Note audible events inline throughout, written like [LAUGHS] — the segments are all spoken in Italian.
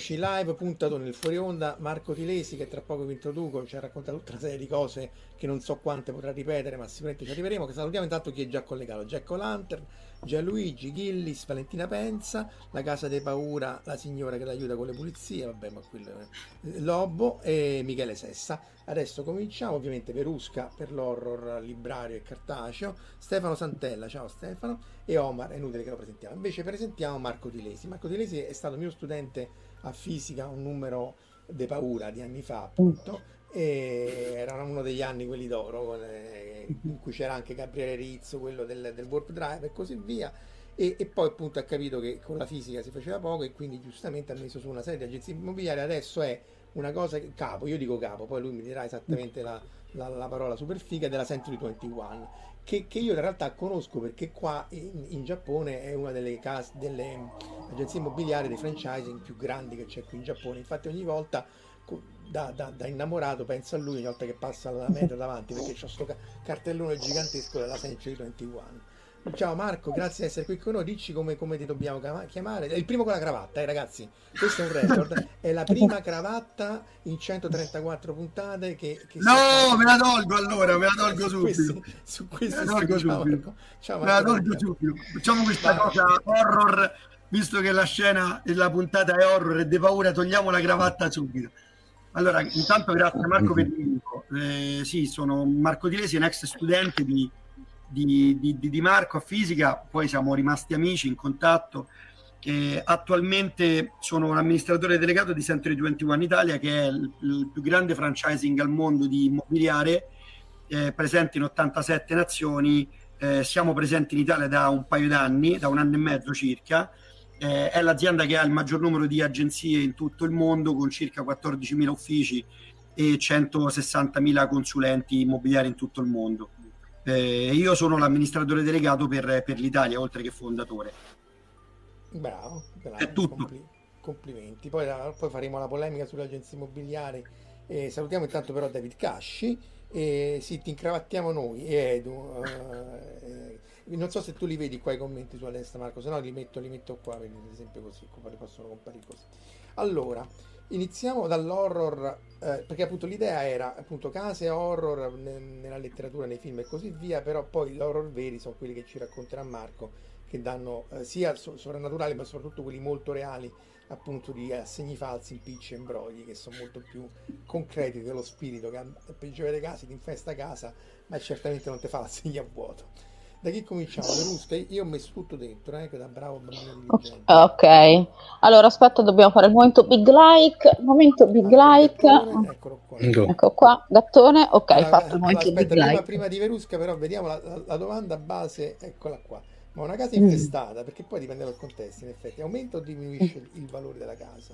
Eccoci live, puntato nel fuori onda, Marco Tilesi che tra poco vi introduco, ci ha raccontato tutta una serie di cose che non so quante potrà ripetere, ma sicuramente ci arriveremo, che salutiamo intanto chi è già collegato, Jack O'Lantern, Gianluigi, Gillis, Valentina Penza, la Casa dei Paura, la signora che l'aiuta con le pulizie, vabbè ma quello è Lobo e Michele Sessa. Adesso cominciamo, ovviamente Verusca per l'horror librario e cartaceo, Stefano Santella, ciao Stefano, e Omar, è inutile che lo presentiamo. Invece presentiamo Marco Tilesi. Marco Tilesi è stato mio studente a fisica un numero de paura di anni fa, appunto, e era uno degli anni quelli d'oro in cui c'era anche Gabriele Rizzo, quello del, del warp drive e così via. E, e, poi appunto ha capito che con la fisica si faceva poco e quindi giustamente ha messo su una serie di agenzie immobiliari. Adesso è una cosa che capo, io dico capo, poi lui mi dirà esattamente la, la, la parola super figa della Century 21 che, che, io in realtà conosco perché qua in, in Giappone è una delle, case, delle agenzie immobiliari dei franchising più grandi che c'è qui in Giappone. Infatti ogni volta da, da, da innamorato penso a lui ogni volta che passa la metro davanti perché c'ho sto cartellone gigantesco della Century 21 Ciao Marco, grazie di essere qui con noi. Dici come, come ti dobbiamo chiamare. È il primo con la cravatta, eh, ragazzi. Questo è un record. È la prima cravatta in 134 puntate che. che no, me la tolgo allora, me la tolgo su subito. Su questo me la tolgo ciao, subito. Marco. Ciao, Marco. Me la tolgo subito. Facciamo questa Vai. cosa horror, visto che la scena e la puntata è horror e di paura, togliamo la cravatta subito. Allora, intanto grazie Marco per l'invito. Eh, sì, sono Marco Tilesi, un ex studente di di, di, di, Marco a fisica, poi siamo rimasti amici in contatto. E attualmente sono un amministratore delegato di Century 21 Italia, che è il, il più grande franchising al mondo di immobiliare, eh, presente in 87 nazioni. Eh, siamo presenti in Italia da un paio d'anni, da un anno e mezzo circa. Eh, è l'azienda che ha il maggior numero di agenzie in tutto il mondo, con circa 14.000 uffici e 160.000 consulenti immobiliari in tutto il mondo. Eh, io sono l'amministratore delegato per, per, l'Italia, oltre che fondatore. Bravo, bravo è tutto. Compli- complimenti. Poi, poi, faremo la polemica sulle agenzie immobiliari. Eh, salutiamo intanto però David Casci. E sì, ti incravattiamo noi, Edu. Eh, non so se tu li vedi qua i commenti sulla destra, Marco, se no li metto, li metto qua, ad esempio così, come possono comparire così. Allora, Iniziamo dall'horror, eh, perché appunto l'idea era appunto case horror nella letteratura, nei film e così via, però poi gli horror veri sono quelli che ci racconterà Marco, che danno eh, sia sovrannaturali ma soprattutto quelli molto reali, appunto di assegni falsi, impicci e imbrogli, che sono molto più concreti dello spirito che peggiore dei casi ti infesta casa, ma certamente non ti fa l'assegno a vuoto. Da chi cominciamo? Verusca? Io ho messo tutto dentro, eh, che da bravo bambino. Ok, allora aspetta, dobbiamo fare il momento big like. Momento big ah, like. Gattone, eccolo qua. Ecco qua, gattone. Ok, allora, fatto il momento aspetta, big prima, like. Prima di Verusca, però, vediamo la, la, la domanda base, eccola qua. Ma una casa infestata, mm. perché poi dipende dal contesto, in effetti, aumenta o diminuisce il, il valore della casa?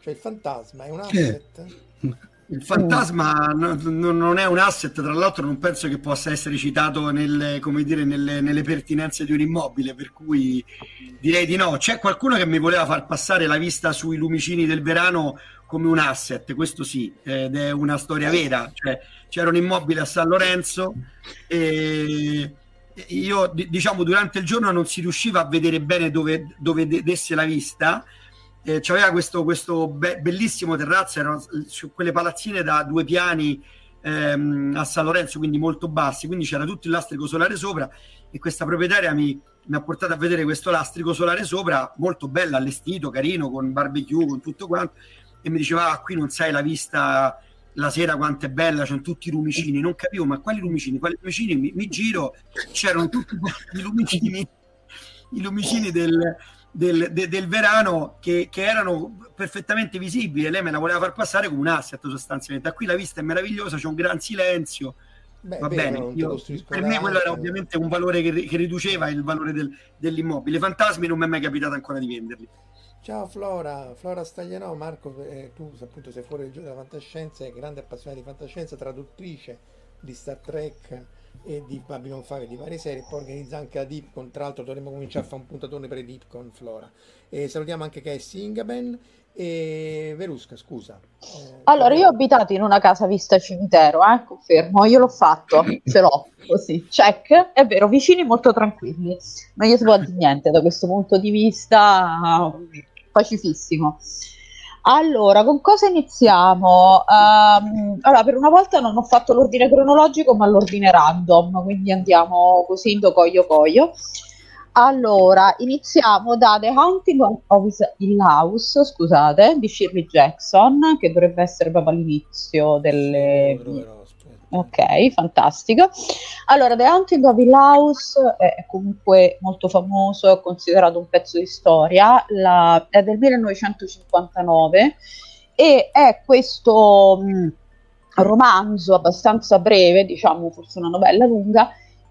Cioè il fantasma è un asset? Il fantasma no, no, non è un asset, tra l'altro non penso che possa essere citato nelle, dire, nelle, nelle, pertinenze di un immobile, per cui direi di no. C'è qualcuno che mi voleva far passare la vista sui lumicini del verano come un asset, questo sì, ed è una storia vera. Cioè, c'era un immobile a San Lorenzo e io diciamo durante il giorno non si riusciva a vedere bene dove, dove desse la vista. Eh, c'aveva questo, questo be- bellissimo terrazzo, erano su quelle palazzine da due piani ehm, a San Lorenzo, quindi molto bassi, quindi c'era tutto il lastrico solare sopra e questa proprietaria mi, mi ha portato a vedere questo lastrico solare sopra, molto bello, allestito, carino, con barbecue, con tutto quanto, e mi diceva, ah, qui non sai la vista la sera quanto è bella, c'erano tutti i lumicini, non capivo, ma quali lumicini? Quali lumicini? Mi, mi giro, c'erano tutti i lumicini, i lumicini del, del, de, del verano che, che, erano perfettamente visibili lei me la voleva far passare come un asset sostanzialmente. Da qui la vista è meravigliosa, c'è un gran silenzio. Beh, Va bene, io, per me quello era ovviamente un valore che, che riduceva il valore del, dell'immobile. Fantasmi non mi è mai capitato ancora di venderli. Ciao Flora, Flora Stagliano, Marco, eh, tu appunto sei fuori dalla fantascienza, è grande appassionata di fantascienza, traduttrice di Star Trek e di Babylon 5 e di varie serie, poi organizza anche la Deepcon, tra l'altro dovremmo cominciare a fare un puntatone per i Deepcon Flora. E salutiamo anche Cassie Ingaben e Verusca, scusa. Eh, allora, io ho abitato in una casa vista cimitero, eh, confermo, io l'ho fatto, ce l'ho, così, check, è vero, vicini molto tranquilli, non gli si può dire niente da questo punto di vista, pacifissimo. Allora, con cosa iniziamo? Um, allora, per una volta non ho fatto l'ordine cronologico, ma l'ordine random, quindi andiamo così in coio coio. Allora, iniziamo da The Haunting of Hill House, scusate, di Shirley Jackson, che dovrebbe essere proprio all'inizio delle... Ok, fantastico. Allora, The Haunting of Hill House è comunque molto famoso, è considerato un pezzo di storia, la, è del 1959 e è questo mh, mm, romanzo abbastanza breve, diciamo forse una novella lunga,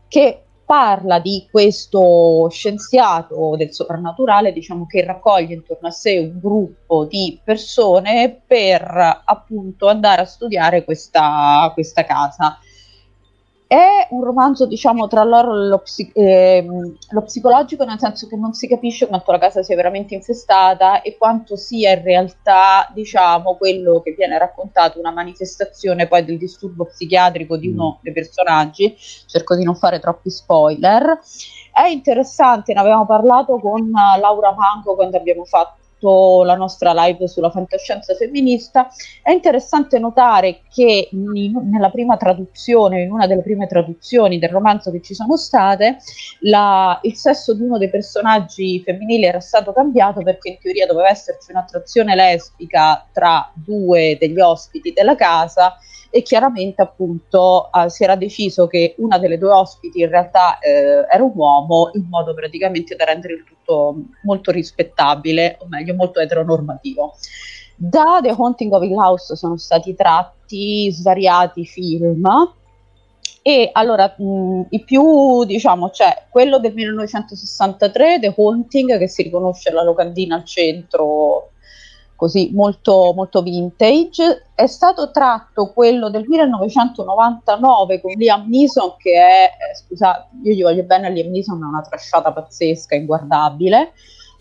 che parla di questo scienziato del soprannaturale, diciamo che raccoglie intorno a sé un gruppo di persone per appunto andare a studiare questa, questa casa. È un romanzo, diciamo, tra l'oro lo, psi- eh, lo, psicologico, nel senso che non si capisce quanto la casa sia veramente infestata e quanto sia in realtà, diciamo, quello che viene raccontato, una manifestazione poi del disturbo psichiatrico di uno mm. dei personaggi. Cerco di non fare troppi spoiler. È interessante, ne avevamo parlato con Laura Manco quando abbiamo fatto fatto la nostra live sulla fantascienza femminista, è interessante notare che in, nella prima traduzione, in una delle prime traduzioni del romanzo che ci sono state, la, il sesso di uno dei personaggi femminili era stato cambiato perché in teoria doveva esserci un'attrazione lesbica tra due degli ospiti della casa e chiaramente appunto eh, si era deciso che una delle due ospiti in realtà eh, era un uomo in modo praticamente da rendere il tutto molto rispettabile o meglio molto eteronormativo. Da The Haunting of Hill House sono stati tratti svariati film e allora mh, i più diciamo c'è quello del 1963 The Haunting che si riconosce la locandina al centro così molto, molto vintage. È stato tratto quello del 1999 con Liam Neeson, che è, eh, scusa, io gli voglio bene Liam Neeson, è una trasciata pazzesca, inguardabile.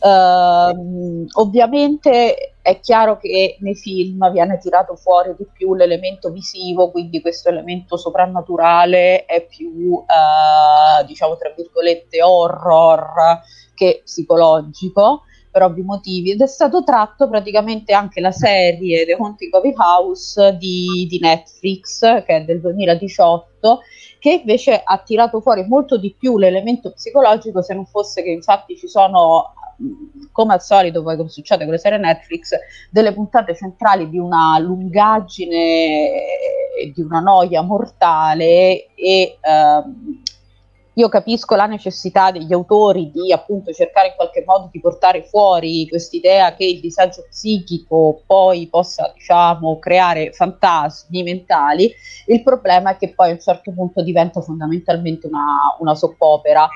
Uh, ovviamente è chiaro che nei film viene tirato fuori di più l'elemento visivo, quindi questo elemento soprannaturale è più, uh, diciamo, tra virgolette, horror che psicologico per ovvi motivi ed è stato tratto praticamente anche la serie The Haunting of House di, di Netflix che è del 2018 che invece ha tirato fuori molto di più l'elemento psicologico se non fosse che infatti ci sono come al solito poi come succede con le serie Netflix delle puntate centrali di una lungaggine di una noia mortale e ehm, io capisco la necessità degli autori di appunto cercare in qualche modo di portare fuori quest'idea che il disagio psichico poi possa diciamo creare fantasmi mentali, il problema è che poi a un certo punto diventa fondamentalmente una, una soppopera.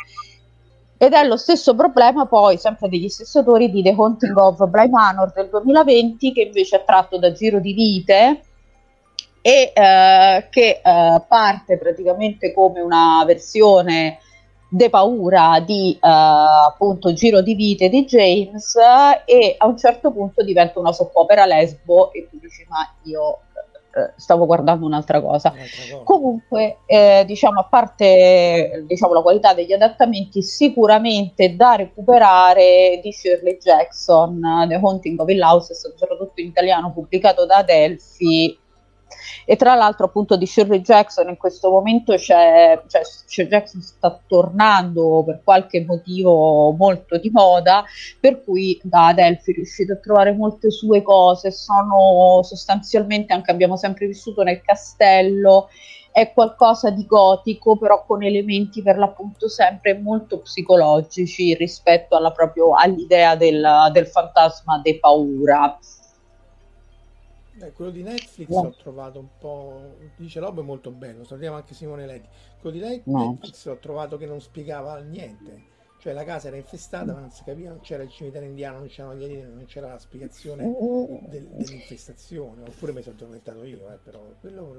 Ed è lo stesso problema poi, sempre degli stessi autori, di The Haunting of Bly Manor del 2020, che invece è tratto da Giro di Vite, e eh, che eh, parte praticamente come una versione de paura di eh, appunto Giro di vite di James e a un certo punto diventa una soppopera lesbo e tu dici ma io eh, stavo guardando un'altra cosa. un'altra cosa. Comunque, eh, diciamo, a parte diciamo, la qualità degli adattamenti, sicuramente da recuperare di Shirley Jackson, The Haunting of Hill House, è stato tradotto in italiano, pubblicato da Adelphi, e tra l'altro appunto di Shirley Jackson in questo momento c'è, cioè Shirley Jackson sta tornando per qualche motivo molto di moda, per cui da Adelphi riuscite a trovare molte sue cose, sono sostanzialmente anche abbiamo sempre vissuto nel castello è qualcosa di gotico, però con elementi per l'appunto sempre molto psicologici rispetto alla proprio, all'idea del, del fantasma de paura. Eh, quello di Netflix no. l'ho trovato un po'. Dice Lobo è molto bello, salutiamo anche Simone Leti. Quello di Netflix no. l'ho trovato che non spiegava niente cioè la casa era infestata ma non si capiva, non c'era il cimitero indiano, non c'erano gli alieni, non c'era la spiegazione del, dell'infestazione, oppure mi sono addormentato io, eh, però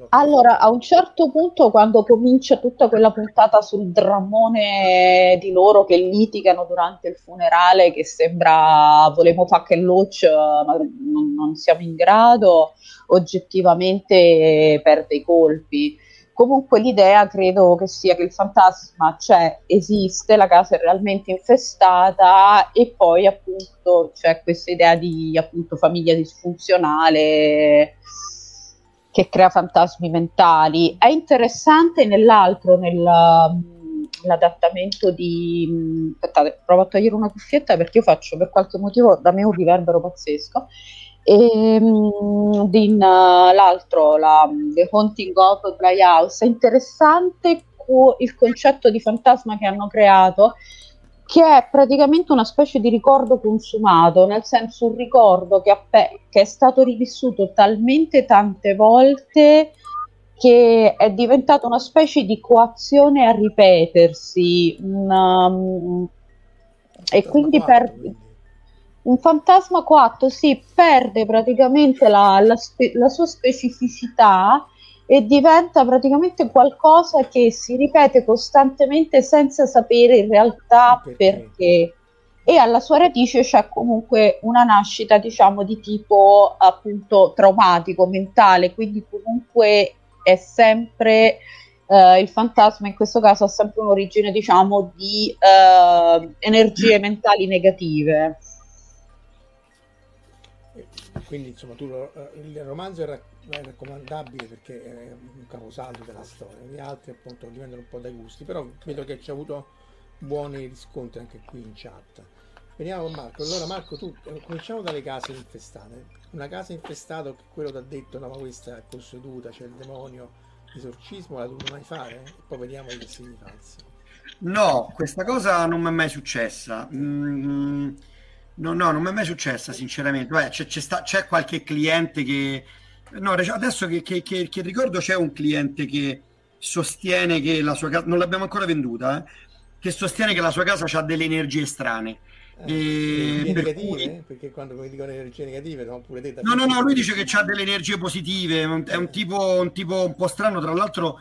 Allora, a un certo punto quando comincia tutta quella puntata sul drammone di loro che litigano durante il funerale, che sembra volevo fare che l'oc, ma non, non siamo in grado, oggettivamente perde i colpi Comunque l'idea credo che sia che il fantasma c'è, esiste, la casa è realmente infestata e poi appunto c'è questa idea di appunto famiglia disfunzionale che crea fantasmi mentali. È interessante nell'altro, nell'adattamento di... Aspettate, provo a togliere una cuffietta perché io faccio per qualche motivo da me un riverbero pazzesco e um, in, uh, l'altro, la, The Haunting of Bly House, è interessante il concetto di fantasma che hanno creato, che è praticamente una specie di ricordo consumato, nel senso un ricordo che, pe- che è stato rivissuto talmente tante volte che è diventato una specie di coazione a ripetersi. Una, um, e quindi per un fantasma coatto si perde praticamente la, la, spe- la, sua specificità e diventa praticamente qualcosa che si ripete costantemente senza sapere in realtà perché. perché. E alla sua radice c'è comunque una nascita, diciamo, di tipo appunto traumatico, mentale, quindi comunque è sempre Uh, il fantasma in questo caso ha sempre un'origine diciamo di uh, energie mentali negative quindi insomma tu eh, il romanzo è, raccomandabile perché è un caposaldo della storia. Gli altri appunto diventano un po' dai gusti però vedo che ci ha avuto buoni riscontri anche qui in chat. Veniamo con Marco. Allora Marco tu eh, cominciamo dalle case infestate. Una casa infestata che quello ti ha detto no ma questa è posseduta c'è il demonio esorcismo la dovuto mai fare? E poi vediamo i falsi no questa cosa non mi è mai successa. Mm, No, no, non mi è mai successa, sinceramente. Beh, c'è, c'è, sta, c'è, qualche cliente che. No, adesso che, che, che, che, ricordo c'è un cliente che sostiene che la sua casa. Non l'abbiamo ancora venduta, eh? che sostiene che la sua casa ha delle energie strane. Eh, e per negative, cui... perché quando mi dicono energie negative no, pure te no no no lui dice che ha delle energie positive è un tipo un, tipo un po' strano tra l'altro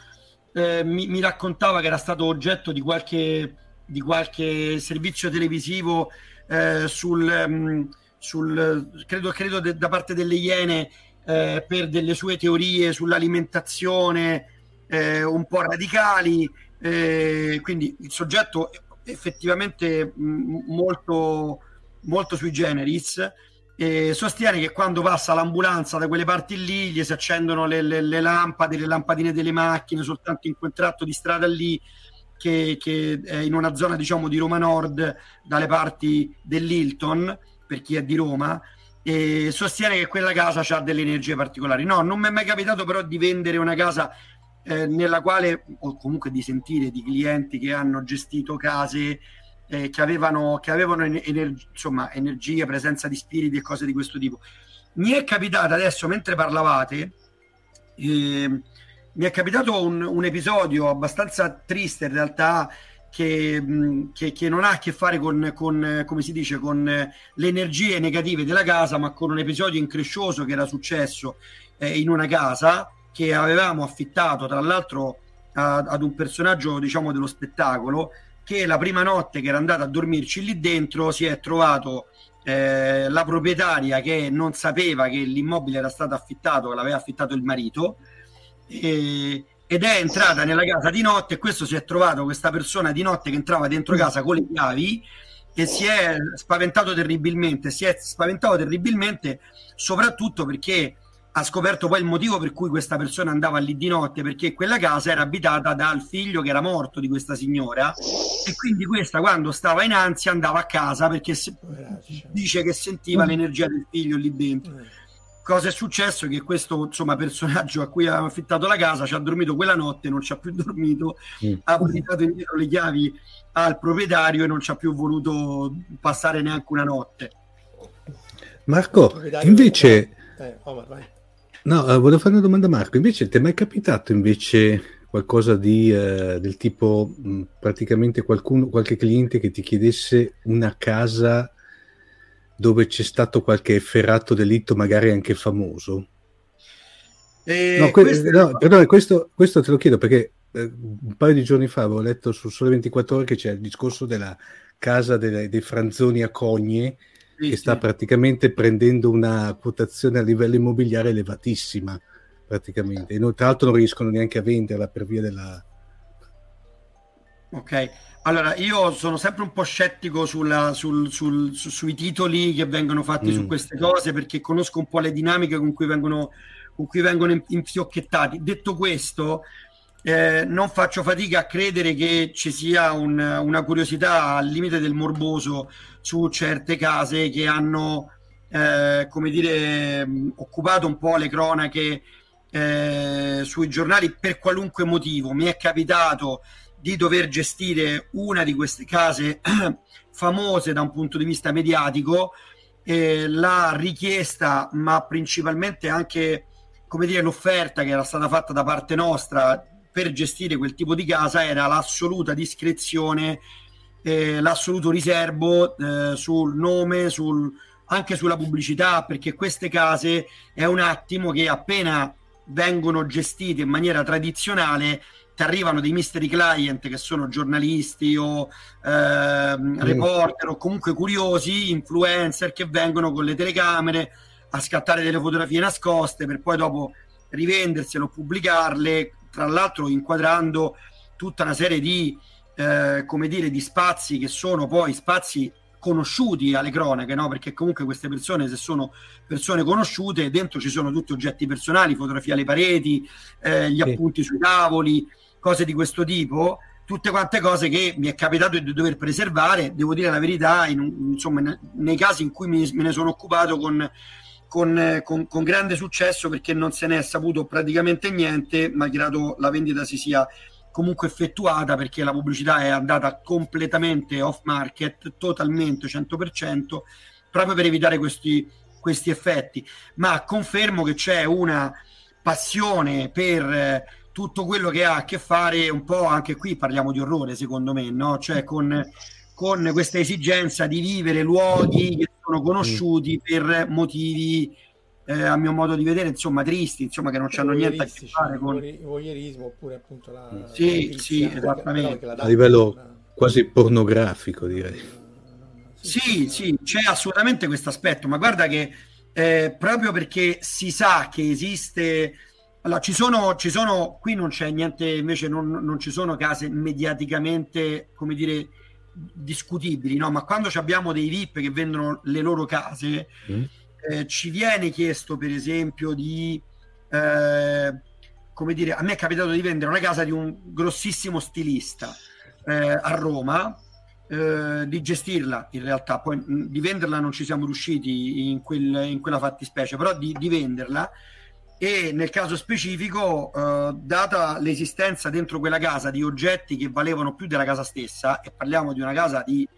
eh, mi, mi, raccontava che era stato oggetto di qualche, di qualche servizio televisivo eh, sul, um, sul, credo, credo de, da parte delle Iene eh, per delle sue teorie sull'alimentazione eh, un po' radicali, eh, quindi il soggetto effettivamente mh, molto, molto sui generis. E sostiene che quando passa l'ambulanza da quelle parti lì gli si accendono le, le, le lampade, le lampadine delle macchine soltanto in quel tratto di strada lì che, che, è in una zona diciamo di Roma Nord dalle parti dell'Hilton per chi è di Roma e sostiene che quella casa ha delle energie particolari. No, non mi è mai capitato però di vendere una casa eh, nella quale o comunque di sentire di clienti che hanno gestito case eh, che avevano, che avevano ener- insomma, energia, presenza di spiriti e cose di questo tipo. Mi è capitato adesso mentre parlavate eh, mi è capitato un, un episodio abbastanza triste in realtà che, che, che, non ha a che fare con, con, come si dice, con le energie negative della casa, ma con un episodio increscioso che era successo eh, in una casa che avevamo affittato, tra l'altro, a, ad un personaggio, diciamo, dello spettacolo, che la prima notte che era andato a dormirci lì dentro si è trovato eh, la proprietaria che non sapeva che l'immobile era stato affittato, che l'aveva affittato il marito, e, ed è entrata nella casa di notte e questo si è trovato questa persona di notte che entrava dentro casa con le chiavi e si è spaventato terribilmente, si è spaventato terribilmente soprattutto perché ha scoperto poi il motivo per cui questa persona andava lì di notte, perché quella casa era abitata dal figlio che era morto di questa signora e quindi questa quando stava in ansia andava a casa perché se, dice che sentiva mm. l'energia del figlio lì dentro. Mm. Cosa è successo? Che questo insomma, personaggio a cui aveva affittato la casa ci ha dormito quella notte, non ci ha più [LAUGHS] dormito, mm. ha portato indietro le chiavi al proprietario e non ci ha più voluto passare neanche una notte. Marco, invece... Eh, Omar, vai. No, uh, volevo fare una domanda a Marco. Invece, ti è mai capitato invece qualcosa di, uh, del tipo mh, praticamente qualcuno, qualche cliente che ti chiedesse una casa dove c'è stato qualche efferato delitto, magari anche famoso? Eh, no, que- questo... no, perdone, questo, questo, te lo chiedo perché eh, un paio di giorni fa avevo letto su Sole 24 Ore che c'è il discorso della casa delle, dei Franzoni a Cogne sì, che sta sì. praticamente prendendo una quotazione a livello immobiliare elevatissima, praticamente. E non, tra l'altro non riescono neanche a venderla per via della... Ok, allora io sono sempre un po' scettico sulla, sul, sul, su, sui titoli che vengono fatti mm. su queste cose perché conosco un po' le dinamiche con cui vengono, con cui vengono infiocchettati. Detto questo, eh, non faccio fatica a credere che ci sia un, una curiosità al limite del morboso su certe case che hanno, eh, come dire, occupato un po' le cronache eh, sui giornali per qualunque motivo. Mi è capitato di dover gestire una di queste case [CLEARS THROAT] famose da un punto di vista mediatico. Eh, la richiesta, ma principalmente anche come dire, l'offerta che era stata fatta da parte nostra per gestire quel tipo di casa era l'assoluta discrezione, eh, l'assoluto riservo eh, sul nome, sul, anche sulla pubblicità, perché queste case è un attimo che appena vengono gestite in maniera tradizionale ti arrivano dei mystery client che sono giornalisti o eh, mm. reporter o comunque curiosi, influencer che vengono con le telecamere a scattare delle fotografie nascoste per poi dopo rivendersele o pubblicarle tra l'altro inquadrando tutta una serie di, eh, come dire, di spazi che sono poi spazi conosciuti alle cronache, no? perché comunque queste persone, se sono persone conosciute, dentro ci sono tutti oggetti personali, fotografie alle pareti, eh, gli sì. appunti sui tavoli, cose di questo tipo, tutte quante cose che mi è capitato di dover preservare, devo dire la verità, in, insomma, nei casi in cui me ne sono occupato con con, con, con, grande successo perché non se ne è saputo praticamente niente, malgrado la vendita si sia comunque effettuata perché la pubblicità è andata completamente off market, totalmente 100%, proprio per evitare questi, questi effetti. Ma confermo che c'è una passione per tutto quello che ha a che fare un po' anche qui parliamo di orrore secondo me, no? Cioè con, con questa esigenza di vivere luoghi che sono conosciuti per motivi eh, a mio modo di vedere insomma tristi insomma che non hanno niente a che fare con il voyeurismo oppure appunto la, mm. sì, la sì esattamente a livello quasi pornografico direi sì sì c'è assolutamente questo aspetto ma guarda che eh, proprio perché si sa che esiste allora, ci sono, ci sono, qui non c'è niente, invece non, non ci sono case mediaticamente, come dire, discutibili, no? ma quando abbiamo dei VIP che vendono le loro case, mm. eh, ci viene chiesto per esempio di, eh, come dire, a me è capitato di vendere una casa di un grossissimo stilista eh, a Roma, eh, di gestirla in realtà, poi mh, di venderla non ci siamo riusciti in, quel, in quella fattispecie, però di, di venderla e nel caso specifico, eh, data l'esistenza dentro quella casa di oggetti che valevano più della casa stessa, e parliamo di una casa di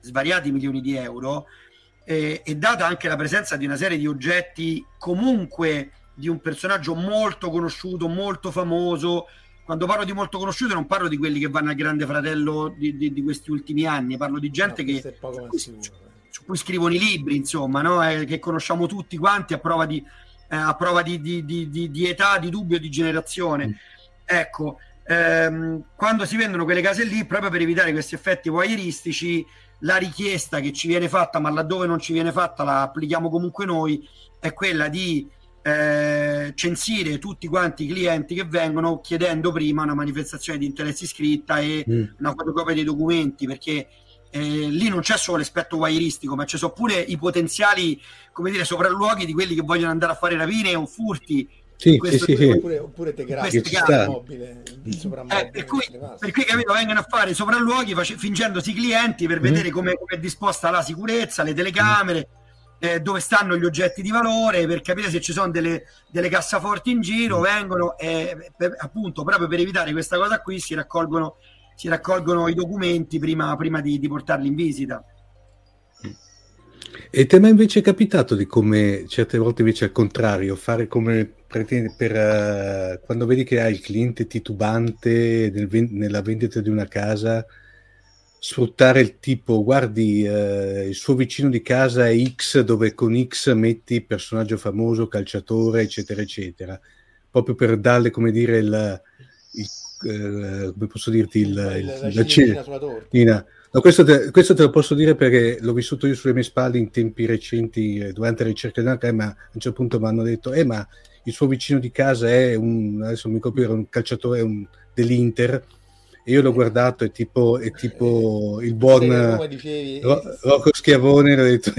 svariati milioni di euro, eh, e data anche la presenza di una serie di oggetti comunque di un personaggio molto conosciuto, molto famoso, quando parlo di molto conosciuto non parlo di quelli che vanno al grande fratello di, di, di questi ultimi anni, parlo di gente no, che su cui, su cui, scrivono i libri, insomma, no? eh, che conosciamo tutti quanti a prova di eh, a prova di, di, di, di, età, di dubbio, di generazione. Mm. Ecco, ehm, quando si vendono quelle case lì, proprio per evitare questi effetti voyeuristici, la richiesta che ci viene fatta, ma laddove non ci viene fatta la applichiamo comunque noi, è quella di eh, censire tutti quanti i clienti che vengono chiedendo prima una manifestazione di interessi scritta e mm. una fotocopia dei documenti, perché eh, lì non c'è solo l'aspetto wireistico, ma ci sono pure i potenziali, come dire, sopralluoghi di quelli che vogliono andare a fare rapine o furti sì, sì, sì, sì. Oppure, oppure te graffi mobile, eh, per, cui, per cui capito, vengono a fare sopralluoghi face, fingendosi clienti per mm. vedere come, come, è disposta la sicurezza, le telecamere, mm. eh, dove stanno gli oggetti di valore, per capire se ci sono delle, delle cassaforti in giro, mm. vengono eh, per, appunto proprio per evitare questa cosa qui si raccolgono, si raccolgono i documenti prima, prima di, di portarli in visita. E te mi invece è capitato di come certe volte invece al contrario, fare come per, per uh, quando vedi che hai il cliente titubante nel, nella vendita di una casa, sfruttare il tipo, guardi, uh, il suo vicino di casa è X, dove con X metti personaggio famoso, calciatore, eccetera, eccetera, proprio per darle, come dire, il, come posso dirti, il, il, il la, la, la, la No, questo, te, questo, te, lo posso dire perché l'ho vissuto io sulle mie spalle in tempi recenti eh, durante la ricerca della crema. A un certo punto mi hanno detto: Eh, ma il suo vicino di casa è un adesso mi copro, un calciatore un, dell'Inter. E io l'ho guardato, è tipo, è tipo il buon dicevi, Ro- Rocco Schiavone. L'ho detto,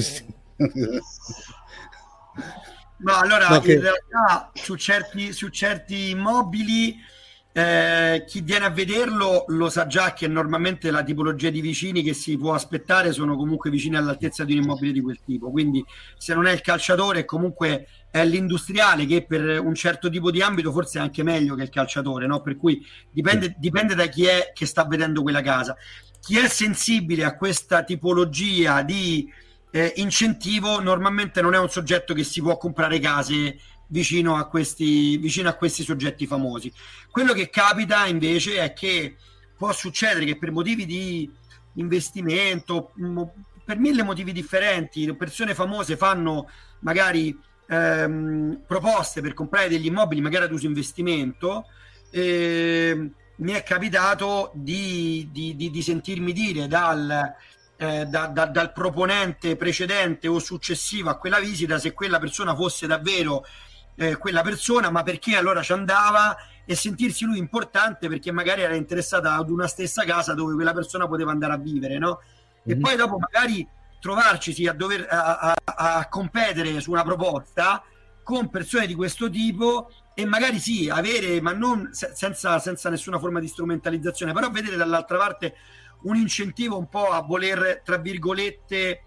No, allora no, che... in realtà su certi, su certi immobili eh, chi viene a vederlo lo sa già che normalmente la tipologia di vicini che si può aspettare sono comunque vicini all'altezza di un immobile di quel tipo. Quindi, se non è il calciatore, comunque è l'industriale che per un certo tipo di ambito forse è anche meglio che il calciatore, no? Per cui dipende, dipende da chi è che sta vedendo quella casa. Chi è sensibile a questa tipologia di eh, incentivo normalmente non è un soggetto che si può comprare case vicino a questi, vicino a questi soggetti famosi. Quello che capita invece è che può succedere che per motivi di investimento, per mille motivi differenti, persone famose fanno magari ehm, proposte per comprare degli immobili, magari ad uso investimento. Eh, mi è capitato di, di, di, di sentirmi dire dal, eh, da, da, dal proponente precedente o successivo a quella visita se quella persona fosse davvero eh, quella persona, ma perché allora ci andava e sentirsi lui importante perché magari era interessata ad una stessa casa dove quella persona poteva andare a vivere, no? E mm-hmm. poi dopo magari trovarci a dover a, a, a, competere su una proposta con persone di questo tipo e magari sì, avere, ma non se, senza, senza nessuna forma di strumentalizzazione, però vedere dall'altra parte un incentivo un po' a voler, tra virgolette,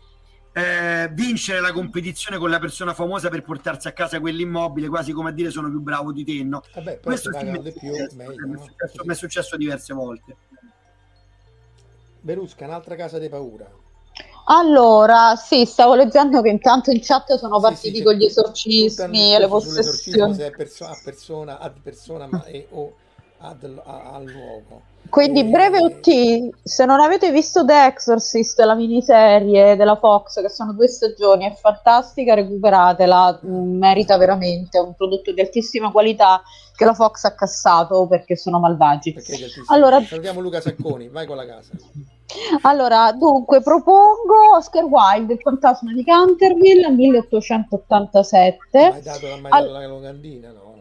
eh, vincere la competizione con la persona famosa per portarsi a casa quell'immobile, quasi come a dire sono più bravo di te. No? Vabbè, Questo sì, mi, è più, meglio, mi, è successo, mi è successo diverse volte. Berusca, un'altra casa di paura. Allora, sì, stavo leggendo che intanto in chat sono partiti sì, con gli esorcismi e le possessioni. Se è perso- a persona, ad persona ma è, o ad, a, al luogo. Quindi breve OT, se non avete visto The Exorcist, la miniserie della Fox, che sono due stagioni, è fantastica, recuperatela, mm, merita veramente, è un prodotto di altissima qualità che la Fox ha cassato perché sono malvagi. Perché allora... Salutiamo Luca Sacconi, vai con la casa. Allora, dunque, propongo Oscar Wilde, il fantasma di Canterville, 1887. Ma hai dato, mai dato All... la locandina, no?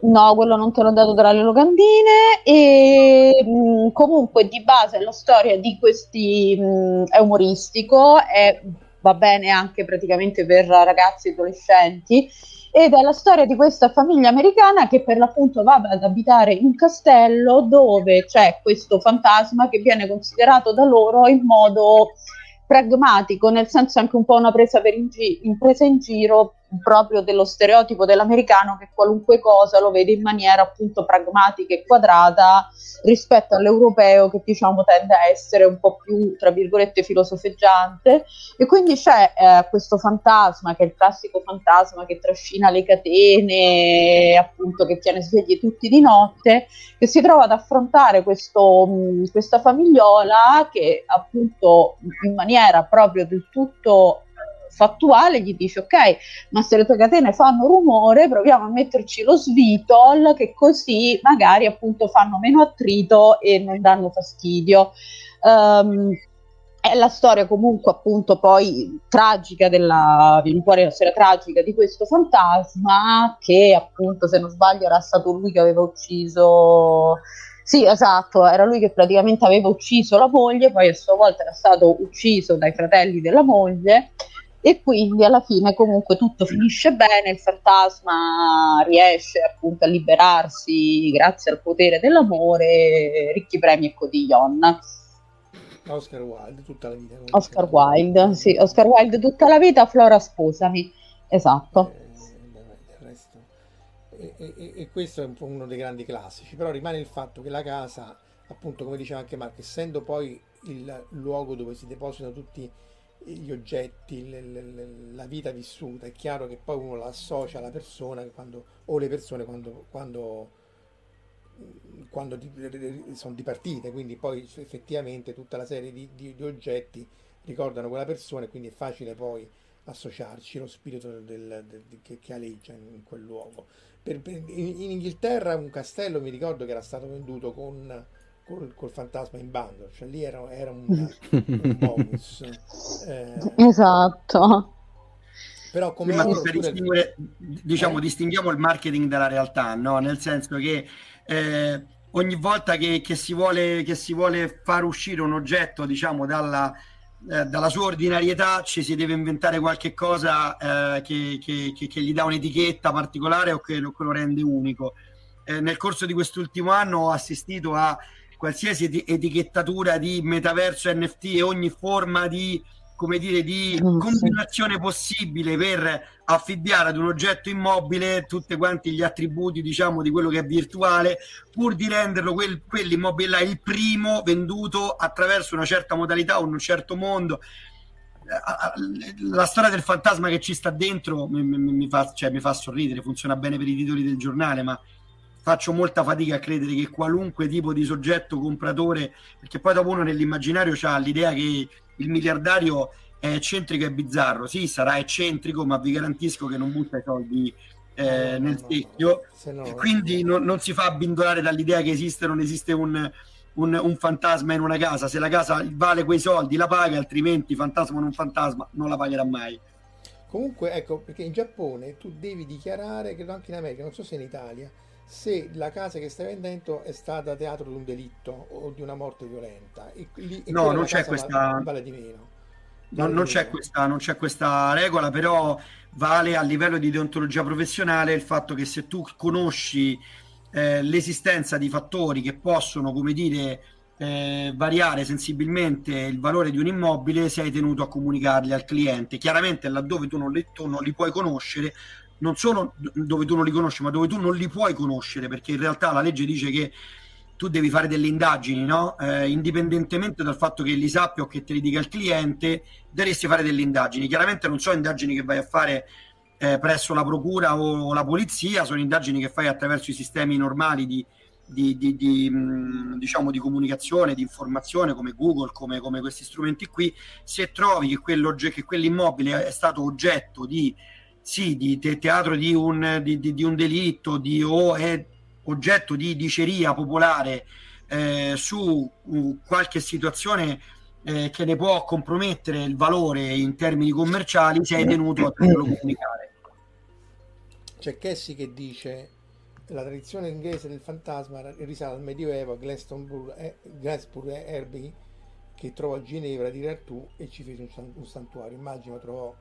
No, quello non te l'ho dato tra le locandine e mh, mm, comunque di base la storia di questi mh, mm, è umoristico e va bene anche praticamente per ragazzi e adolescenti ed è la storia di questa famiglia americana che per l'appunto va ad abitare in un castello dove c'è questo fantasma che viene considerato da loro in modo pragmatico, nel senso anche un po' una presa, in, gi- presa in giro proprio dello stereotipo dell'americano che qualunque cosa lo vede in maniera appunto pragmatica e quadrata rispetto all'europeo che diciamo tende a essere un po' più tra virgolette filosofeggiante. E quindi c'è eh, questo fantasma che è il classico fantasma che trascina le catene appunto che tiene svegli tutti di notte che si trova ad affrontare questo, mh, questa famigliola che appunto in maniera proprio del tutto fattuale gli dice ok ma se le tue catene fanno rumore proviamo a metterci lo svitol che così magari appunto fanno meno attrito e non danno fastidio. Um, è la storia comunque appunto poi tragica della viene fuori la storia tragica di questo fantasma che appunto se non sbaglio era stato lui che aveva ucciso sì esatto era lui che praticamente aveva ucciso la moglie poi a sua volta era stato ucciso dai fratelli della moglie e quindi alla fine comunque tutto finisce bene il fantasma riesce appunto a liberarsi grazie al potere dell'amore ricchi premi e cotillon Oscar Wilde tutta la vita. Oscar Wilde, sì, Oscar Wilde tutta la vita, Flora sposami. Esatto. Eh, e, e, e, questo è un po' uno dei grandi classici, però rimane il fatto che la casa, appunto come diceva anche Marco, essendo poi il luogo dove si depositano tutti gli oggetti, le, le, la vita vissuta, è chiaro che poi uno la associa alla persona quando, o le persone quando, quando quando di, sono dipartite, quindi poi effettivamente tutta la serie di, di, di, oggetti ricordano quella persona e quindi è facile poi associarci lo spirito del, del, che, che, aleggia in, in quel luogo. Per, per, in, in, Inghilterra un castello mi ricordo che era stato venduto con, col, col fantasma in bando, cioè lì era, era un, un [LAUGHS] bonus. Eh, esatto. Però come sì, per distinguere, diciamo, eh? distinguiamo il marketing dalla realtà, no? Nel senso che eh, ogni volta che, che, si vuole, che si vuole far uscire un oggetto, diciamo, dalla, eh, dalla sua ordinarietà, ci si deve inventare qualche cosa eh, che, che, che, gli dà un'etichetta particolare o che lo, lo rende unico. Eh, nel corso di quest'ultimo anno ho assistito a qualsiasi etichettatura di metaverso NFT e ogni forma di come dire, di combinazione possibile per affibbiare ad un oggetto immobile tutti quanti gli attributi, diciamo, di quello che è virtuale, pur di renderlo quel, quell'immobile là il primo venduto attraverso una certa modalità o un certo mondo. La storia del fantasma che ci sta dentro mi, mi, mi, fa, cioè, mi fa sorridere, funziona bene per i titoli del giornale, ma faccio molta fatica a credere che qualunque tipo di soggetto compratore, perché poi dopo uno nell'immaginario ha l'idea che il miliardario è eccentrico e bizzarro. Sì, sarà eccentrico, ma vi garantisco che non butta i soldi eh, nel secchio. No, no, quindi no, non si fa abbindolare dall'idea che esiste o non esiste un, un, un, fantasma in una casa. Se la casa vale quei soldi, la paga, altrimenti fantasma o non fantasma, non la pagherà mai. Comunque, ecco, perché in Giappone tu devi dichiarare, credo anche in America, non so se in Italia, se la casa che stai vendendo è stata teatro di un delitto o di una morte violenta. E lì, e no, non c'è questa... Vale di meno. Non, non, c'è questa, non, c'è questa, regola, però vale a livello di deontologia professionale il fatto che se tu conosci eh, l'esistenza di fattori che possono, come dire, eh, variare sensibilmente il valore di un immobile, sei tenuto a comunicarli al cliente. Chiaramente laddove tu non li, tu non li puoi conoscere, non solo dove tu non li conosci, ma dove tu non li puoi conoscere, perché in realtà la legge dice che tu devi fare delle indagini, no? eh, indipendentemente dal fatto che li sappia o che te li dica il cliente, dovresti fare delle indagini. Chiaramente non sono indagini che vai a fare eh, presso la procura o la polizia, sono indagini che fai attraverso i sistemi normali di, di, di, di mh, diciamo, di comunicazione, di informazione come Google, come, come questi strumenti qui. Se trovi che, che quell'immobile è stato oggetto di sì, di te- teatro di un, di, di, di un delitto di, o è oggetto di diceria popolare eh, su uh, qualche situazione eh, che ne può compromettere il valore in termini commerciali, sei tenuto a poterlo comunicare. C'è Cassie che dice la tradizione inglese del fantasma risale al Medioevo a eh, Glastonbury Herbie che trovò a Ginevra di Artù e ci fece un, un santuario. Immagino trovò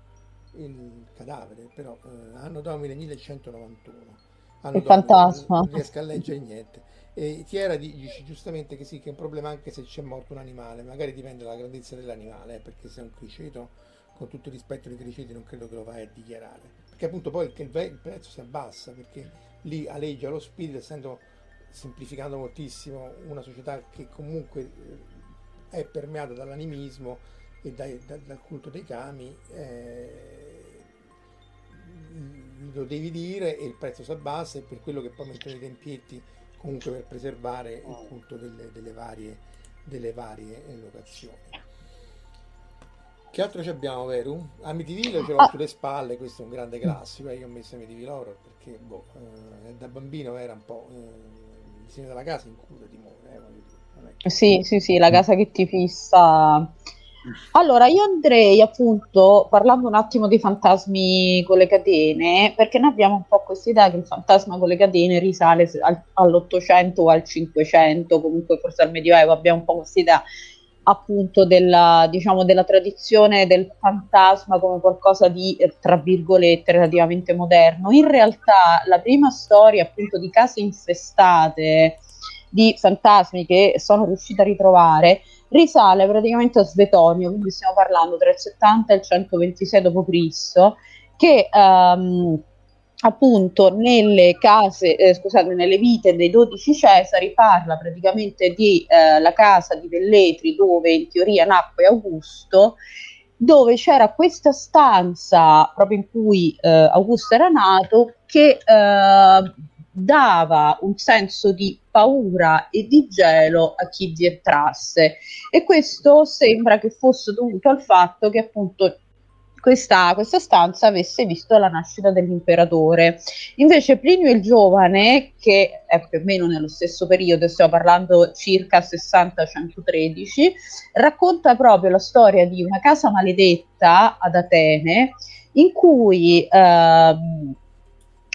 il cadavere, però eh, anno domine 1191. Anno il fantasma. Non riesco a leggere niente. E Tiera dice giustamente che sì, che è un problema anche se c'è morto un animale, magari dipende dalla grandezza dell'animale, eh, perché se è un criceto, con tutto il rispetto dei criceti, non credo che lo vai a dichiarare. Perché appunto poi il, il prezzo si abbassa, perché lì aleggia lo spirito, essendo semplificando moltissimo una società che comunque eh, è permeata dall'animismo e dai, da, dal culto dei kami. Eh, lo devi dire e il prezzo si abbassa e per quello che poi mettono i tempietti comunque per preservare il oh. culto delle, delle varie, delle varie locazioni. Che altro ci abbiamo, Veru? Amityville ce l'ho ah. sulle spalle, questo è un grande classico. Eh, io ho messo Amityville Horror perché boh, eh, da bambino era un po' eh, il disegno della casa in cura di More. Eh, sì, sì, sì, la casa che ti fissa Allora, io andrei appunto parlando un attimo di fantasmi con le catene, perché noi abbiamo un po' questa idea che il fantasma con le catene risale al, all'Ottocento o al Cinquecento, comunque forse al Medioevo, abbiamo un po' questa idea appunto della, diciamo, della tradizione del fantasma come qualcosa di, eh, tra virgolette, relativamente moderno. In realtà la prima storia appunto di case infestate di fantasmi che sono riuscita a ritrovare risale praticamente a Svetonio, quindi stiamo parlando tra il 70 e il 126 d.C., che um, appunto nelle case, eh, scusate, nelle vite dei dodici Cesari parla praticamente di eh, casa di Velletri dove in teoria nacque Augusto dove c'era questa stanza proprio in cui eh, Augusto era nato che eh, dava un senso di paura e di gelo a chi vi entrasse e questo sembra che fosse dovuto al fatto che appunto questa, questa, stanza avesse visto la nascita dell'imperatore. Invece Plinio il Giovane, che è più o meno nello stesso periodo, stiamo parlando circa 60-113, racconta proprio la storia di una casa maledetta ad Atene in cui eh,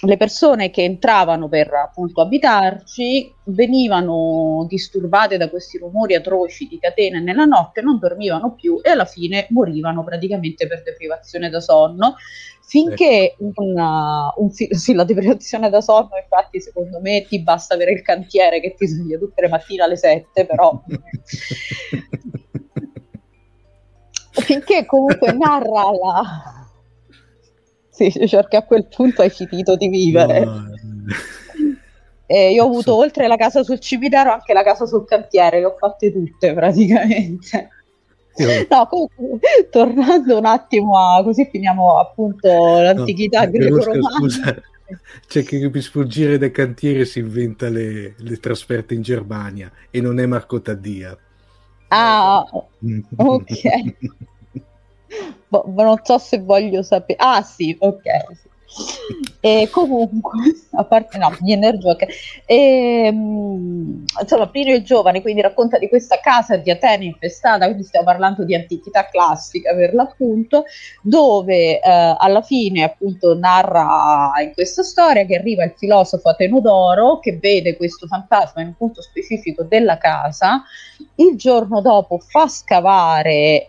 le persone che entravano per appunto abitarci venivano disturbate da questi rumori atroci di catene nella notte, non dormivano più e alla fine morivano praticamente per deprivazione da sonno. Finché ecco. una, un fi- sì, la deprivazione da sonno, infatti, secondo me ti basta avere il cantiere che ti sveglia tutte le mattine alle 7, però. [LAUGHS] Finché comunque narra la, sì, [LAUGHS] perché a quel punto hai finito di vivere. No. [LAUGHS] E io ho avuto oltre la casa sul cimitero anche la casa sul cantiere, le ho fatte tutte [LAUGHS] praticamente. No, comunque, tornando un attimo a così finiamo appunto l'antichità no, greco-romana. C'è che per sfuggire dai cantieri si inventa le, le trasferte in Germania e non è Marco Taddia. Ah, ok. Boh, non so se voglio sapere. Ah, sì, ok. Sì. E comunque, [LAUGHS] a parte no, gli Energioc, e, um, insomma, Plinio il Giovane quindi racconta di questa casa di Atene infestata, quindi stiamo parlando di antichità classica per l'appunto, dove eh, alla fine appunto narra in questa storia che arriva il filosofo Atenodoro che vede questo fantasma in un punto specifico della casa, il giorno dopo fa scavare eh,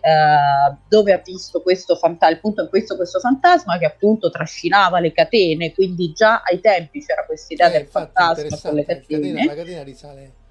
dove ha visto questo fantasma, il questo, questo fantasma che appunto trascinava le catene, quindi già ai tempi c'era questa idea eh, del fantasma con le catene. la catena risale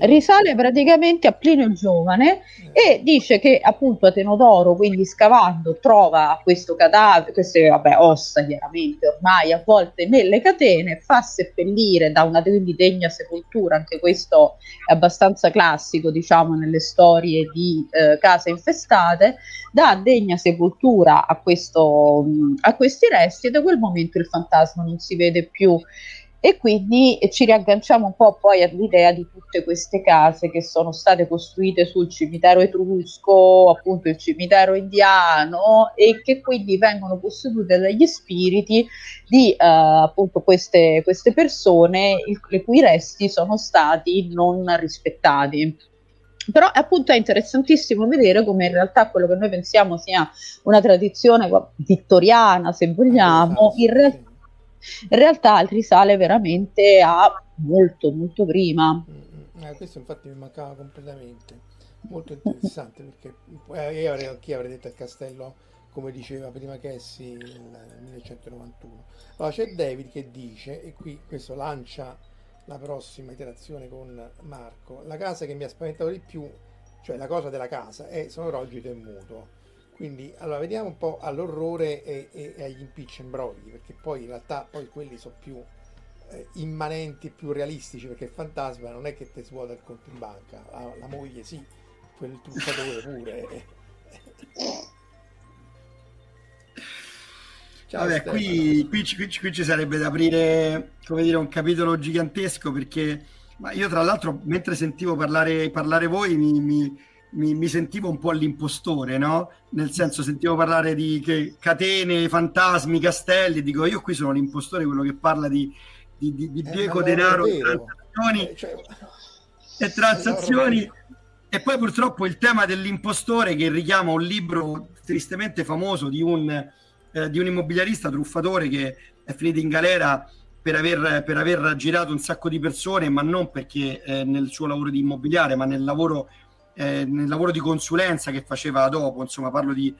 risale praticamente a Plinio il Giovane eh. e dice che appunto Atenodoro, quindi scavando, trova questo cadavere, queste vabbè, ossa chiaramente ormai avvolte nelle catene, fa seppellire da una quindi degna sepoltura, anche questo è abbastanza classico diciamo nelle storie di eh, case infestate, dà degna sepoltura a, questo, a questi resti e da quel momento il fantasma non si vede più e quindi ci riagganciamo un po' poi all'idea di tutte queste case che sono state costruite sul cimitero etrusco, appunto il cimitero indiano e che quindi vengono possedute dagli spiriti di uh, appunto queste, queste persone il, le cui resti sono stati non rispettati. Però appunto è interessantissimo vedere come in realtà quello che noi pensiamo sia una tradizione vittoriana, se vogliamo, in realtà in realtà risale veramente a molto molto prima. Mm, mm. Eh, questo infatti mi mancava completamente, molto interessante perché eh, io avrei, anch'io avrei detto il castello come diceva prima Cassie nel 1191. Allora c'è David che dice, e qui questo lancia la prossima iterazione con Marco, la casa che mi ha spaventato di più, cioè la cosa della casa, è sono rogito e muto quindi, allora, vediamo un po' all'orrore e, e, e agli impicci imbrogli, perché poi in realtà poi quelli sono più eh, immanenti, più realistici, perché il fantasma non è che ti svuota il conto in banca, la, la moglie sì, quel truccatore pure. [LAUGHS] Ciao, Vabbè, qui, qui, qui, qui, ci sarebbe da aprire come dire, un capitolo gigantesco perché ma io tra l'altro mentre sentivo parlare, parlare voi mi, mi mi, mi, sentivo un po' l'impostore, no? Nel senso, sentivo parlare di che, catene, fantasmi, castelli. Dico, io qui sono l'impostore, quello che parla di, di, di, di eh, bieco denaro, transazioni, eh, cioè... e transazioni. e poi purtroppo il tema dell'impostore che richiama un libro tristemente famoso di un, eh, di un immobiliarista truffatore che è finito in galera per aver, per aver, girato un sacco di persone, ma non perché eh, nel suo lavoro di immobiliare, ma nel lavoro, eh, nel lavoro di consulenza che faceva dopo. Insomma, parlo, di,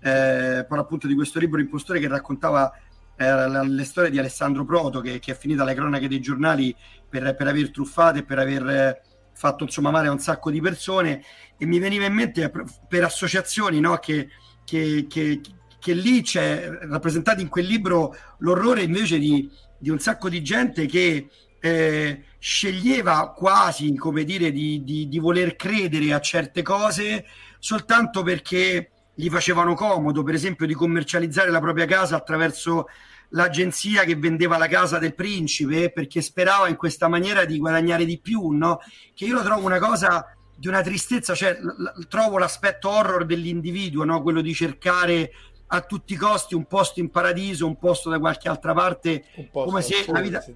eh, parlo appunto di questo libro impostore che raccontava eh, le storie di Alessandro Proto, che, che, è finita alle cronache dei giornali per, per aver truffato e per aver eh, fatto insomma male a un sacco di persone. E mi veniva in mente per, per associazioni no, che, che, che, che lì c'è rappresentato in quel libro l'orrore invece di di un sacco di gente che eh, sceglieva quasi, come dire, di, di, di, voler credere a certe cose soltanto perché gli facevano comodo, per esempio, di commercializzare la propria casa attraverso l'agenzia che vendeva la casa del principe perché sperava in questa maniera di guadagnare di più, no? Che io lo trovo una cosa di una tristezza, cioè l- trovo l'aspetto horror dell'individuo, no? Quello di cercare a tutti i costi un posto in paradiso, un posto da qualche altra parte, come se sole, la vita se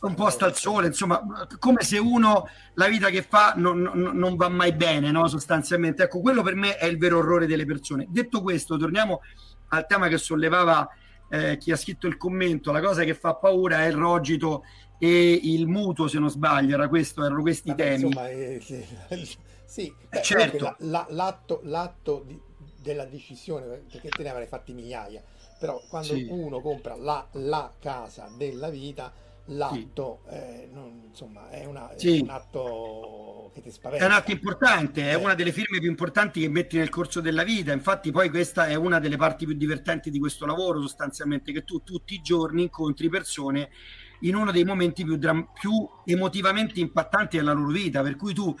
un posto al sole, insomma, come se uno la vita che fa non, non, non va mai bene, no? sostanzialmente. Ecco, quello per me è il vero orrore delle persone. Detto questo, torniamo al tema che sollevava eh, chi ha scritto il commento, la cosa che fa paura è il rogito e il mutuo, se non sbaglio, era questo, erano questi Vabbè, temi. Insomma, eh, sì, beh, certo. La, la, l'atto, l'atto di della decisione, perché te ne avrei fatti migliaia, però quando sì. uno compra la, la, casa della vita, l'atto sì. eh, non, insomma, è, una, sì. è, un atto che ti spaventa. È un atto importante, è eh. una delle firme più importanti che metti nel corso della vita, infatti poi questa è una delle parti più divertenti di questo lavoro sostanzialmente, che tu tutti i giorni incontri persone in uno dei momenti più, più emotivamente impattanti della loro vita, per cui tu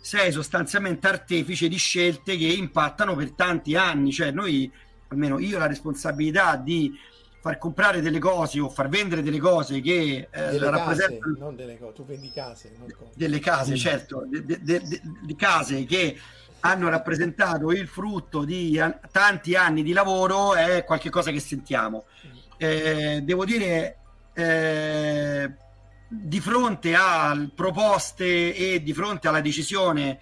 sei sostanzialmente artefice di scelte che impattano per tanti anni, cioè noi, almeno io, la responsabilità di far comprare delle cose o far vendere delle cose che eh, rappresentano non delle cose, tu vendi case, delle case, certo, di case che hanno rappresentato il frutto di tanti anni di lavoro è qualcosa che sentiamo. Mm. Eh, devo dire eh, di fronte a proposte e di fronte alla decisione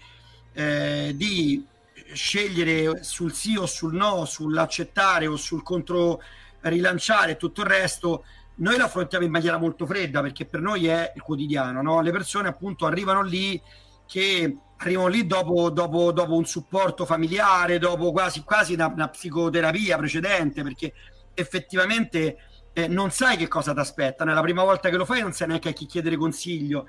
eh, di scegliere sul sì o sul no, sull'accettare o sul contro rilanciare e tutto il resto, noi lo affrontiamo in maniera molto fredda perché per noi è il quotidiano, no? le persone appunto arrivano lì che arrivano lì dopo, dopo, dopo un supporto familiare, dopo quasi, quasi una, una psicoterapia precedente perché effettivamente eh, non sai che cosa ti aspetta. La prima volta che lo fai non sai neanche a chi chiedere consiglio.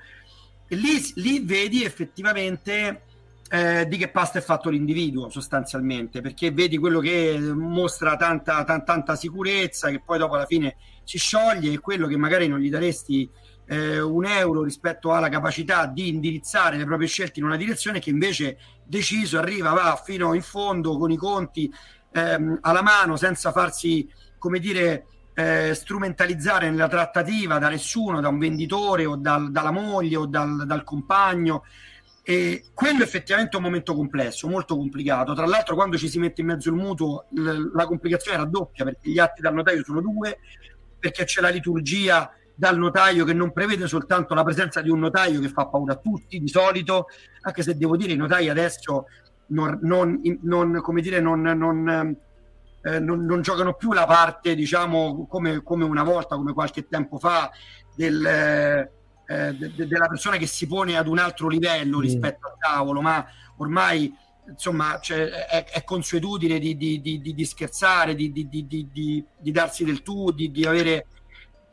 E lì, lì vedi effettivamente eh, di che pasta è fatto l'individuo sostanzialmente, perché vedi quello che mostra tanta, tanta, tanta sicurezza, che poi dopo alla fine si scioglie, e quello che magari non gli daresti eh, un euro rispetto alla capacità di indirizzare le proprie scelte in una direzione che invece deciso arriva, va fino in fondo con i conti ehm, alla mano senza farsi, come dire, eh, strumentalizzare nella trattativa da nessuno, da un venditore o dal, dalla moglie o dal, dal compagno. E quello effettivamente è un momento complesso, molto complicato. Tra l'altro, quando ci si mette in mezzo il mutuo, l- la complicazione raddoppia perché gli atti dal notaio sono due, perché c'è la liturgia dal notaio che non prevede soltanto la presenza di un notaio che fa paura a tutti di solito, anche se devo dire i notai adesso non, non, non come dire, non, non eh, non, non, giocano più la parte, diciamo, come, come, una volta, come qualche tempo fa, del, eh, de, de, della persona che si pone ad un altro livello mm. rispetto al tavolo, ma ormai insomma cioè, è, è, consuetudine di, di, di, di scherzare, di, darsi del tu, di, avere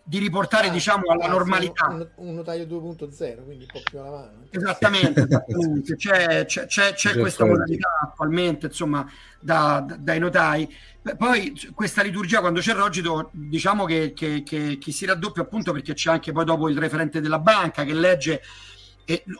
di riportare ah, diciamo alla normalità un, un, notaio 2.0 quindi un po' più avanti esattamente, [LAUGHS] esattamente. c'è, c'è, c'è, c'è questa modalità attualmente insomma da, da, dai notai poi questa liturgia quando c'è Rogito diciamo che, che, che, che, si raddoppia appunto perché c'è anche poi dopo il referente della banca che legge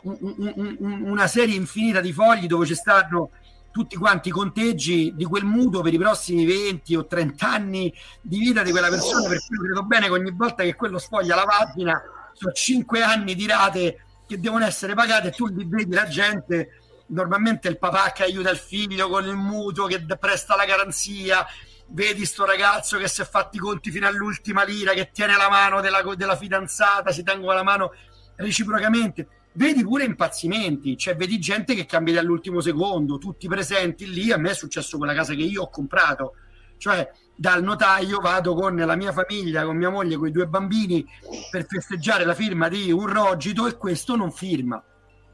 un, un, un, una serie infinita di fogli dove ci stanno tutti quanti i conteggi di quel mutuo per i prossimi 20 o 30 anni di vita di quella persona, per cui credo bene che ogni volta che quello sfoglia la pagina sono 5 anni di rate che devono essere pagate e tu vedi la gente normalmente il papà che aiuta il figlio con il mutuo che presta la garanzia. Vedi sto ragazzo che si è fatti i conti fino all'ultima lira che tiene la mano della, della fidanzata si tengono la mano reciprocamente. Vedi pure impazzimenti, cioè vedi gente che cambia all'ultimo secondo, tutti presenti lì, a me è successo con la casa che io ho comprato, cioè dal notaio vado con la mia famiglia, con mia moglie, con i due bambini per festeggiare la firma di un rogito e questo non firma,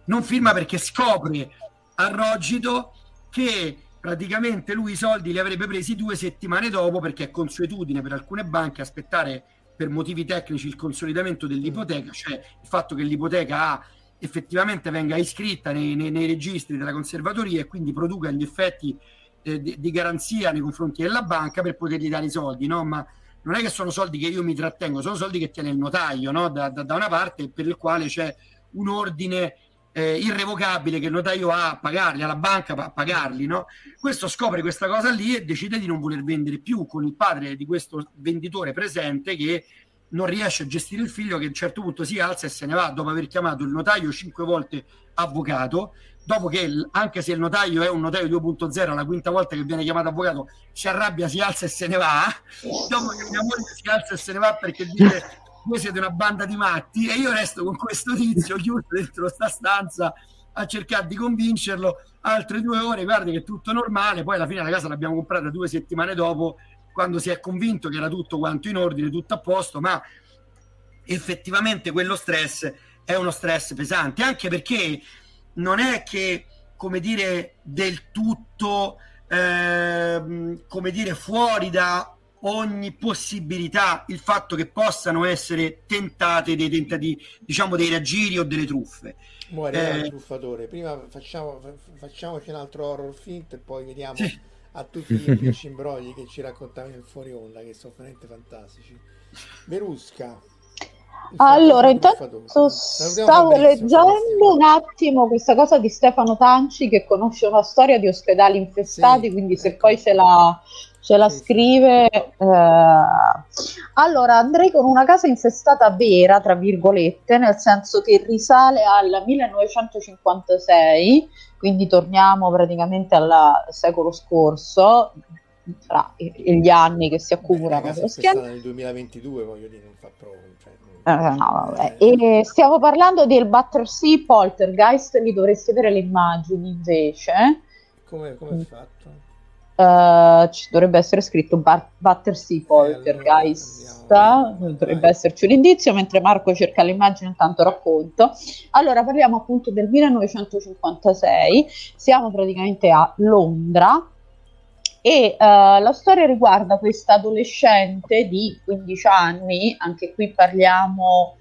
non firma perché scopre a rogito che praticamente lui i soldi li avrebbe presi due settimane dopo perché è consuetudine per alcune banche aspettare per motivi tecnici il consolidamento dell'ipoteca, cioè il fatto che l'ipoteca ha effettivamente venga iscritta nei, nei, nei, registri della conservatoria e quindi produca gli effetti eh, di, di, garanzia nei confronti della banca per potergli dare i soldi, no? Ma non è che sono soldi che io mi trattengo, sono soldi che tiene il notaio, no? Da, da, da una parte per il quale c'è un ordine eh, irrevocabile che il notaio ha a pagarli, alla banca a pagarli, no? Questo scopre questa cosa lì e decide di non voler vendere più con il padre di questo venditore presente che non riesce a gestire il figlio che a un certo punto si alza e se ne va dopo aver chiamato il notaio cinque volte avvocato dopo che anche se il notaio è un notaio 2.0 la quinta volta che viene chiamato avvocato si arrabbia, si alza e se ne va dopo che mia moglie si alza e se ne va perché dice voi siete una banda di matti e io resto con questo tizio chiuso dentro sta stanza a cercare di convincerlo. Altre due ore, guarda che è tutto normale poi alla fine la casa l'abbiamo comprata due settimane dopo quando si è convinto che era tutto quanto in ordine, tutto a posto, ma effettivamente quello stress è uno stress pesante, anche perché non è che, come dire, del tutto, eh, come dire, fuori da ogni possibilità il fatto che possano essere tentate dei tentativi, diciamo dei raggiri o delle truffe. Muore eh, il truffatore. Prima facciamo, facciamoci un altro horror film e poi vediamo. Sì a tutti gli [LAUGHS] imbrogli che ci raccontavi nel fuori onda, che sono veramente fantastici. Verusca. Allora, intanto stavo leggendo un attimo questa cosa di Stefano Tanci che conosce una storia di ospedali infestati, sì, quindi se ecco. poi ce la, ce la scrive. Eh... Allora, andrei con una casa infestata vera, tra virgolette, nel senso che risale al 1956 quindi torniamo praticamente al secolo scorso, tra gli anni che si accumulano. Beh, è nel 2022, voglio dire, non fa proprio. Cioè, eh, no, eh. E stiamo parlando del Battersea Poltergeist, lì dovresti avere le immagini invece. Come, come è fatto? Uh, ci dovrebbe essere scritto Bar- Battersea Poltergeist, eh, allora, dovrebbe esserci un indizio, mentre Marco cerca l'immagine intanto racconto. Allora parliamo appunto del 1956, siamo praticamente a Londra. E uh, la storia riguarda questa adolescente di 15 anni, anche qui parliamo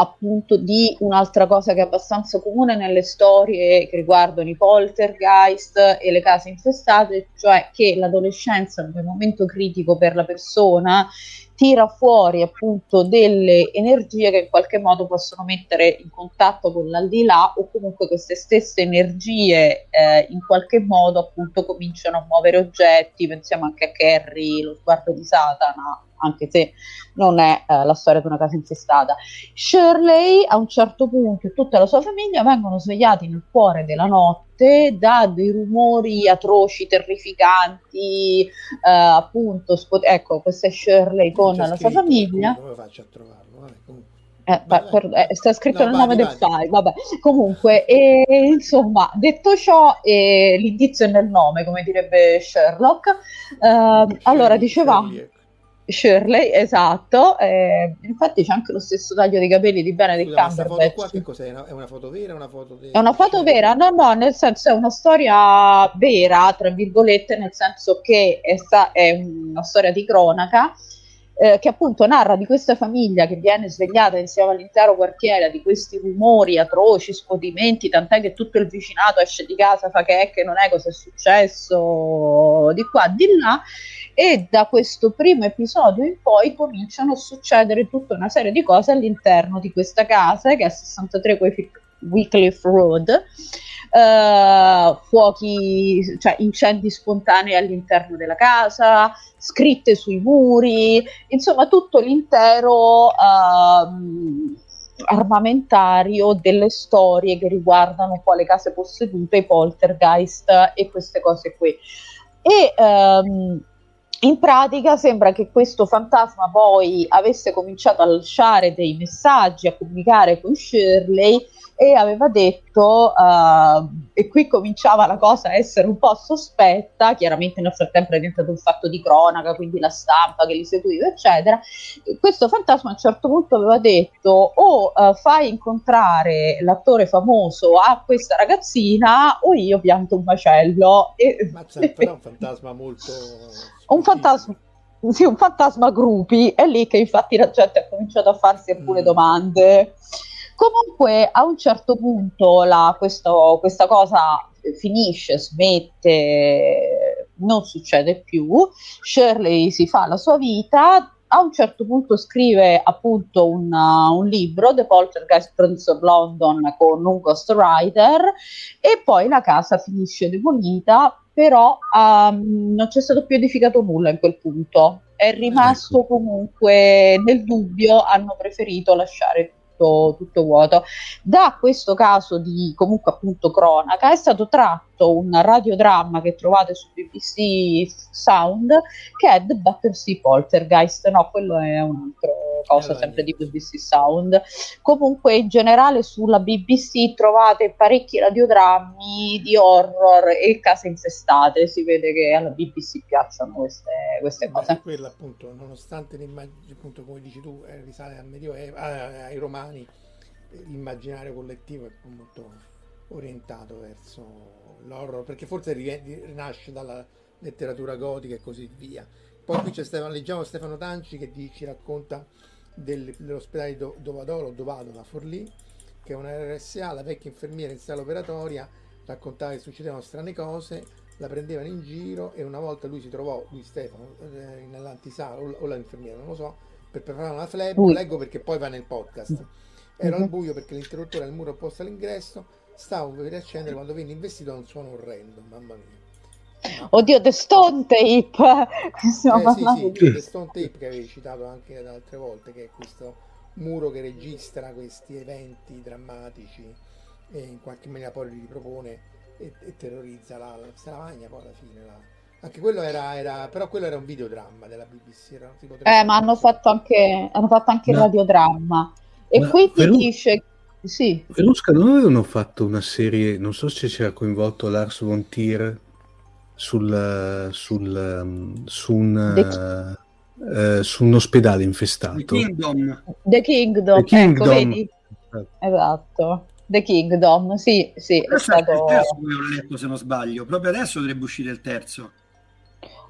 appunto di un'altra cosa che è abbastanza comune nelle storie che riguardano i poltergeist e le case infestate, cioè che l'adolescenza un momento critico per la persona tira fuori appunto delle energie che in qualche modo possono mettere in contatto con l'aldilà o comunque queste stesse energie eh, in qualche modo appunto cominciano a muovere oggetti, pensiamo anche a Carrie, lo sguardo di Satana, anche se non è eh, la storia di una casa infestata. Shirley a un certo punto e tutta la sua famiglia vengono svegliati nel cuore della notte da dei rumori atroci, terrificanti, eh, appunto, spo- ecco, questa è Shirley con la sua famiglia. Come faccio a trovarlo? Vabbè, eh, beh, per, eh, sta scritto no, nel nome del file, vabbè. Comunque, e, insomma, detto ciò, eh, l'indizio è nel nome, come direbbe Sherlock. Uh, allora, dicevamo... Shirley, esatto. Eh, infatti c'è anche lo stesso taglio di capelli di Benedict Scusa, Cumberbatch. Qua che cos'è? È una foto vera? Una foto di... È una foto vera? No, no, nel senso è una storia vera, tra virgolette, nel senso che è, sta- è una storia di cronaca eh, che appunto narra di questa famiglia che viene svegliata insieme all'intero quartiere di questi rumori atroci, scotimenti, tant'è che tutto il vicinato esce di casa, fa che è che non è cosa è successo di qua, di là e da questo primo episodio in poi cominciano a succedere tutta una serie di cose all'interno di questa casa che è a 63 Wycliffe Road uh, fuochi, cioè incendi spontanei all'interno della casa, scritte sui muri, insomma tutto l'intero uh, armamentario delle storie che riguardano quale case possedute, i poltergeist e queste cose qui. E um, in pratica sembra che questo fantasma poi avesse cominciato a lasciare dei messaggi, a comunicare con Shirley e aveva detto, uh, e qui cominciava la cosa a essere un po' sospetta, chiaramente nel frattempo è diventato un fatto di cronaca, quindi la stampa che li seguiva, eccetera. Questo fantasma a un certo punto aveva detto o uh, fai incontrare l'attore famoso a questa ragazzina o io pianto un macello. E... Ma certo, però è un fantasma molto... [LAUGHS] un fantasma sì, un fantasma gruppi, è lì che infatti la gente ha cominciato a farsi alcune mm. domande. Comunque a un certo punto la, questo, questa cosa finisce, smette, non succede più, Shirley si fa la sua vita, a un certo punto scrive appunto un, uh, un, libro, The Poltergeist Prince of London, con un ghostwriter e poi la casa finisce demolita, però um, non c'è stato più edificato nulla in quel punto. È rimasto ecco. comunque nel dubbio, hanno preferito lasciare tutto, tutto vuoto. Da questo caso di comunque appunto cronaca è stato tratto un radiodramma che trovate su BBC Sound che è The Battersea Poltergeist, no, quello è un altro cosa sempre di BBC Sound. Comunque in generale sulla BBC trovate parecchi radiodrammi di horror e case infestate, si vede che alla BBC piacciono queste, queste cose. Beh, quella appunto, nonostante l'immagine, appunto come dici tu, eh, risale al Medioevo, eh, ai Romani, l'immaginario collettivo è molto orientato verso l'horror, perché forse rinasce dalla letteratura gotica e così via. Poi qui c'è Stefano, leggiamo Stefano Tanci che ci racconta del, dell'ospedale do, Dovadoro, Dovado da Forlì, che è una RSA, la vecchia infermiera in sala operatoria raccontava che succedevano strane cose, la prendevano in giro e una volta lui si trovò, lui Stefano, eh, nell'antisala o, o l'infermiera, non lo so, per preparare una fleb, leggo perché poi va nel podcast. Era al buio perché l'interruttore al muro opposto all'ingresso stavo per riaccendere quando venne investito da un suono orrendo, mamma mia. Oddio, The Stone Tape. [LAUGHS] Stiamo eh, sì, sì, The Stone Tape che avevi citato anche da altre volte, che è questo muro che registra questi eventi drammatici e in qualche maniera poi li ripropone e, e terrorizza la, la Salavagna poi alla fine la, anche quello era, era, però quello era un videodramma della BBC era, eh ma hanno fatto anche hanno fatto anche no. il radiodramma e ma qui ti Veru... dice sì Verusca non avevano fatto una serie non so se c'era coinvolto Lars von Trier sul, sul, su, un, uh, su un ospedale infestato. The Kingdom. The Kingdom, The Kingdom. Ecco, vedi? Esatto. The Kingdom, sì, sì. è stato... il terzo che ho letto, se non sbaglio. Proprio adesso dovrebbe uscire il terzo.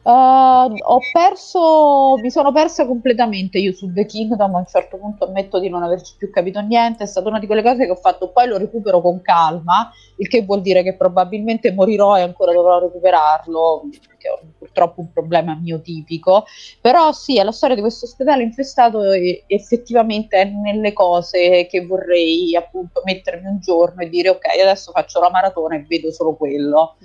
Uh, ho perso, mi sono persa completamente io su The Kingdom. A un certo punto ammetto di non averci più capito niente. È stata una di quelle cose che ho fatto, poi lo recupero con calma, il che vuol dire che probabilmente morirò e ancora dovrò recuperarlo, perché ho purtroppo un problema mio tipico. Però sì, è la storia di questo ospedale infestato e effettivamente è nelle cose che vorrei appunto mettermi un giorno e dire ok, adesso faccio la maratona e vedo solo quello.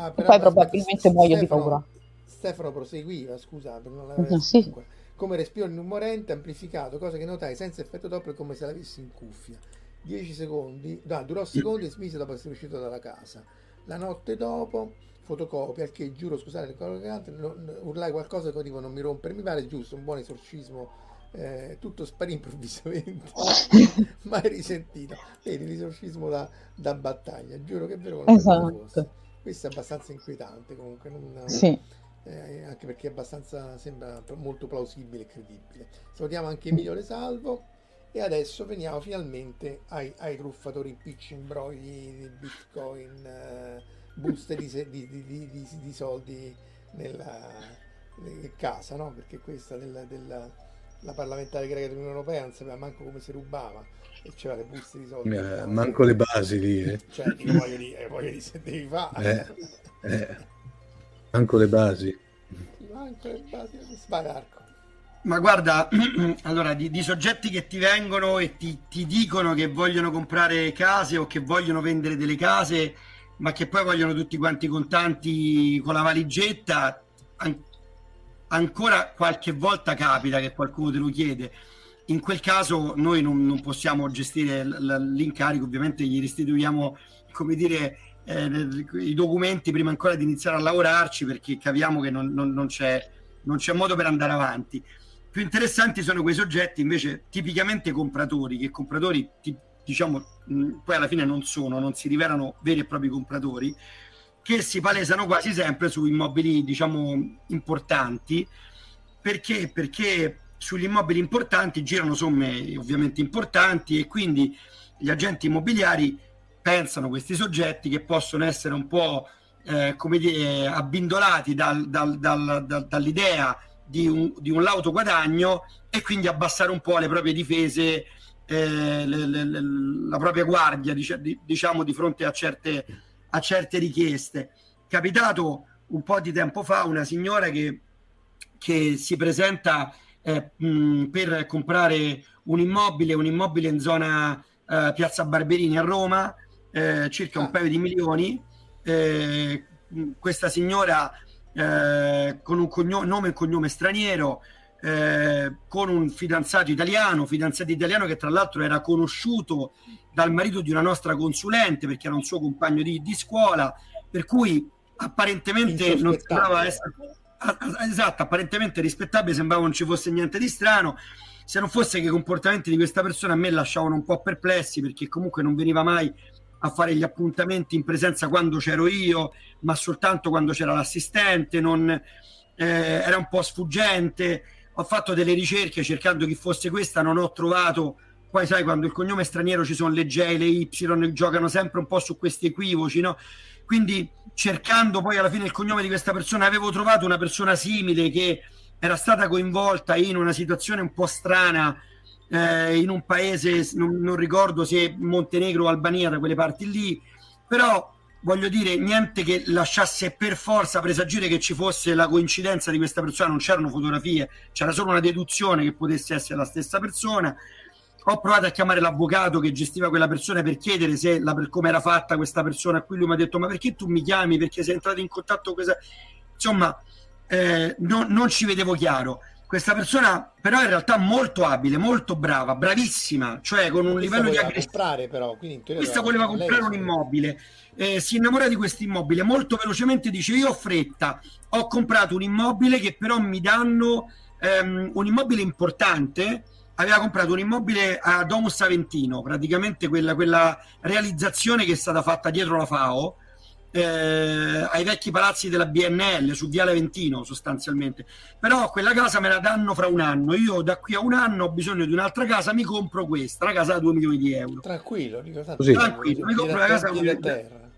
Ah, e poi probabilmente muoio di paura. Stefano proseguiva, scusate, non l'avevo uh, sì. Come respiro immorente, amplificato, cosa che notai senza effetto doppio come se l'avessi in cuffia. 10 secondi, no, durò secondi e smise dopo essere uscito dalla casa. La notte dopo, fotocopia, che giuro, scusate, urlai qualcosa che tipo non mi rompere, mi pare giusto, un buon esorcismo. Eh, tutto sparì [LAUGHS] improvvisamente, mai risentito. Vedi l'esorcismo da, da battaglia, giuro che è vero. Esatto. Questo è abbastanza inquietante comunque, non, sì. eh, anche perché è abbastanza, sembra molto plausibile e credibile. Salutiamo anche Emilio Le Salvo e adesso veniamo finalmente ai, ai truffatori impicci, imbrogli di bitcoin, eh, buste di, di, di, di, soldi nella, nella casa, no? perché questa della, della la parlamentare greca dell'Unione Europea non sapeva manco come si rubava e c'era le buste di soldi. Eh, manco le basi lì. Eh. Cioè, io voglio dire, voglio dire se devi fare. Eh, eh. Manco le basi. Manco le basi, sbagarco. Ma guarda, [CLEARS THROAT] allora, di, di, soggetti che ti vengono e ti, ti, dicono che vogliono comprare case o che vogliono vendere delle case, ma che poi vogliono tutti quanti contanti con la valigetta, an- ancora qualche volta capita che qualcuno te lo chiede in quel caso noi non, non possiamo gestire l- l- l'incarico, ovviamente gli restituiamo come dire eh, i documenti prima ancora di iniziare a lavorarci perché capiamo che non, non, non, c'è, non c'è modo per andare avanti. Più interessanti sono quei soggetti invece tipicamente compratori, che compratori ti, diciamo mh, poi alla fine non sono, non si rivelano veri e propri compratori, che si palesano quasi sempre su immobili diciamo importanti. Perché? Perché sugli immobili importanti girano somme ovviamente importanti e quindi gli agenti immobiliari pensano questi soggetti che possono essere un po' eh, come dire, abbindolati dal, dal, dal, dall'idea di un, di un lauto guadagno e quindi abbassare un po' le proprie difese, eh, le, le, le, la propria guardia, diciamo, di fronte a certe, a certe richieste. Capitato un po' di tempo fa una signora che, che si presenta eh, mh, per comprare un immobile, un immobile in zona eh, Piazza Barberini a Roma, eh, circa un ah. paio di milioni. Eh, questa signora eh, con un cognome, nome e cognome straniero, con un fidanzato italiano, fidanzato italiano che tra l'altro era conosciuto dal marito di una nostra consulente perché era un suo compagno di, di scuola, per cui apparentemente non sembrava essere esatto, apparentemente rispettabile, sembrava non ci fosse niente di strano. Se non fosse che i comportamenti di questa persona a me lasciavano un po' perplessi perché comunque non veniva mai a fare gli appuntamenti in presenza quando c'ero io, ma soltanto quando c'era l'assistente, non, eh, era un po' sfuggente. Ho fatto delle ricerche cercando chi fosse questa, non ho trovato. Poi sai, quando il cognome è straniero ci sono le J, le Y, giocano sempre un po' su questi equivoci, no? Quindi cercando poi alla fine il cognome di questa persona, avevo trovato una persona simile che era stata coinvolta in una situazione un po' strana eh, in un paese, non, non, ricordo se Montenegro o Albania, da quelle parti lì, però voglio dire, niente che lasciasse per forza presagire che ci fosse la coincidenza di questa persona, non c'erano fotografie, c'era solo una deduzione che potesse essere la stessa persona. Ho provato a chiamare l'avvocato che gestiva quella persona per chiedere se la, per come era fatta questa persona. A cui lui mi ha detto: Ma perché tu mi chiami? Perché sei entrato in contatto con questa. Insomma, eh, no, non ci vedevo chiaro questa persona però in realtà molto abile, molto brava, bravissima, cioè con un questa livello di aggressività. però, questa voleva comprare un immobile, eh, si innamora di questo immobile, molto velocemente dice io ho fretta, ho comprato un immobile che però mi danno ehm, un immobile importante, aveva comprato un immobile a Domus Aventino, praticamente quella, quella realizzazione che è stata fatta dietro la FAO, eh, ai vecchi palazzi della BNL su Viale Ventino sostanzialmente. Però quella casa me la danno fra un anno. Io da qui a un anno ho bisogno di un'altra casa mi compro questa la casa da 2 milioni di euro. Tranquillo, Così. tranquillo mi compro la casa di terra.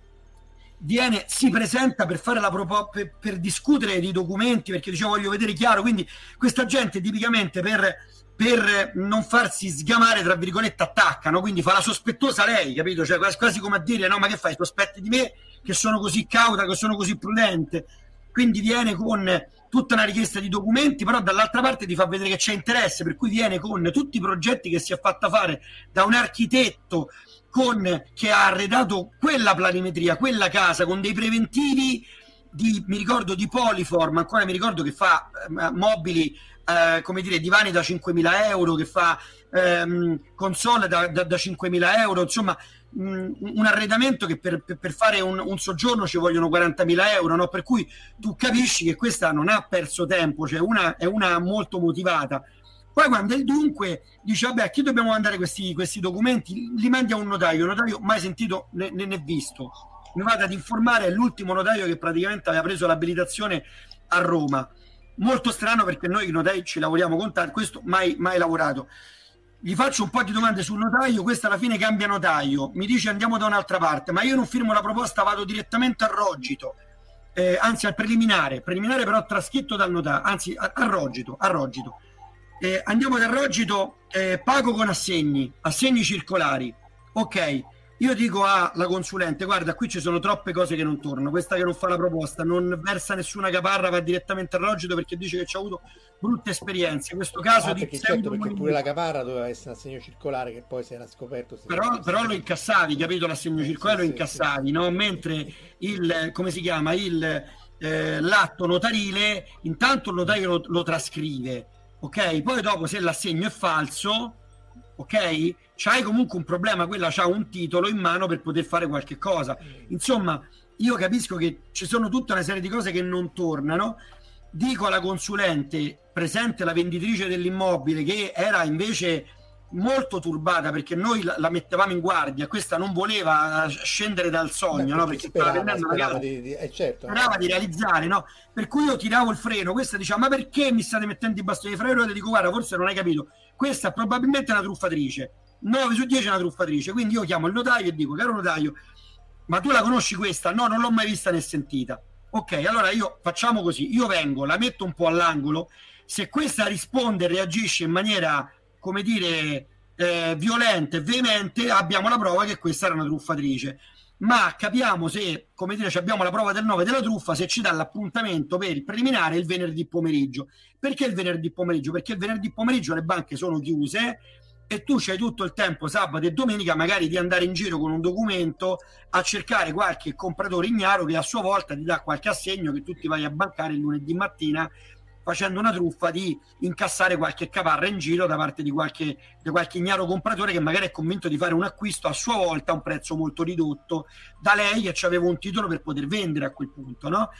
Viene, si presenta per fare la proposta per, per, discutere di documenti perché dice voglio vedere chiaro quindi questa gente tipicamente per, per non farsi sgamare tra virgolette attaccano quindi fa la sospettosa lei capito? Cioè quasi, come a dire no ma che fai? Sospetti di me? Che sono così cauta, che sono così prudente. Quindi viene con tutta una richiesta di documenti, però dall'altra parte ti fa vedere che c'è interesse, per cui viene con tutti i progetti che si è fatta fare da un architetto con, che ha arredato quella planimetria, quella casa, con dei preventivi di, mi ricordo, di Poliform, ancora mi ricordo che fa eh, mobili, eh, come dire, divani da 5.000 euro, che fa ehm, console da, da, da 5.000 euro, insomma un arredamento che per, per fare un, un, soggiorno ci vogliono 40.000 euro, no? per cui tu capisci che questa non ha perso tempo, cioè una, è una molto motivata. Poi quando è il dunque dice vabbè a chi dobbiamo mandare questi, questi documenti? Li mandi a un notaio, un notaio mai sentito né, né visto. Mi vado ad informare, è l'ultimo notaio che praticamente aveva preso l'abilitazione a Roma. Molto strano perché noi notai ci lavoriamo con tanti, questo mai, mai lavorato. Gli faccio un po' di domande sul notaio, questo alla fine cambia notaio, mi dice andiamo da un'altra parte, ma io non firmo la proposta, vado direttamente al Rogito, eh, anzi al preliminare, preliminare però traschetto dal notaio, anzi a, a Rogito, a Rogito. Eh, andiamo dal Rogito, eh, pago con assegni, assegni circolari, ok, io dico alla consulente, guarda, qui ci sono troppe cose che non tornano, questa che non fa la proposta, non versa nessuna caparra, va direttamente al Rogito perché dice che ci ha avuto brutte esperienze. In questo caso ah, perché, certo, perché pure la caparra doveva essere un assegno circolare che poi si era scoperto. Però, però lo incassavi, capito? L'assegno circolare sì, lo incassavi, sì, no? Mentre il, come si chiama, il, eh, l'atto notarile, intanto il notaio lo, lo trascrive, ok? Poi dopo se l'assegno è falso ok? C'hai comunque un problema, quella c'ha un titolo in mano per poter fare qualche cosa. Insomma, io capisco che ci sono tutta una serie di cose che non tornano. Dico alla consulente presente la venditrice dell'immobile che era invece molto turbata perché noi la, la mettevamo in guardia, questa non voleva scendere dal sogno, Beh, no? perché stava sperava casa di, di- eh, certo. sperava di realizzare, no? Per cui io tiravo il freno, questa diceva ma perché mi state mettendo i bastoni di freno? E dico guarda forse non hai capito, questa è probabilmente una truffatrice, 9 su 10 è una truffatrice, quindi io chiamo il notaio e dico caro notaio, ma tu la conosci questa? No, non l'ho mai vista né sentita. Ok, allora io facciamo così, io vengo, la metto un po' all'angolo, se questa risponde e reagisce in maniera, come dire, eh, violenta e veemente, abbiamo la prova che questa era una truffatrice. Ma capiamo se, come dire, abbiamo la prova del 9 della truffa, se ci dà l'appuntamento per il preliminare il venerdì pomeriggio. Perché il venerdì pomeriggio? Perché il venerdì pomeriggio le banche sono chiuse e tu c'hai tutto il tempo sabato e domenica magari di andare in giro con un documento a cercare qualche compratore ignaro che a sua volta ti dà qualche assegno che tu ti vai a bancare il lunedì mattina facendo una truffa di incassare qualche caparra in giro da parte di qualche, di qualche ignaro compratore che magari è convinto di fare un acquisto a sua volta a un prezzo molto ridotto da lei che aveva un titolo per poter vendere a quel punto, no?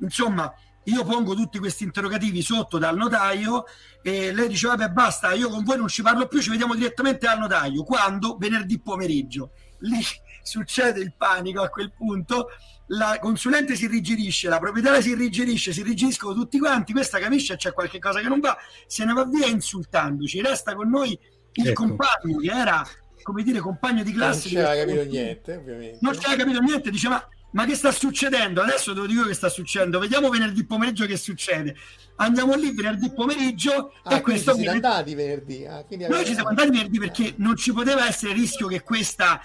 Insomma, io pongo tutti questi interrogativi sotto dal notaio e lei dice vabbè basta, io con voi non ci parlo più, ci vediamo direttamente al notaio. Quando? Venerdì pomeriggio. Lì [LAUGHS] succede il panico a quel punto, la consulente si irrigidisce, la proprietaria si irrigidisce, si irrigidiscono tutti quanti, questa capisce c'è qualche cosa che non va, se ne va via insultandoci, resta con noi il Ecco. compagno che era, come dire, compagno di Non classe. ci di aveva capito niente, ovviamente. non ci aveva capito niente, dice ma, ma che sta succedendo? Adesso te lo dico che sta succedendo, vediamo venerdì pomeriggio che succede. Andiamo lì venerdì pomeriggio Ah, e questo ci viene- andati venerdì. Ah, noi ci siamo andati venerdì perché non ci poteva essere il rischio che questa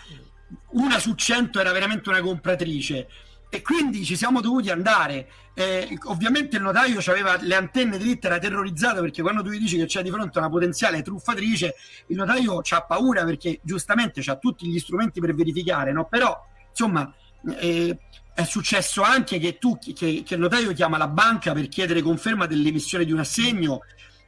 una su cento era veramente una compratrice e quindi ci siamo dovuti andare. Eh, ovviamente il notaio aveva le antenne dritte, era terrorizzato perché quando tu gli dici che c'è di fronte una potenziale truffatrice, il notaio ha paura perché giustamente ha tutti gli strumenti per verificare, no? Però insomma eh, è successo anche che tu che, che il notaio chiama la banca per chiedere conferma dell'emissione di un assegno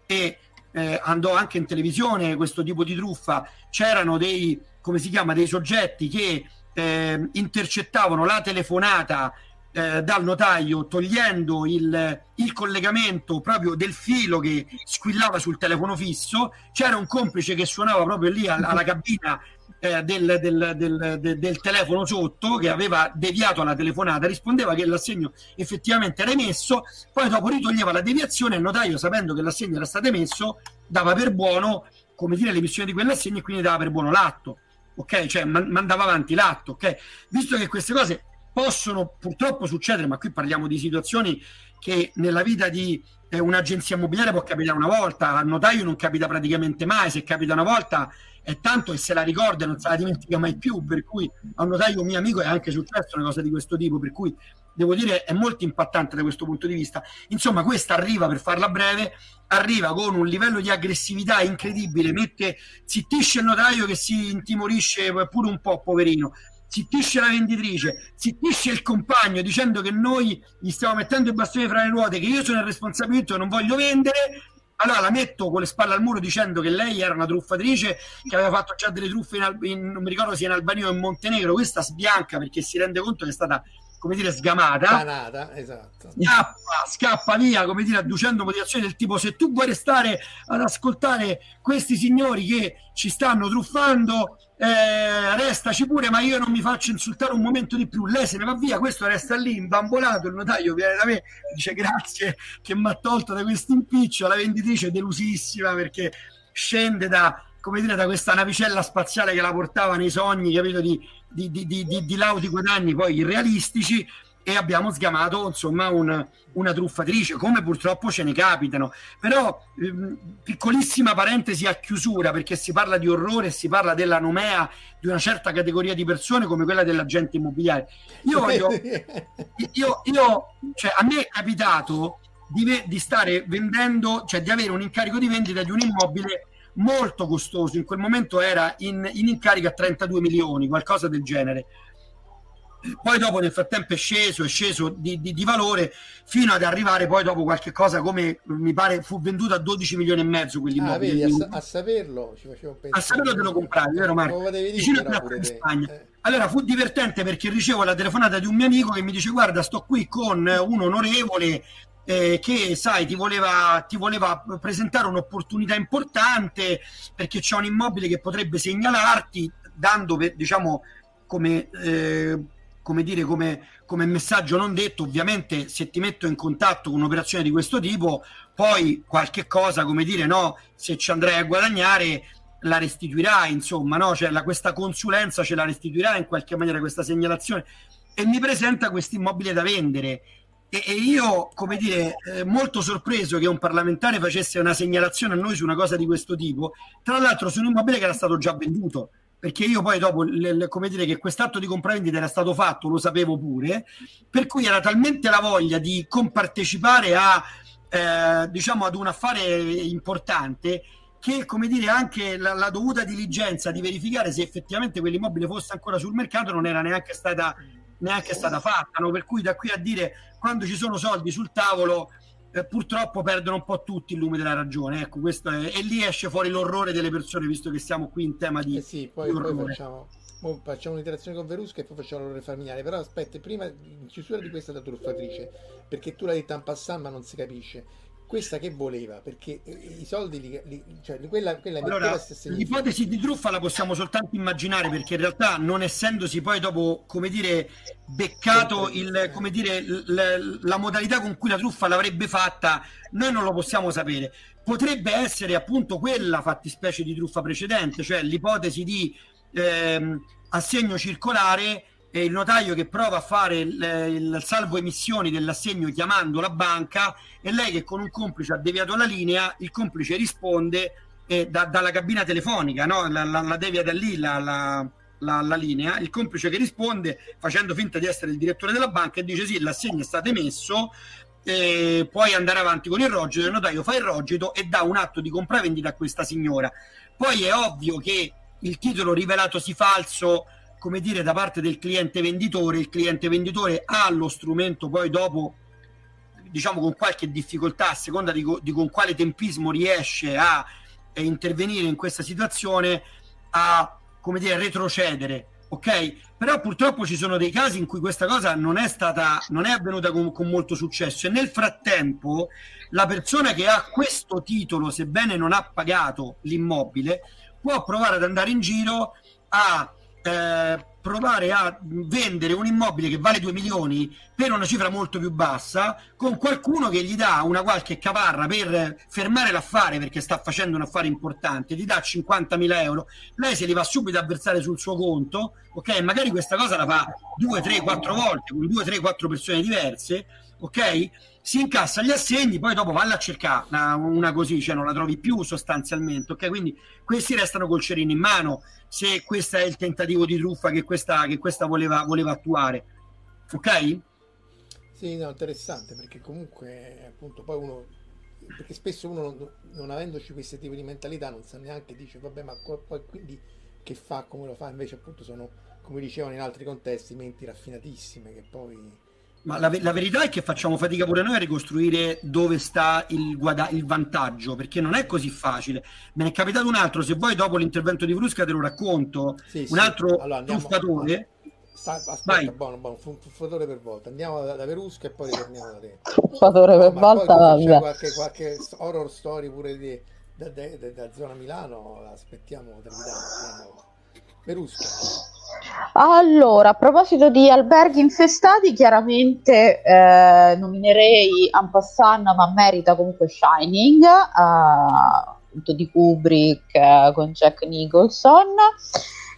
e eh, andò anche in televisione questo tipo di truffa c'erano dei come si chiama dei soggetti che eh, intercettavano la telefonata eh, dal notaio togliendo il, il collegamento proprio del filo che squillava sul telefono fisso. C'era un complice che suonava proprio lì alla, alla cabina eh, del, del, del, del- telefono sotto che aveva deviato la telefonata rispondeva che l'assegno effettivamente era emesso poi dopo ritoglieva la deviazione e il notaio sapendo che l'assegno era stato emesso dava per buono come dire l'emissione di quell'assegno e quindi dava per buono l'atto ok cioè man- mandava avanti l'atto ok? Visto che queste cose possono purtroppo succedere ma qui parliamo di situazioni che nella vita di eh, un'agenzia immobiliare può capitare una volta al notaio non capita praticamente mai se capita una volta è tanto e se la ricorda non se la dimentica mai più per cui a un notaio mio amico è anche successo una cosa di questo tipo per cui devo dire è molto impattante da questo punto di vista. Insomma questa arriva per farla breve arriva con un livello di aggressività incredibile mette zittisce il notaio che si intimorisce pure un po' poverino zittisce la venditrice, zittisce il compagno dicendo che noi gli stiamo mettendo i bastoni fra le ruote, che io sono il responsabile e non voglio vendere. Allora la metto con le spalle al muro dicendo che lei era una truffatrice che aveva fatto già delle truffe in, Al- in- non mi ricordo se in Albania o in Montenegro. Questa sbianca perché si rende conto che è stata, come dire, sgamata Panata, esatto. scappa, scappa via, come dire, adducendo motivazioni del tipo se tu vuoi restare ad ascoltare questi signori che ci stanno truffando, eh, restaci pure, ma io non mi faccio insultare un momento di più. Lei se ne va via, questo resta lì imbambolato, il notaio viene da me, dice grazie che mi ha tolto da questo impiccio, la venditrice è delusissima perché scende da come dire, da questa navicella spaziale che la portava nei sogni, capito, di, di, di, di, lauti guadagni poi irrealistici e abbiamo sgamato insomma un- una truffatrice come purtroppo ce ne capitano. Però ehm, piccolissima parentesi a chiusura perché si parla di orrore si parla della nomea di una certa categoria di persone come quella dell'agente immobiliare. Io voglio [LAUGHS] io, io cioè, a me è capitato di, di stare vendendo cioè di avere un incarico di vendita di un immobile molto costoso. In quel momento era in, in incarico a 32 milioni qualcosa del genere poi dopo nel frattempo è sceso, è sceso di, di, di, valore fino ad arrivare poi dopo qualche cosa come mi pare fu venduto a 12 milioni e mezzo quell'immobile. Ah, vedi, a, a, saperlo ci facevo pensare. A saperlo te lo compravi, vero Marco? Vicino a in Spagna. Eh. Allora fu divertente perché ricevo la telefonata di un mio amico che mi dice guarda sto qui con un onorevole eh, che sai ti voleva, ti voleva presentare un'opportunità importante perché c'è un immobile che potrebbe segnalarti dando diciamo come eh, come dire, come, come, messaggio non detto, ovviamente se ti metto in contatto con un'operazione di questo tipo, poi qualche cosa, come dire, no, se ci andrai a guadagnare la restituirai, insomma, no? Cioè la, questa consulenza ce la restituirà in qualche maniera questa segnalazione e mi presenta questo immobile da vendere. E, e io, come dire, eh, molto sorpreso che un parlamentare facesse una segnalazione a noi su una cosa di questo tipo, tra l'altro su un immobile che era stato già venduto perché io poi dopo, le, le, come dire, che quest'atto di compravendita era stato fatto, lo sapevo pure, per cui era talmente la voglia di compartecipare a, eh, diciamo, ad un affare importante che, come dire, anche la, la, dovuta diligenza di verificare se effettivamente quell'immobile fosse ancora sul mercato non era neanche stata, neanche stata fatta, no? per cui da qui a dire quando ci sono soldi sul tavolo eh, purtroppo perdono un po' tutti il lume della ragione. Ecco, questo è, e lì esce fuori l'orrore delle persone, visto che siamo qui in tema di. Eh sì, poi, poi facciamo, facciamo un'interazione con Verusca e poi facciamo l'orrore familiare. Però aspetta, prima in chiusura di questa da truffatrice, perché tu l'hai detta in passant, ma non si capisce questa che voleva perché i soldi li, li, cioè, quella, quella allora, l'ipotesi di truffa la possiamo soltanto immaginare perché in realtà non essendosi poi dopo come dire beccato il, come dire, l, la modalità con cui la truffa l'avrebbe fatta noi non lo possiamo sapere. Potrebbe essere appunto quella fattispecie di truffa precedente cioè l'ipotesi di ehm, assegno circolare e il notaio che prova a fare il, il, salvo emissioni dell'assegno chiamando la banca e lei che con un complice ha deviato la linea, il complice risponde eh, da, dalla cabina telefonica, no? la, la, la, devia da lì la, la, la, linea, il complice che risponde facendo finta di essere il direttore della banca e dice sì, l'assegno è stato emesso, eh, puoi andare avanti con il rogito, il notaio fa il rogito e dà un atto di compravendita a questa signora. Poi è ovvio che il titolo rivelatosi falso come dire, da parte del cliente venditore, il cliente venditore ha lo strumento poi dopo, diciamo con qualche difficoltà, a seconda di, di con quale tempismo riesce a, a intervenire in questa situazione, a, come dire, retrocedere. Ok? Però purtroppo ci sono dei casi in cui questa cosa non è stata, non è avvenuta con, con molto successo e nel frattempo la persona che ha questo titolo, sebbene non ha pagato l'immobile, può provare ad andare in giro a eh, provare a vendere un immobile che vale 2 milioni per una cifra molto più bassa con qualcuno che gli dà una qualche caparra per fermare l'affare perché sta facendo un affare importante, ti dà 50.000 euro, lei se li va subito a versare sul suo conto, ok? Magari questa cosa la fa 2, 3, 4 volte con 2, 3, 4 persone diverse, ok? Si incassa gli assegni, poi dopo valla a cercare una, una, così, cioè non la trovi più sostanzialmente, ok? Quindi questi restano col cerino in mano se questo è il tentativo di truffa che questa, che questa voleva, voleva attuare, ok? Sì, no, interessante perché comunque appunto poi uno perché spesso uno non, non avendoci questi tipi di mentalità non sa neanche dice vabbè ma poi quindi che fa come lo fa invece appunto sono come dicevano in altri contesti menti raffinatissime che poi ma la, la, verità è che facciamo fatica pure noi a ricostruire dove sta il, guada- il, vantaggio, perché non è così facile. Me ne è capitato un altro, se vuoi dopo l'intervento di Brusca te lo racconto. Sì, un sì. altro allora, truffatore. Aspetta, buono, buono, truffatore per volta. Andiamo da, da Verusca e poi ritorniamo da te. Truffatore per volta, vabbè. Qualche, qualche horror story pure di, da, da, da, zona Milano, aspettiamo. Verusca. Allora, a proposito di alberghi infestati, chiaramente eh, nominerei Ampassan, ma merita comunque Shining, eh, di Kubrick eh, con Jack Nicholson.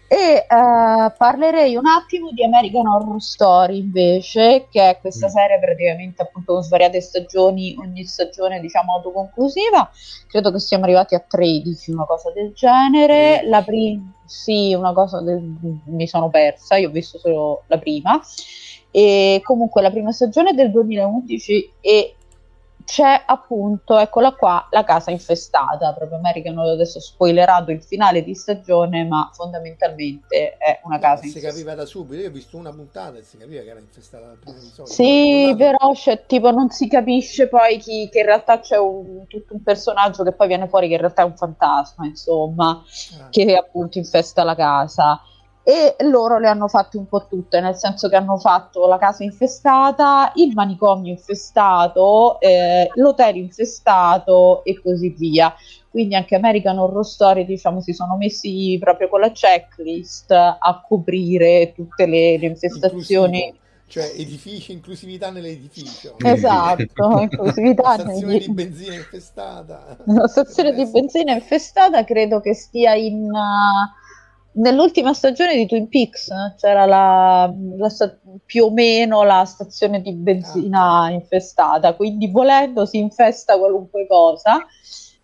E uh, parlerei un attimo di American Horror Story invece, che è questa mm. serie praticamente appunto con svariate stagioni, ogni stagione diciamo autoconclusiva. Credo che siamo arrivati a 13, una cosa del genere. La prima, sì, una cosa del... mi sono persa, io ho visto solo la prima. E comunque la prima stagione è del 2011 e c'è appunto, eccola qua, la casa infestata. Proprio American adesso spoilerato il finale di stagione, ma fondamentalmente è una casa si infestata. capiva da subito. Io ho visto una puntata e si capiva che era infestata dal primo episodio. Sì, però c'è, tipo non si capisce poi chi, che in realtà c'è un, tutto un personaggio che poi viene fuori che in realtà è un fantasma, insomma, ah, che appunto infesta la casa. E loro le hanno fatte un po' tutte, nel senso che hanno fatto la casa infestata, il manicomio infestato, eh, l'hotel infestato e così via. Quindi anche American Horror Story, diciamo, si sono messi proprio con la checklist a coprire tutte le, le infestazioni. inclusivo, cioè edifici, inclusività nell'edificio. Esatto, [LAUGHS] inclusività Stazione negli- di benzina infestata. La stazione di benzina infestata credo che stia in, uh, nell'ultima stagione di Twin Peaks. eh, C'era la, la più o meno la stazione di benzina infestata, quindi volendo si infesta qualunque cosa.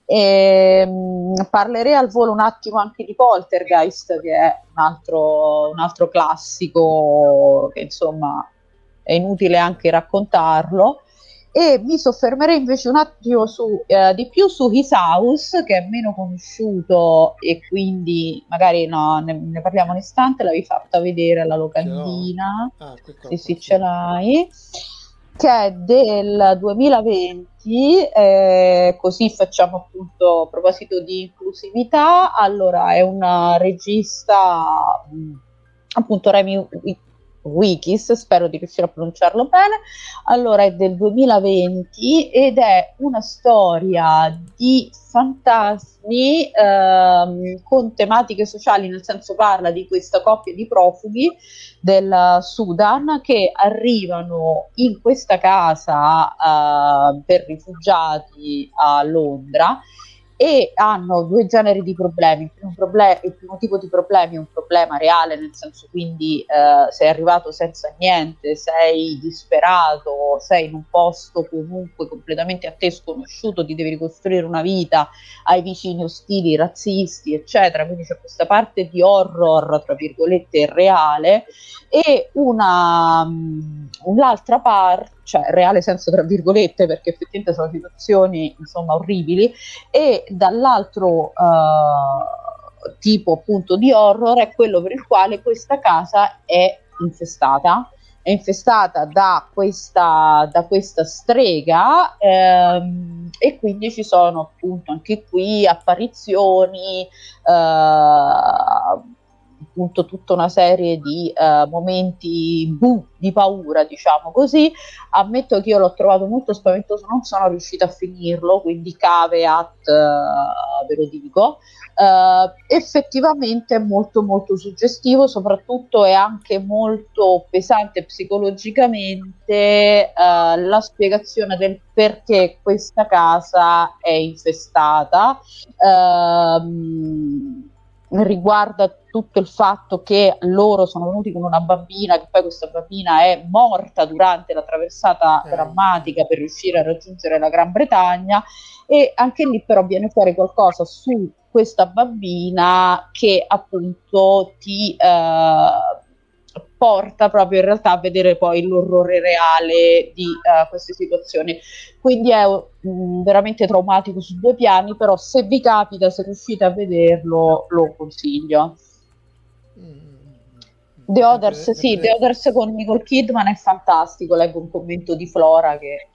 E, mh, parlerei al volo un attimo anche di Poltergeist, che è un altro, un altro classico che insomma è inutile anche raccontarlo e mi soffermerei invece un attimo su, eh, di più su His House, che è meno conosciuto e quindi magari no, ne, ne parliamo un istante, l'avevi fatta vedere alla locandina, Ah, sì sì ce l'hai, che è del 2020, eh, così facciamo appunto a proposito di inclusività, allora è una regista mh, appunto Remy Wikis, spero di riuscire a pronunciarlo bene, allora è del 2020 ed è una storia di fantasmi ehm, con tematiche sociali, nel senso parla di questa coppia di profughi del Sudan che arrivano in questa casa eh, per rifugiati a Londra e hanno due generi di problemi. Il primo, proble- il primo tipo di problemi è un problema reale, nel senso quindi eh, sei arrivato senza niente, sei disperato, sei in un posto comunque completamente a te sconosciuto, ti devi ricostruire una vita, hai vicini ostili, razzisti, eccetera. Quindi c'è questa parte di horror, tra virgolette, reale e una, mh, un'altra parte, cioè reale senza tra virgolette, perché effettivamente sono situazioni insomma orribili, e dall'altro eh, tipo appunto di horror è quello per il quale questa casa è infestata. È infestata da questa, da questa strega ehm, e quindi ci sono appunto anche qui apparizioni eh, appunto tutta una serie di eh, momenti bu, di paura diciamo così ammetto che io l'ho trovato molto spaventoso non sono riuscita a finirlo quindi caveat eh, ve lo dico Uh, effettivamente è molto molto suggestivo, soprattutto è anche molto pesante psicologicamente uh, la spiegazione del perché questa casa è infestata. Uh, riguarda tutto il fatto che loro sono venuti con una bambina, che poi questa bambina è morta durante la traversata Eh. drammatica per riuscire a raggiungere la Gran Bretagna e anche lì però viene fuori qualcosa su questa bambina che appunto ti eh, porta proprio in realtà a vedere poi l'orrore reale di eh, queste situazioni. Quindi è mh, veramente traumatico su due piani, però se vi capita, se riuscite a vederlo, lo consiglio. The Others, Sempre- sì, sempre- The Others con Nicole Kidman è fantastico, leggo un commento di Flora che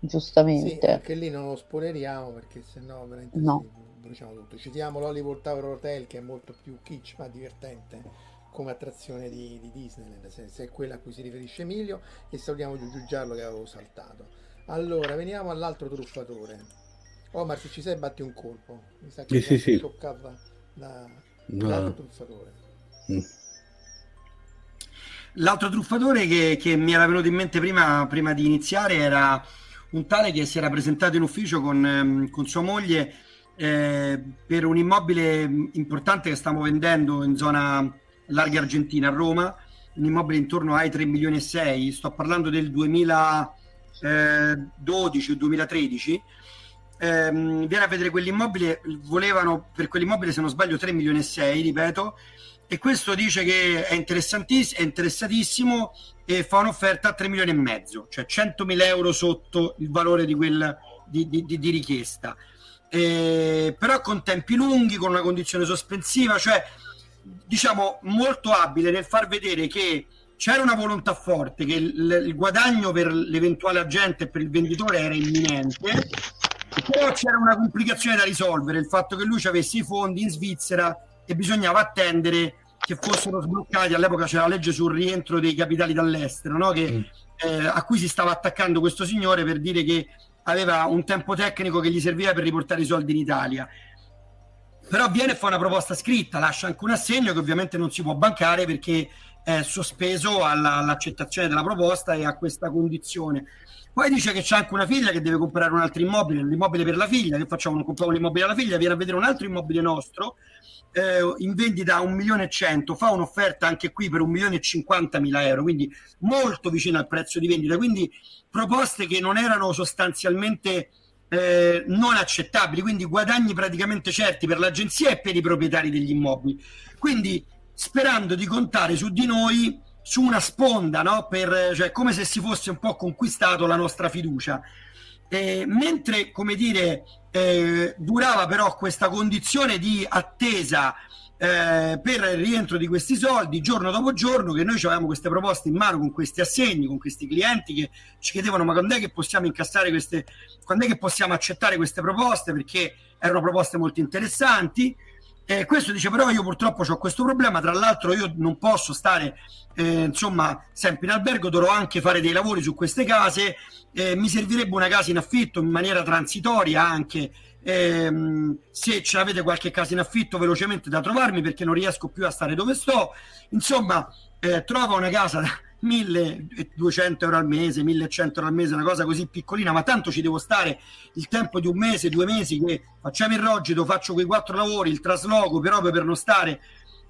Sì, giustamente... anche lì non lo spoileriamo perché sennò veramente No. sì, bruciamo tutto. Citiamo l'Hollywood Tower Hotel che è molto più kitsch ma divertente come attrazione di, di Disneyland, se, se è quella a cui si riferisce Emilio, e salutiamo Giugiu Giallo che avevo saltato. Allora, veniamo all'altro truffatore. Omar, se ci sei batti un colpo. Mi sa che Sì, sì, sì. toccato da, No. dall'altro truffatore. Mm. L'altro truffatore che, che mi era venuto in mente prima, prima di iniziare era un tale che si era presentato in ufficio con, ehm, con sua moglie eh, per un immobile importante che stiamo vendendo in zona Larga Argentina a Roma, un immobile intorno ai 3 milioni e 6, sto parlando del 2012 o 2013. Ehm, viene a vedere quell'immobile, volevano per quell'immobile se non sbaglio 3 milioni e 6, ripeto, e questo dice che è, è interessatissimo e fa un'offerta a 3 milioni e mezzo, cioè 100 mila euro sotto il valore di, quel, di, di, di richiesta. Eh, però con tempi lunghi, con una condizione sospensiva, cioè diciamo molto abile nel far vedere che c'era una volontà forte, che il, il guadagno per l'eventuale agente e per il venditore era imminente, però c'era una complicazione da risolvere, il fatto che lui avesse i fondi in Svizzera e bisognava attendere che fossero sbloccati. All'epoca c'era la legge sul rientro dei capitali dall'estero, no? che, mm. eh, a cui si stava attaccando questo signore per dire che aveva un tempo tecnico che gli serviva per riportare i soldi in Italia. Però viene e fa una proposta scritta, lascia anche un assegno che ovviamente non si può bancare perché è sospeso alla, all'accettazione della proposta e a questa condizione. Poi dice che c'è anche una figlia che deve comprare un altro immobile, l'immobile per la figlia, che facciamo? Non compriamo l'immobile alla figlia, viene a vedere un altro immobile nostro eh, in vendita a un milione e cento, fa un'offerta anche qui per un milione e cinquanta mila euro, quindi molto vicino al prezzo di vendita, quindi proposte che non erano sostanzialmente eh, non accettabili, quindi guadagni praticamente certi per l'agenzia e per i proprietari degli immobili. Quindi sperando di contare su di noi su una sponda, no? per, cioè, come se si fosse un po' conquistato la nostra fiducia. Eh, mentre, come dire, eh, durava però questa condizione di attesa eh, per il rientro di questi soldi giorno dopo giorno che noi avevamo queste proposte in mano con questi assegni, con questi clienti che ci chiedevano ma quando è che possiamo incassare queste, quando è che possiamo accettare queste proposte perché erano proposte molto interessanti. Eh, questo dice però io purtroppo ho questo problema, tra l'altro io non posso stare eh, insomma sempre in albergo, dovrò anche fare dei lavori su queste case, eh, mi servirebbe una casa in affitto in maniera transitoria anche, ehm, se ce l'avete qualche casa in affitto velocemente da trovarmi perché non riesco più a stare dove sto, insomma eh, trova una casa 1200 euro al mese, 1100 euro al mese, una cosa così piccolina, ma tanto ci devo stare il tempo di un mese, due mesi che facciamo il rogito, faccio quei quattro lavori, il trasloco, proprio per non stare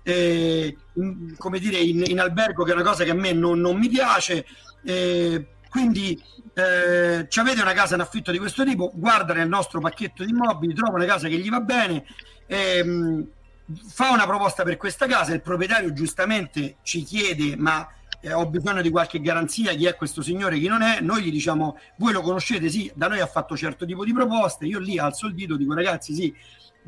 eh, in, come dire, in, in, albergo, che è una cosa che a me non, non mi piace. Eh, quindi eh, ci avete una casa in affitto di questo tipo, guarda nel nostro pacchetto di immobili, trova una casa che gli va bene. Ehm, fa una proposta per questa casa, il proprietario giustamente ci chiede ma eh, ho bisogno di qualche garanzia, chi è questo signore, chi non è, noi gli diciamo, voi lo conoscete, sì, da noi ha fatto certo tipo di proposte, io lì alzo il dito, dico ragazzi sì,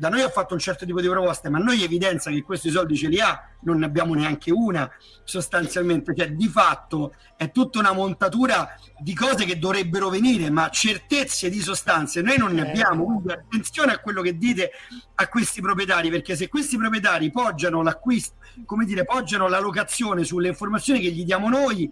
da noi ha fatto un certo tipo di proposte, ma noi evidenzia che questi soldi ce li ha, non ne abbiamo neanche una sostanzialmente, cioè di fatto è tutta una montatura di cose che dovrebbero venire, ma certezze di sostanze noi non ne abbiamo, quindi attenzione a quello che dite a questi proprietari, perché se questi proprietari poggiano l'acquisto, come dire, poggiano la locazione sulle informazioni che gli diamo noi,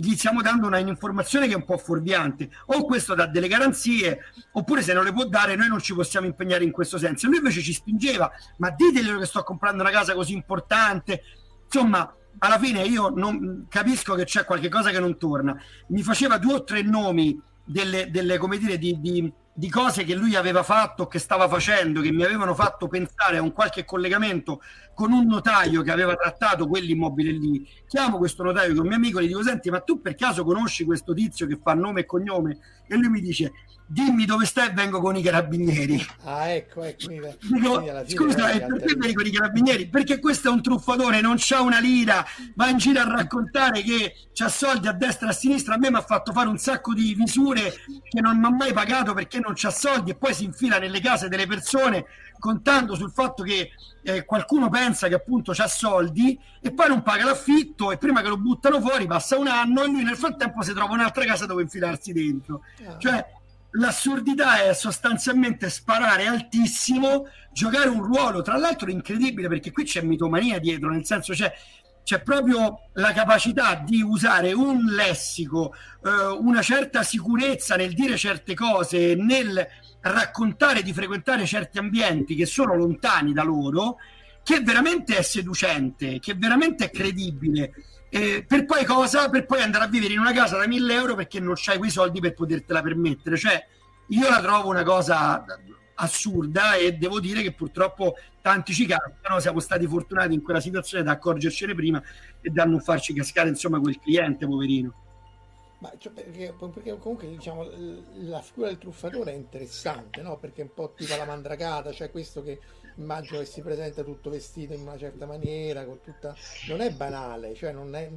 gli stiamo dando una informazione che è un po' fuorviante. O questo dà delle garanzie oppure se non le può dare noi non ci possiamo impegnare in questo senso. Lui invece ci spingeva ma diteglielo che sto comprando una casa così importante insomma alla fine io non capisco che c'è qualche cosa che non torna. Mi faceva due o tre nomi delle, delle come dire di, di di cose che lui aveva fatto, che stava facendo, che mi avevano fatto pensare a un qualche collegamento con un notaio che aveva trattato quell'immobile lì. Chiamo questo notaio che è un mio amico e gli dico: Senti, ma tu per caso conosci questo tizio che fa nome e cognome? E lui mi dice: Dimmi dove stai e vengo con i carabinieri. Ah, ecco, ecco. Dico, scusa, e perché vieni con i carabinieri? Perché questo è un truffatore, non c'ha una lira, va in giro a raccontare che c'ha soldi a destra e a sinistra. A me mi ha fatto fare un sacco di misure che non mi ha mai pagato perché non c'ha soldi e poi si infila nelle case delle persone contando sul fatto che eh, qualcuno pensa che appunto c'ha soldi e poi non paga l'affitto e prima che lo buttano fuori passa un anno e lui nel frattempo si trova un'altra casa dove infilarsi dentro. Ah. Cioè l'assurdità è sostanzialmente sparare altissimo, giocare un ruolo, tra l'altro incredibile perché qui c'è mitomania dietro, nel senso c'è, c'è proprio la capacità di usare un lessico, eh, una certa sicurezza nel dire certe cose, nel raccontare di frequentare certi ambienti che sono lontani da loro, che veramente è seducente, che veramente è credibile. Eh, per poi cosa? Per poi andare a vivere in una casa da 1000 euro perché non c'hai quei soldi per potertela permettere. Cioè, io la trovo una cosa assurda e devo dire che purtroppo tanti ci capitano, siamo stati fortunati in quella situazione da accorgercene prima e da non farci cascare insomma quel cliente poverino. Ma cioè, perché, perché comunque diciamo la figura del truffatore è interessante, no? Perché è un po' tipo la mandragata, cioè questo che immagino che si presenta tutto vestito in una certa maniera, con tutta... non è banale, cioè non è...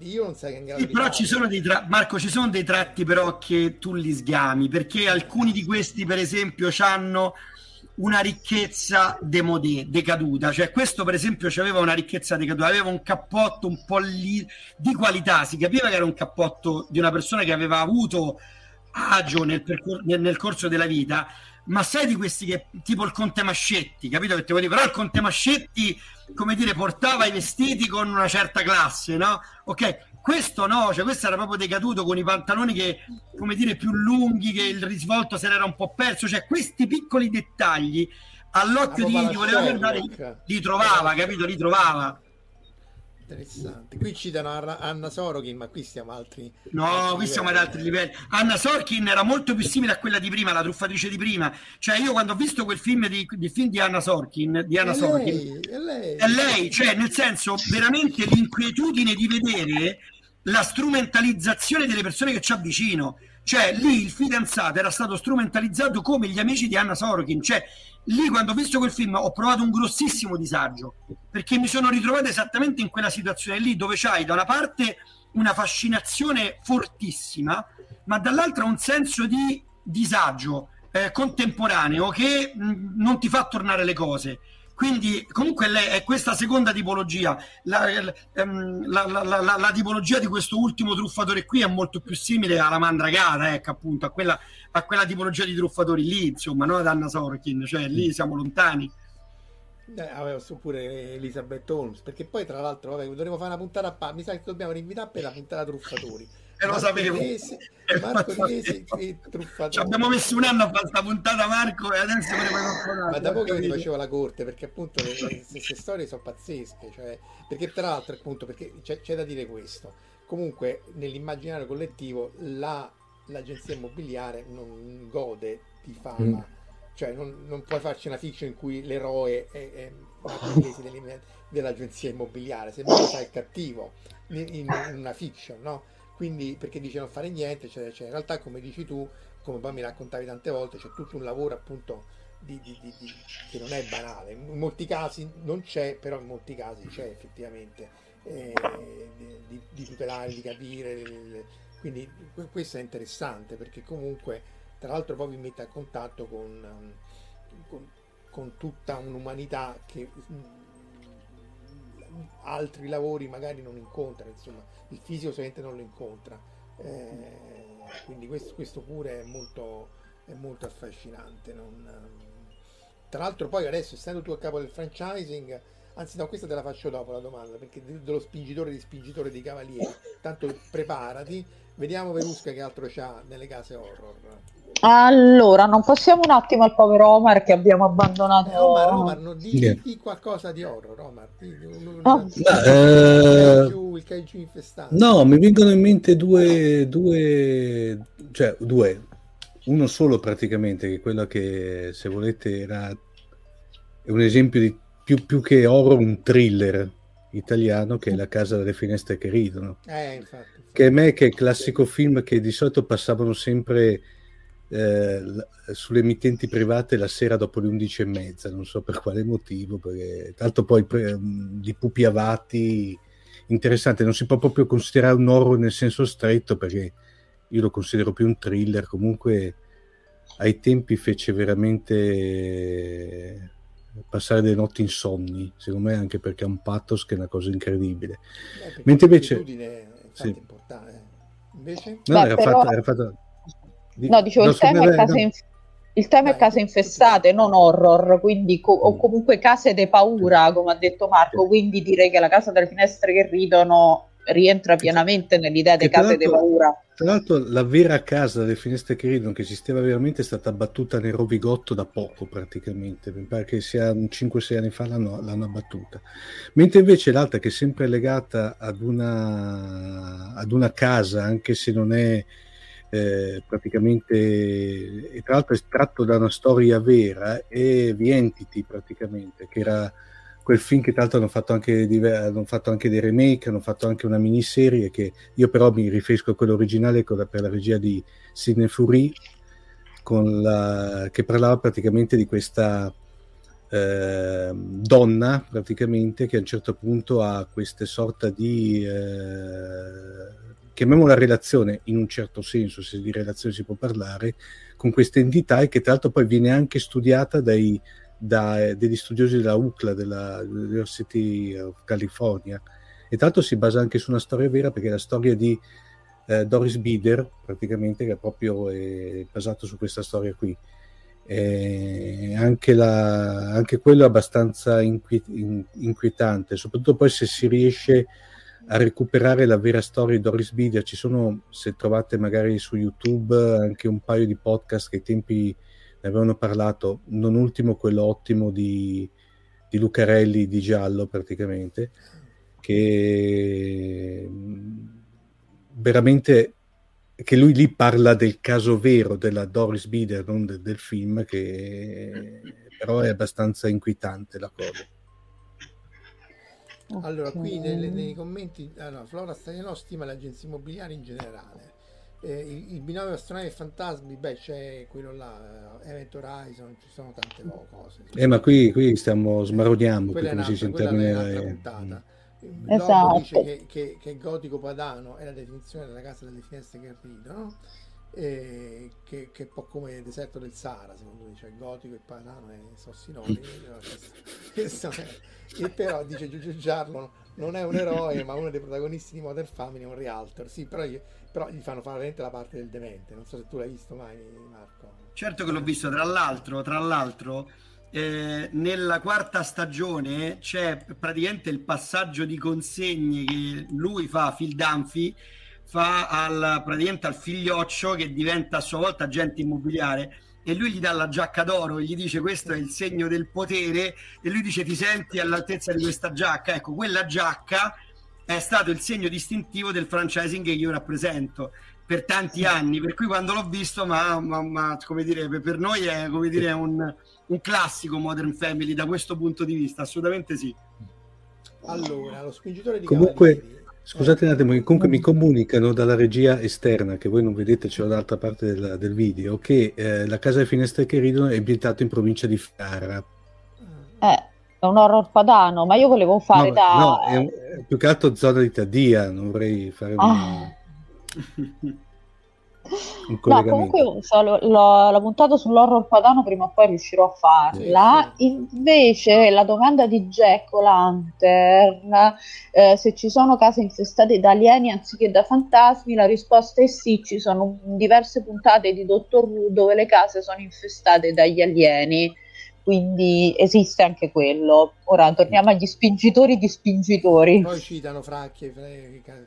io non sai che è in grado sì, di però ci sono dei tra... Marco, ci sono dei tratti però che tu li sgami, perché alcuni di questi per esempio hanno una ricchezza demodé, decaduta, cioè questo per esempio aveva una ricchezza decaduta, aveva un cappotto un po' lì di qualità, si capiva che era un cappotto di una persona che aveva avuto agio nel, percor- nel, nel corso della vita, ma sai di questi che tipo il Conte Mascetti, capito che ti vuol dire? Però il Conte Mascetti, come dire, portava i vestiti con una certa classe, no? Ok, questo no, cioè questo era proprio decaduto con i pantaloni che, come dire, più lunghi, che il risvolto se n'era un po' perso, cioè questi piccoli dettagli all'occhio di chi voleva guardare li trovava, capito? Li trovava. Interessante. Qui citano Anna Sorokin, ma qui stiamo altri. No, qui siamo ad altri livelli. Anna Sorokin era molto più simile a quella di prima, la truffatrice di prima. Cioè, io quando ho visto quel film di, di film di Anna Sorkin, di Anna è Sorkin, lei, è lei. è lei, cioè, nel senso, veramente l'inquietudine di vedere la strumentalizzazione delle persone che ci avvicino. Cioè, lì il fidanzato era stato strumentalizzato come gli amici di Anna Sorokin. Cioè, lì quando ho visto quel film ho provato un grossissimo disagio perché mi sono ritrovato esattamente in quella situazione lì dove c'hai da una parte una fascinazione fortissima ma dall'altra un senso di disagio eh, contemporaneo che mh, non ti fa tornare le cose quindi comunque è questa seconda tipologia. Ehm, la, la, la, la, tipologia di questo ultimo truffatore qui è molto più simile alla mandragata ecco appunto a quella, a quella tipologia di truffatori lì insomma non ad Anna Sorkin cioè lì siamo lontani eh, avevo pure Elisabeth Holmes perché poi tra l'altro vabbè, dovremmo fare una puntata a pa- mi sa che dobbiamo rinvitare per la puntata truffatori e lo sapevo. Marco Rinesi truffatore. Ci abbiamo messo un anno a fare questa puntata, Marco, e adesso fai Ma da poco io ti facevo la corte, perché appunto queste storie sono pazzesche. Cioè, perché tra l'altro, appunto, perché c'è, c'è da dire questo. Comunque, nell'immaginario collettivo, la, l'agenzia immobiliare non gode di fama. Mm. Cioè, non, non, puoi farci una fiction in cui l'eroe è, è dell'agenzia immobiliare, se non fai il cattivo in, in una fiction, no? quindi perché dice non fare niente, eccetera, eccetera. In realtà, come dici tu, come poi mi raccontavi tante volte, c'è tutto un lavoro appunto di, di, di, che non è banale. In molti casi non c'è, però in molti casi c'è effettivamente eh, di, tutelare, di capire. Quindi questo è interessante perché comunque, tra l'altro, poi vi mette a contatto con, con, con tutta un'umanità che altri lavori magari non incontrano, insomma, il fisico solamente non lo incontra. Eh, quindi questo, questo, pure è molto, è molto affascinante. Non, tra l'altro poi adesso, essendo tu a capo del franchising, anzi no, questa te la faccio dopo la domanda, perché dello spingitore di spingitore di cavalieri, tanto preparati, vediamo Verusca che altro c'ha nelle case horror. Allora, non passiamo un attimo al povero Omar che abbiamo abbandonato. Eh, Omar, Omar, non di, yeah. di, qualcosa di horror, Omar. Di, un, oh. no, eh, il kaiju infestato. No, mi vengono in mente due, due, cioè due, uno solo praticamente, che è quello che se volete era è un esempio di più, più che horror, un thriller italiano che è La casa delle finestre che ridono. Eh, infatti. Che me che è il classico film che di solito passavano sempre eh, sulle emittenti private la sera dopo le 11 e mezza, non so per quale motivo, perché tanto poi pre- di pupi avati interessante, non si può proprio considerare un horror nel senso stretto perché io lo considero più un thriller, comunque ai tempi fece veramente passare delle notti insonni, secondo me anche perché ha un pathos che è una cosa incredibile. Beh, Mentre invece... Sì. Invece? No, Beh, era, però... fatto, fatto No, dicevo, no, il, tema è case inf- il tema è case infestate, non horror, quindi co- o mm. comunque case di paura, come ha detto Marco, quindi direi che la casa delle finestre che ridono rientra pienamente nell'idea di case di paura. Tra l'altro la vera casa delle finestre che ridono che esisteva veramente è stata abbattuta nel Rovigotto da poco praticamente, mi pare che sia 5-6 anni fa l'hanno, l'hanno, abbattuta. Mentre invece l'altra che è sempre legata ad una, ad una casa, anche se non è eh, praticamente, e tra l'altro è tratto da una storia vera, è The Entity praticamente, che era quel film che tra l'altro hanno fatto, anche, hanno fatto anche dei remake, hanno fatto anche una miniserie che io però mi riferisco a quello originale per la regia di Sidney Fury, la, che parlava praticamente di questa eh, donna praticamente che a un certo punto ha queste sorta di eh, chiamiamola relazione in un certo senso se di relazione si può parlare con questa entità e che tra l'altro poi viene anche studiata dai, da, degli studiosi della UCLA della University of California e tra l'altro si basa anche su una storia vera perché è la storia di eh, Doris Bider praticamente che è proprio è basato su questa storia qui eh, anche, la, anche, quello è abbastanza inquiet- inquietante, soprattutto poi se si riesce a recuperare la vera storia di Doris Bidia. Ci sono, se trovate magari su YouTube, anche un paio di podcast che ai tempi ne avevano parlato, non ultimo quello ottimo di, di Lucarelli di Giallo praticamente, che veramente che lui lì parla del caso vero della Doris Bider, non de- del film, che però è abbastanza inquietante la cosa. Allora, qui nei, nei commenti, allora, Flora Stagliano stima le agenzie immobiliari in generale. Eh, il, il, binomio astronavi e fantasmi, beh, c'è quello là, eh, Event Horizon, ci sono tante cose. Eh, ma qui, qui stiamo smaroniamo, quella come si si termina. puntata. Esatto. dice che, che, che, gotico padano è la definizione della casa delle finestre che ridono, e che, che è un po' come il deserto del Sahara, secondo lui, cioè gotico e padano e sono sinonimi. [LAUGHS] e però dice Giugiu Giarlo non è un eroe, ma uno dei protagonisti di Modern Family è un realtor. Sì, però, gli, però gli fanno fare la parte del demente. Non so se tu l'hai visto mai, Marco. Certo che l'ho visto, tra l'altro, tra l'altro eh, nella quarta stagione c'è praticamente il passaggio di consegne che lui fa, Phil Dunphy, fa al, praticamente al figlioccio che diventa a sua volta agente immobiliare e lui gli dà la giacca d'oro e gli dice questo è il segno del potere e lui dice ti senti all'altezza di questa giacca ecco quella giacca è stato il segno distintivo del franchising che io rappresento per tanti anni per cui quando l'ho visto ma, ma, ma come dire per noi è come dire un un classico Modern Family da questo punto di vista, assolutamente sì. Allora, lo spingitore di Comunque, Cavalieri. Scusate un attimo, comunque mi comunicano dalla regia esterna, che voi non vedete, c'è dall'altra parte del, del video, che eh, la casa delle finestre che ridono è ambientata in provincia di Ferrara. Eh, è un horror padano, ma io volevo fare no, da... No, è, un, è più che altro zona di Tadia, non vorrei fare... Ah. Un... No, comunque so, l'ho, l'ho, puntato sull'horror padano, prima o poi riuscirò a farla. Sì, sì. Invece la domanda di Jack Lantern, eh, se ci sono case infestate da alieni anziché da fantasmi, la risposta è sì, ci sono diverse puntate di Dottor Who dove le case sono infestate dagli alieni quindi esiste anche quello. Ora torniamo agli spingitori di spingitori. Poi citano Fracchie,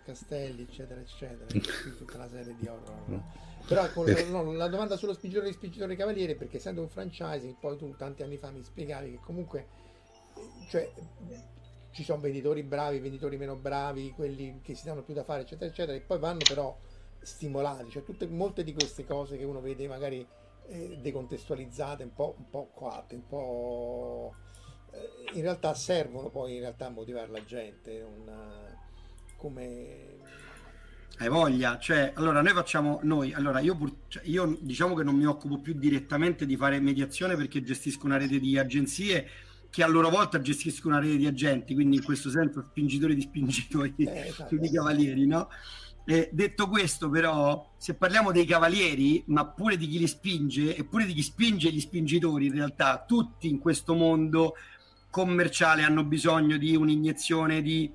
Castelli, eccetera, eccetera, [LAUGHS] tutta la serie di horror. Però con, no, la domanda sullo spingitore di spingitori cavaliere, perché essendo un franchising, poi tu tanti anni fa mi spiegavi che comunque cioè, ci sono venditori bravi, venditori meno bravi, quelli che si danno più da fare, eccetera, eccetera, e poi vanno però stimolati, cioè tutte, molte di queste cose che uno vede magari eh, decontestualizzate, un po', un po' coatte, un po'... Eh, in realtà servono poi in realtà a motivare la gente, una, come... Hai voglia, cioè, allora noi facciamo, noi, allora io, pur, cioè, io diciamo che non mi occupo più direttamente di fare mediazione perché gestisco una rete di agenzie che a loro volta gestiscono una rete di agenti, quindi in questo senso spingitori di spingitori eh, esatto. di cavalieri, no? Eh, detto questo, però, se parliamo dei cavalieri, ma pure di chi li spinge, e pure di chi spinge gli spingitori, in realtà tutti in questo mondo commerciale hanno bisogno di un'iniezione di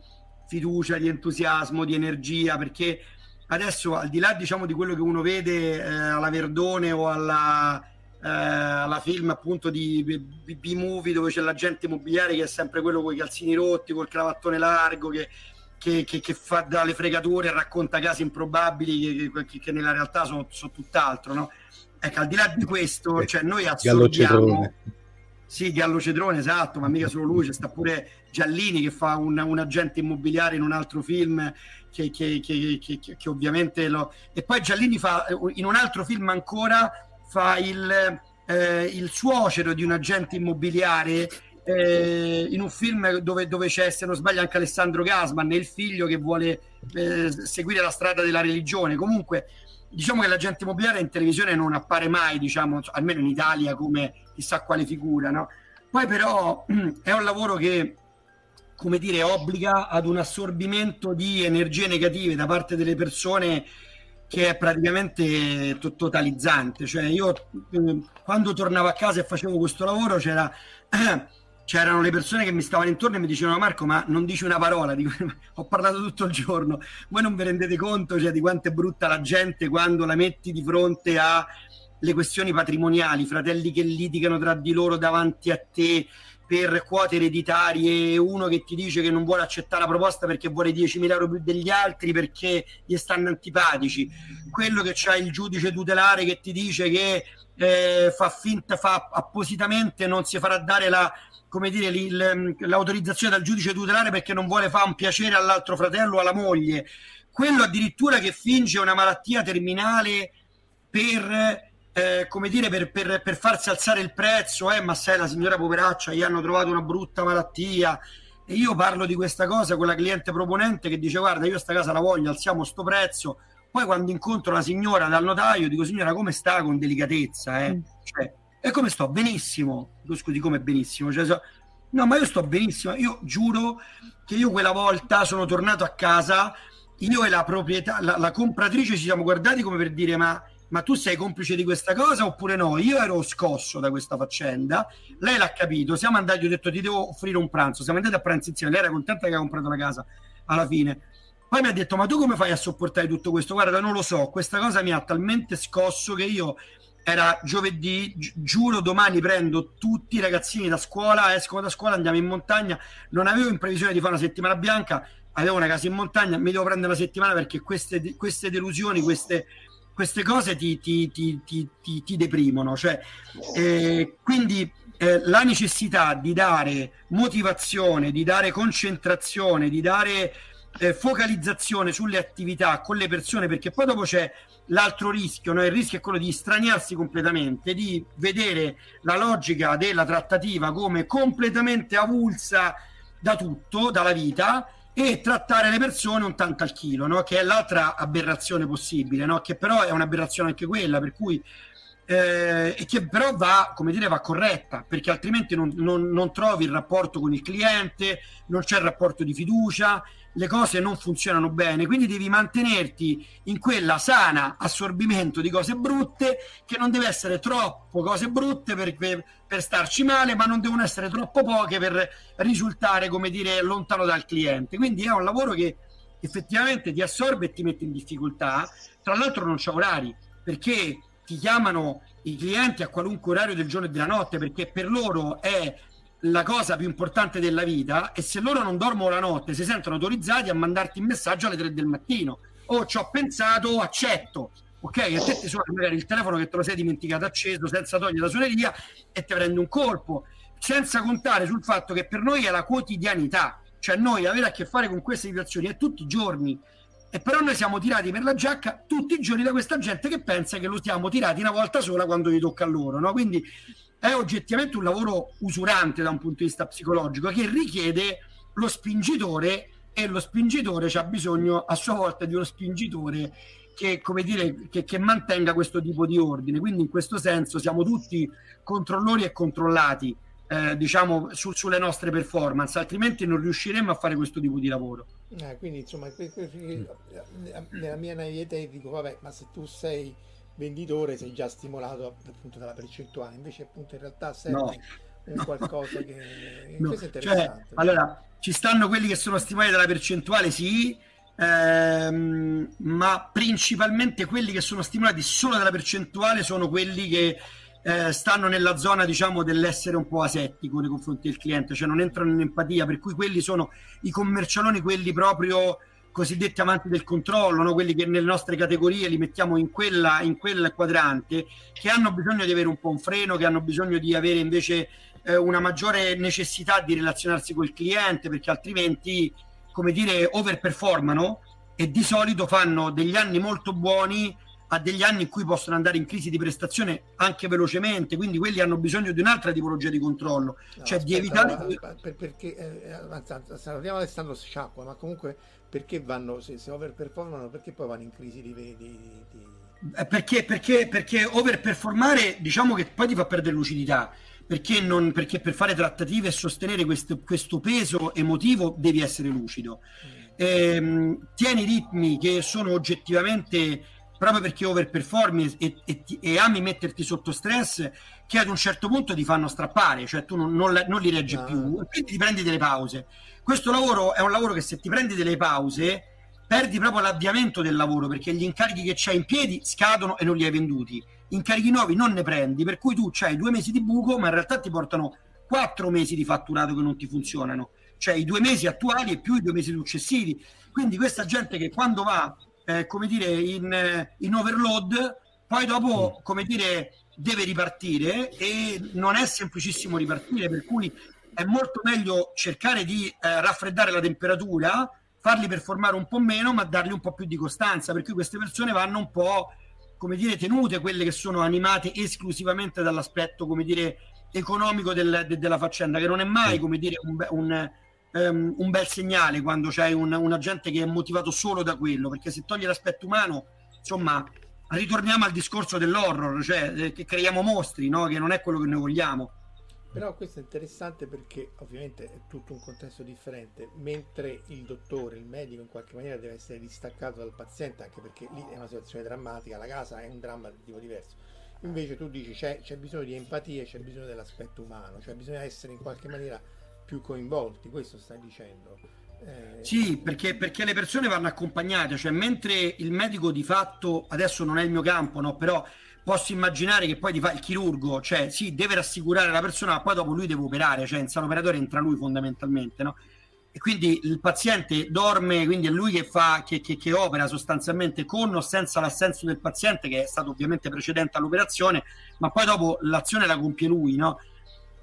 fiducia, di entusiasmo, di energia, perché adesso al di là diciamo di quello che uno vede eh, alla Verdone o alla, eh, alla film appunto di B-movie dove c'è l'agente immobiliare che è sempre quello con i calzini rotti, col cravattone largo, che che, che, che, fa dalle fregature, racconta casi improbabili che, che nella realtà sono, sono, tutt'altro. No? Ecco, al di là di questo, cioè noi assorbiamo... Sì, Gallo Cedrone, esatto, ma mica solo lui, c'è sta pure Giallini che fa un, un agente immobiliare in un altro film che, che, che, che, ovviamente lo... E poi Giallini fa, in un altro film ancora, fa il, eh, il suocero di un agente immobiliare eh, in un film dove, dove, c'è, se non sbaglio, anche Alessandro Gasman, il figlio che vuole eh, seguire la strada della religione. Comunque, diciamo che l'agente immobiliare in televisione non appare mai, diciamo, almeno in Italia, come chissà quale figura, no? Poi però [CLEARS THROAT] è un lavoro che come dire, obbliga ad un assorbimento di energie negative da parte delle persone che è praticamente to- totalizzante. Cioè, io eh, quando tornavo a casa e facevo questo lavoro c'era, [CLEARS THROAT] c'erano le persone che mi stavano intorno e mi dicevano Marco, ma non dici una parola, Dico, [LAUGHS] ho parlato tutto il giorno, voi non vi rendete conto cioè, di quanto è brutta la gente quando la metti di fronte alle questioni patrimoniali, fratelli che litigano tra di loro davanti a te, per quote ereditarie, uno che ti dice che non vuole accettare la proposta perché vuole 10.000 euro più degli altri perché gli stanno antipatici, quello che c'ha il giudice tutelare che ti dice che eh, fa finta, fa appositamente, non si farà dare la, come dire, l'autorizzazione dal giudice tutelare perché non vuole fare un piacere all'altro fratello o alla moglie, quello addirittura che finge una malattia terminale per eh, come dire, per, per, per, farsi alzare il prezzo, eh, ma sai, la signora poveraccia, gli hanno trovato una brutta malattia. E io parlo di questa cosa con la cliente proponente che dice: Guarda, io sta casa la voglio, alziamo sto prezzo. Poi quando incontro la signora dal notaio, dico: Signora, come sta con delicatezza? Eh? Mm. Cioè, e come sto? Benissimo. Scusi, come benissimo? Cioè, so... No, ma io sto benissimo. Io giuro che io quella volta sono tornato a casa, io e la proprietà, la, la compratrice ci siamo guardati come per dire: Ma ma tu sei complice di questa cosa oppure no? Io ero scosso da questa faccenda, lei l'ha capito, siamo andati, ho detto ti devo offrire un pranzo, siamo andati a pranzo insieme, lei era contenta che ha comprato la casa alla fine. Poi mi ha detto, ma tu come fai a sopportare tutto questo? Guarda, non lo so, questa cosa mi ha talmente scosso che io era giovedì, gi- giuro domani prendo tutti i ragazzini da scuola, escono da scuola, andiamo in montagna, non avevo in previsione di fare una settimana bianca, avevo una casa in montagna, mi devo prendere una settimana perché queste, queste delusioni, queste queste cose ti, ti, ti, ti deprimono. Cioè, eh, quindi eh, la necessità di dare motivazione, di dare concentrazione, di dare eh, focalizzazione sulle attività con le persone, perché poi dopo c'è l'altro rischio, no? il rischio è quello di straniarsi completamente, di vedere la logica della trattativa come completamente avulsa da tutto, dalla vita, e trattare le persone un tanto al chilo, no? che è l'altra aberrazione possibile, no? che però è un'aberrazione anche quella, per cui eh, e che però va, come dire, va corretta, perché altrimenti non, non, non trovi il rapporto con il cliente, non c'è il rapporto di fiducia, le cose non funzionano bene, quindi devi mantenerti in quella sana assorbimento di cose brutte che non deve essere troppo cose brutte per, per, per, starci male, ma non devono essere troppo poche per risultare, come dire, lontano dal cliente. Quindi è un lavoro che effettivamente ti assorbe e ti mette in difficoltà. Tra l'altro non c'è orari, perché ti chiamano i clienti a qualunque orario del giorno e della notte, perché per loro è la cosa più importante della vita e se loro non dormono la notte si sentono autorizzati a mandarti un messaggio alle 3 del mattino. O oh, ci ho pensato, accetto. Ok, a te ti suona magari il telefono che te lo sei dimenticato acceso senza togliere la suoneria e ti prende un colpo senza contare sul fatto che per noi è la quotidianità. Cioè noi avere a che fare con queste situazioni è tutti i giorni. E però noi siamo tirati per la giacca tutti i giorni da questa gente che pensa che lo stiamo tirati una volta sola quando gli tocca a loro no? quindi è oggettivamente un lavoro usurante da un punto di vista psicologico che richiede lo spingitore e lo spingitore ha bisogno a sua volta di uno spingitore che, come dire, che, che mantenga questo tipo di ordine. Quindi in questo senso siamo tutti controllori e controllati. Eh, diciamo su, sulle nostre performance altrimenti non riusciremo a fare questo tipo di lavoro eh, quindi insomma nella mia naività dico vabbè ma se tu sei venditore sei già stimolato appunto dalla percentuale, invece appunto in realtà serve no, un qualcosa che [LAUGHS] no. Cioè, allora, ci stanno quelli che sono stimolati dalla percentuale, sì, ehm, ma principalmente quelli che sono stimolati solo dalla percentuale sono quelli che eh, stanno nella zona diciamo dell'essere un po' asettico nei confronti del cliente, cioè non entrano in empatia, per cui quelli sono i commercialoni, quelli proprio cosiddetti amanti del controllo, no? quelli che nelle nostre categorie li mettiamo in, quella, in quel quadrante, che hanno bisogno di avere un po' un freno, che hanno bisogno di avere invece eh, una maggiore necessità di relazionarsi col cliente, perché altrimenti, come dire, overperformano e di solito fanno degli anni molto buoni a degli anni in cui possono andare in crisi di prestazione anche velocemente, quindi quelli hanno bisogno di un'altra tipologia di controllo, no, cioè aspetta, di evitare... Per, perché, eh, avanza, salutiamo Alessandro Sciacqua, ma comunque perché vanno, se, se overperformano, perché poi vanno in crisi di... di, di... Eh, perché, perché, perché overperformare diciamo che poi ti fa perdere lucidità, perché, non, perché per fare trattative e sostenere questo, questo peso emotivo devi essere lucido. Mm. Ehm, tieni ritmi che sono oggettivamente proprio perché overperformi e, e, e, ami metterti sotto stress che ad un certo punto ti fanno strappare, cioè tu non, non, non li reggi no. più e quindi ti prendi delle pause. Questo lavoro è un lavoro che se ti prendi delle pause perdi proprio l'avviamento del lavoro perché gli incarichi che c'hai in piedi scadono e non li hai venduti. Incarichi nuovi non ne prendi, per cui tu hai due mesi di buco, ma in realtà ti portano quattro mesi di fatturato che non ti funzionano, cioè i due mesi attuali e più i due mesi successivi. Quindi questa gente che quando va eh, come dire, in, in, overload, poi dopo, come dire, deve ripartire e non è semplicissimo ripartire, per cui è molto meglio cercare di eh, raffreddare la temperatura, farli performare un po' meno, ma dargli un po' più di costanza, per cui queste persone vanno un po', come dire, tenute, quelle che sono animate esclusivamente dall'aspetto, come dire, economico del, de, della faccenda, che non è mai, come dire, un, un um, un bel segnale quando c'è un, un agente che è motivato solo da quello, perché se toglie l'aspetto umano, insomma, ritorniamo al discorso dell'horror, cioè eh, che creiamo mostri, no? che non è quello che noi vogliamo. Però questo è interessante perché ovviamente è tutto un contesto differente, mentre il dottore, il medico in qualche maniera deve essere distaccato dal paziente, anche perché lì è una situazione drammatica, la casa è un dramma di tipo diverso. Invece tu dici c'è, c'è bisogno di empatia, c'è bisogno dell'aspetto umano, cioè bisogna essere in qualche maniera più coinvolti, questo stai dicendo. Eh... Sì, perché, perché, le persone vanno accompagnate, cioè mentre il medico di fatto, adesso non è il mio campo, no? però posso immaginare che poi ti fa il chirurgo, cioè sì, deve rassicurare la persona, ma poi dopo lui deve operare, cioè in sala operatore entra lui fondamentalmente, no? E quindi il paziente dorme, quindi è lui che, fa, che, che, che opera sostanzialmente con o senza l'assenso del paziente, che è stato ovviamente precedente all'operazione, ma poi dopo l'azione la compie lui, no?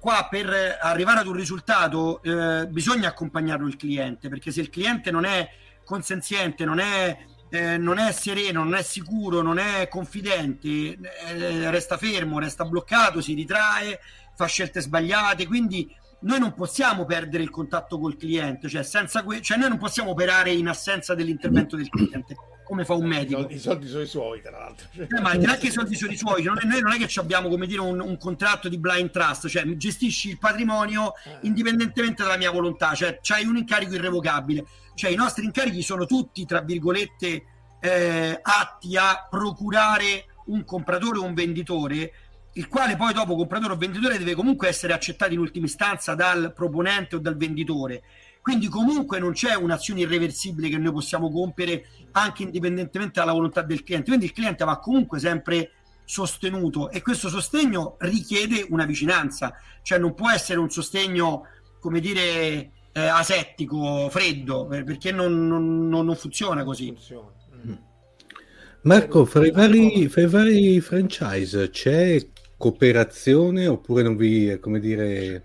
Qua per arrivare ad un risultato eh, bisogna accompagnarlo il cliente, perché se il cliente non è consenziente, non è, eh, non è sereno, non è sicuro, non è confidente, eh, resta fermo, resta bloccato, si ritrae, fa scelte sbagliate, quindi noi non possiamo perdere il contatto col cliente, cioè, senza que- cioè noi non possiamo operare in assenza dell'intervento del cliente come fa un medico. I soldi sono i suoi, tra l'altro. Eh, ma neanche i soldi sono i suoi, non è, noi non è che abbiamo come dire un, un, contratto di blind trust, cioè gestisci il patrimonio eh. indipendentemente dalla mia volontà, cioè hai un incarico irrevocabile. Cioè i nostri incarichi sono tutti, tra virgolette, eh, atti a procurare un compratore o un venditore, il quale poi dopo compratore o venditore deve comunque essere accettato in ultima istanza dal proponente o dal venditore. Quindi comunque non c'è un'azione irreversibile che noi possiamo compiere anche indipendentemente dalla volontà del cliente. Quindi il cliente va comunque sempre sostenuto e questo sostegno richiede una vicinanza, cioè non può essere un sostegno, come dire, eh, asettico, freddo, perché non, non, non funziona così. Mm. Marco, fra i, vari, fra i vari franchise c'è cooperazione oppure non vi, come dire,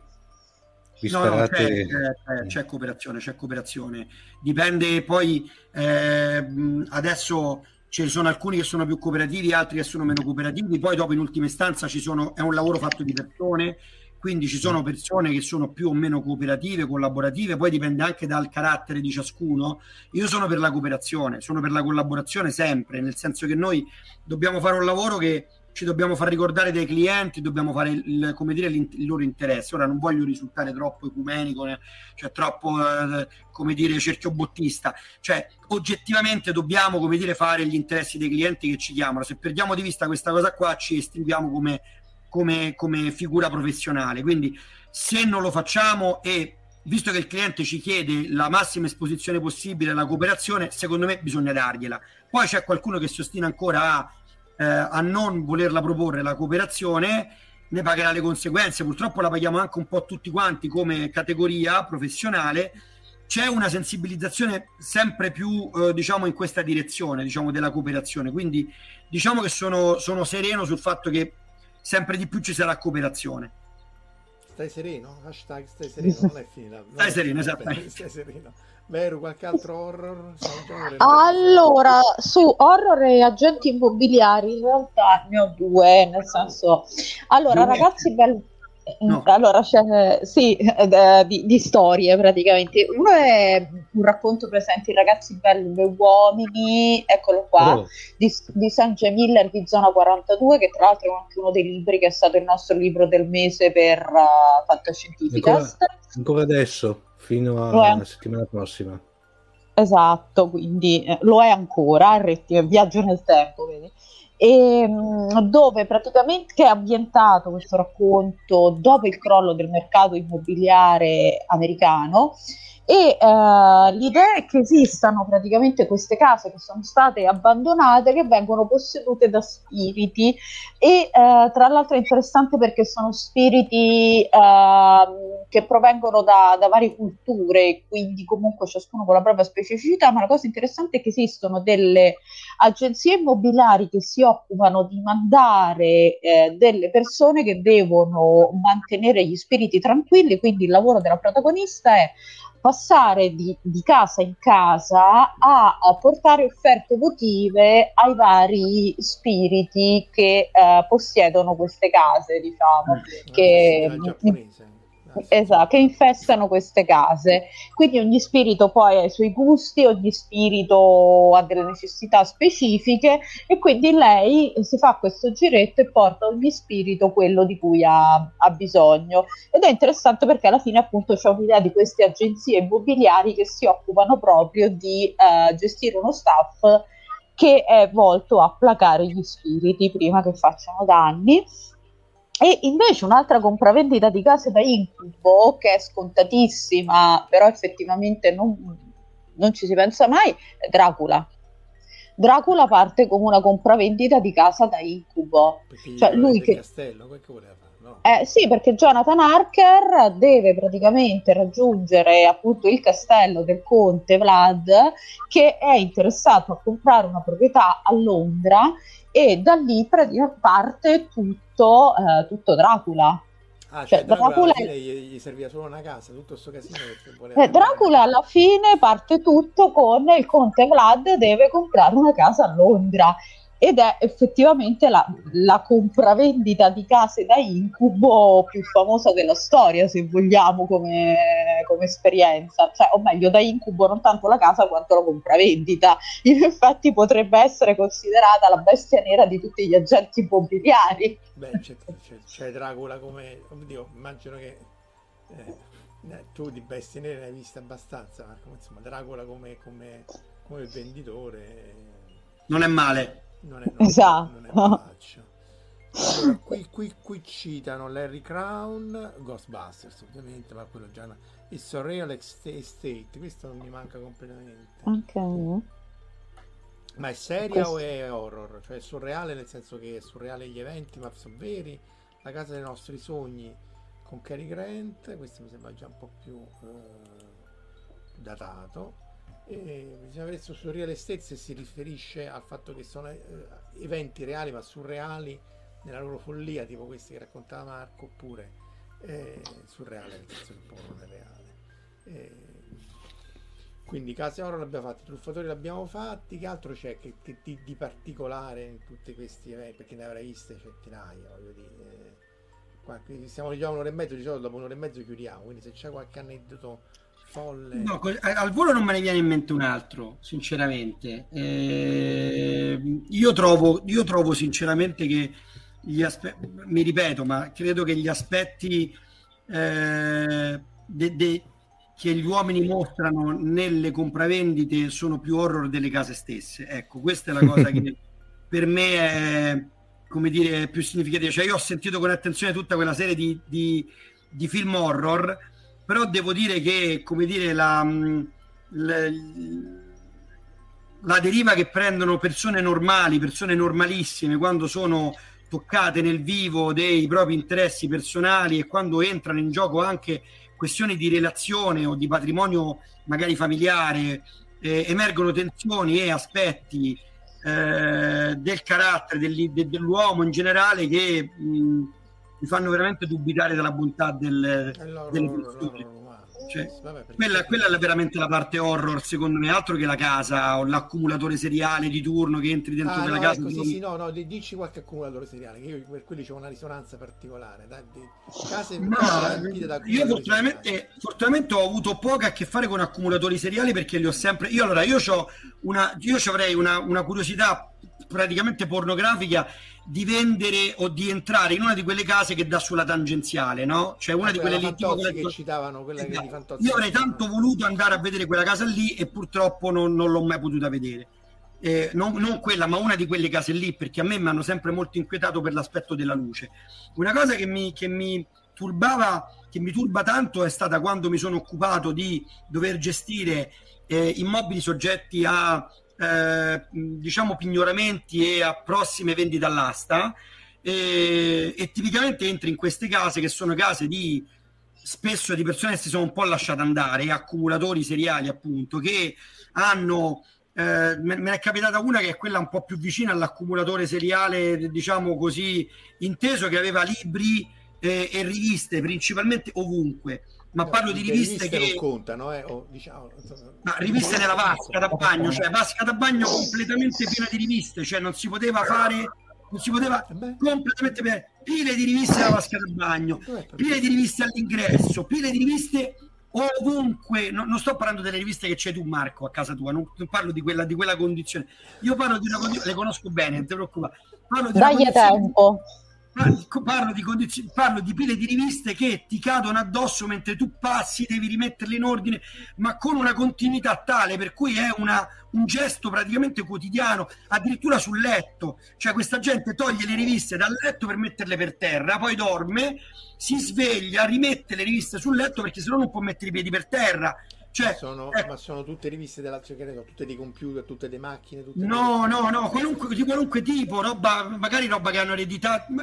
vi no, no c'è, c'è, c'è, cooperazione, c'è cooperazione. Dipende poi, eh, adesso ci sono alcuni che sono più cooperativi, altri che sono meno cooperativi, poi dopo in ultima istanza ci sono, è un lavoro fatto di persone, quindi ci sono persone che sono più o meno cooperative, collaborative, poi dipende anche dal carattere di ciascuno. Io sono per la cooperazione, sono per la collaborazione sempre, nel senso che noi dobbiamo fare un lavoro che ci dobbiamo far ricordare dei clienti, dobbiamo fare il, dire, il loro interesse. Ora non voglio risultare troppo ecumenico, cioè troppo, eh, come dire, cerchio bottista. Cioè, oggettivamente dobbiamo, come dire, fare gli interessi dei clienti che ci chiamano. Se perdiamo di vista questa cosa qua, ci estinguiamo come, come, come figura professionale. Quindi, se non lo facciamo e visto che il cliente ci chiede la massima esposizione possibile alla cooperazione, secondo me bisogna dargliela. Poi c'è qualcuno che si ostina ancora a eh, a non volerla proporre la cooperazione ne pagherà le conseguenze. Purtroppo la paghiamo anche un po' tutti quanti come categoria professionale. C'è una sensibilizzazione sempre più, eh, diciamo, in questa direzione, diciamo, della cooperazione. Quindi diciamo che sono, sono sereno sul fatto che sempre di più ci sarà cooperazione. stai sereno, hashtag stai sereno, non è finita. Stai sereno, esatto. Stai sereno. Vero, qualche altro horror? Allora, su horror e agenti immobiliari in realtà ne ho due, nel senso... Allora, due. ragazzi belli... No. Allora, c'è, sì, eh, di, di, storie praticamente. Uno è un racconto presente i ragazzi belli due uomini, eccolo qua, oh. di, di Sanjay Miller di Zona 42, che tra l'altro è anche uno dei libri che è stato il nostro libro del mese per uh, Fantascientificast. Ancora, ancora adesso, fino alla settimana prossima. Esatto, quindi eh, lo è ancora, il viaggio nel tempo, vedi? e ehm, dove praticamente è ambientato questo racconto dopo il crollo del mercato immobiliare americano e uh, l'idea è che esistano praticamente queste case che sono state abbandonate che vengono possedute da spiriti. E uh, tra l'altro è interessante perché sono spiriti uh, che provengono da, da, varie culture quindi comunque ciascuno con la propria specificità ma la cosa interessante è che esistono delle agenzie immobiliari che si occupano di mandare eh, delle persone che devono mantenere gli spiriti tranquilli quindi il lavoro della protagonista è passare di, di, casa in casa a, a, portare offerte votive ai vari spiriti che uh, possiedono queste case, diciamo, mm, che, esatto, che infestano queste case. Quindi ogni spirito poi ha i suoi gusti, ogni spirito ha delle necessità specifiche e quindi lei si fa questo giretto e porta ogni spirito quello di cui ha, ha bisogno. Ed è interessante perché alla fine appunto c'è un'idea di queste agenzie immobiliari che si occupano proprio di uh, gestire uno staff che è volto a placare gli spiriti prima che facciano danni e invece un'altra compravendita di case da incubo, che è scontatissima, però effettivamente non, non ci si pensa mai, è Dracula. Dracula parte come una compravendita di casa da incubo. Perché cioè, lui che... castello, quel che voleva. No. Eh, sì, perché Jonathan Harker deve praticamente raggiungere appunto il castello del conte Vlad che è interessato a comprare una proprietà a Londra e da lì parte tutto, eh, tutto Dracula. Ah, cioè, cioè Dracula, Dracula alla fine gli, gli, serviva solo una casa, tutto questo casino eh, Dracula alla fine parte tutto con il conte Vlad deve comprare una casa a Londra ed è effettivamente la, la, compravendita di case da incubo più famosa della storia, se vogliamo, come, come, esperienza. Cioè, o meglio, da incubo non tanto la casa quanto la compravendita. In effetti potrebbe essere considerata la bestia nera di tutti gli agenti immobiliari. Beh, c'è, c'è, c'è Dracula come... Oddio, immagino che... Eh, eh tu di bestie nere ne hai viste abbastanza, ma insomma, Dracula come, come, come venditore... Non è male non è, [LAUGHS] non esatto. non è malaccio. Allora, qui, qui, qui, citano Larry Crown, Ghostbusters ovviamente, ma quello già il Surreal Estate, questo non mi manca completamente. Ok. Ma è seria questo... o è horror? Cioè è surreale nel senso che è surreale gli eventi, ma sono veri. La casa dei nostri sogni con Cary Grant, questo mi sembra già un po' più eh, datato eh, bisogna vedere su real estate se si riferisce al fatto che sono eh, eventi reali ma surreali nella loro follia, tipo questi che raccontava Marco, oppure eh, surreale nel senso che poi non è reale. Eh, quindi case oro l'abbiamo fatti, truffatori l'abbiamo fatti, che altro c'è che, che di, di, particolare in tutti questi eventi? Perché ne avrai viste centinaia, voglio dire. Qua, siamo già un'ora e mezzo, di solito dopo un'ora e mezzo chiudiamo, quindi se c'è qualche aneddoto folle. No, al volo non me ne viene in mente un altro, sinceramente. Eh, io, trovo, io trovo sinceramente che gli aspetti, mi ripeto, ma credo che gli aspetti eh, de, de, che gli uomini mostrano nelle compravendite sono più horror delle case stesse. Ecco, questa è la cosa che [LAUGHS] per me è come dire più significativa. Cioè, io ho sentito con attenzione tutta quella serie di, di, di film horror però devo dire che, come dire, la, mm, la, la deriva che prendono persone normali, persone normalissime, quando sono toccate nel vivo dei propri interessi personali e quando entrano in gioco anche questioni di relazione o di patrimonio magari familiare, eh, emergono tensioni e aspetti eh, del carattere del, de, dell'uomo in generale che mh, mm, mi fanno veramente dubitare della bontà del, Eh, loro- delle persone. Cioè, vabbè, Quella, quella è veramente la parte horror, secondo me, altro che la casa o l'accumulatore seriale di turno che entri dentro Ah, quella no, casa. ecco, sì, sì, no, no, di- dici qualche accumulatore seriale, che io per quelli c'ho una risonanza particolare. Dai, di- case, No, da io accumulatori seriali. fortunatamente, fortunatamente ho avuto poco a che fare con accumulatori seriali perché li ho sempre. Io allora io ho una, io avrei una, una curiosità praticamente pornografica di vendere o di entrare in una di quelle case che dà sulla tangenziale, no? Cioè una Ah, di quella quelle lì tipo quelle- che citavano, quella che Esatto. di Fantozzi. Io avrei tanto voluto andare a vedere quella casa lì e purtroppo non, non l'ho mai potuta vedere. Eh, non, non quella, ma una di quelle case lì, perché a me mi hanno sempre molto inquietato per l'aspetto della luce. Una cosa che mi, che mi turbava, che mi turba tanto, è stata quando mi sono occupato di dover gestire eh, immobili soggetti a eh, diciamo pignoramenti e a prossime vendite all'asta. E, e tipicamente entri in queste case che sono case di spesso di persone che si sono un po' lasciate andare, accumulatori seriali appunto, che hanno, eh, me, me ne è capitata una che è quella un po' più vicina all'accumulatore seriale, diciamo così, inteso che aveva libri eh, e riviste principalmente ovunque, ma No, parlo di riviste non che... contano, eh, o, diciamo, Ma riviste nella vasca da bagno, cioè vasca da bagno completamente piena di riviste, cioè non si poteva fare, non si poteva Eh beh. completamente piena, pile di riviste nella vasca da bagno, perché- pile di riviste all'ingresso, pile di riviste ovunque. No- non sto parlando delle riviste che c'è tu, Marco, a casa tua, non, non parlo di quella, di quella condizione. Io parlo di una condizione, le conosco bene, non ti preoccupare. Parlo di una Dagli condizione- tempo. Parlo, di condizioni, parlo di pile di riviste che ti cadono addosso mentre tu passi, devi rimetterle in ordine, ma con una continuità tale per cui è una- un gesto praticamente quotidiano, addirittura sul letto. Cioè, questa gente toglie le riviste dal letto per metterle per terra, poi dorme, si sveglia, rimette le riviste sul letto perché sennò non può mettere i piedi per terra. Cioè, sono, ecco, ma sono tutte riviste della cioè, che tutte dei computer, tutte delle macchine, tutte No, no, no, qualunque, di qualunque tipo, roba, magari roba che hanno ereditato,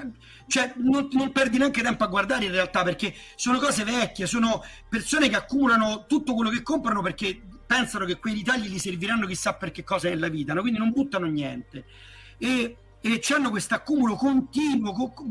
cioè non, non perdi neanche tempo a guardare in realtà perché sono cose vecchie, sono persone che accumulano tutto quello che comprano perché pensano che quei ritagli gli serviranno chissà per che cosa nella vita, no? quindi non buttano niente e, e hanno questo accumulo continuo co- co-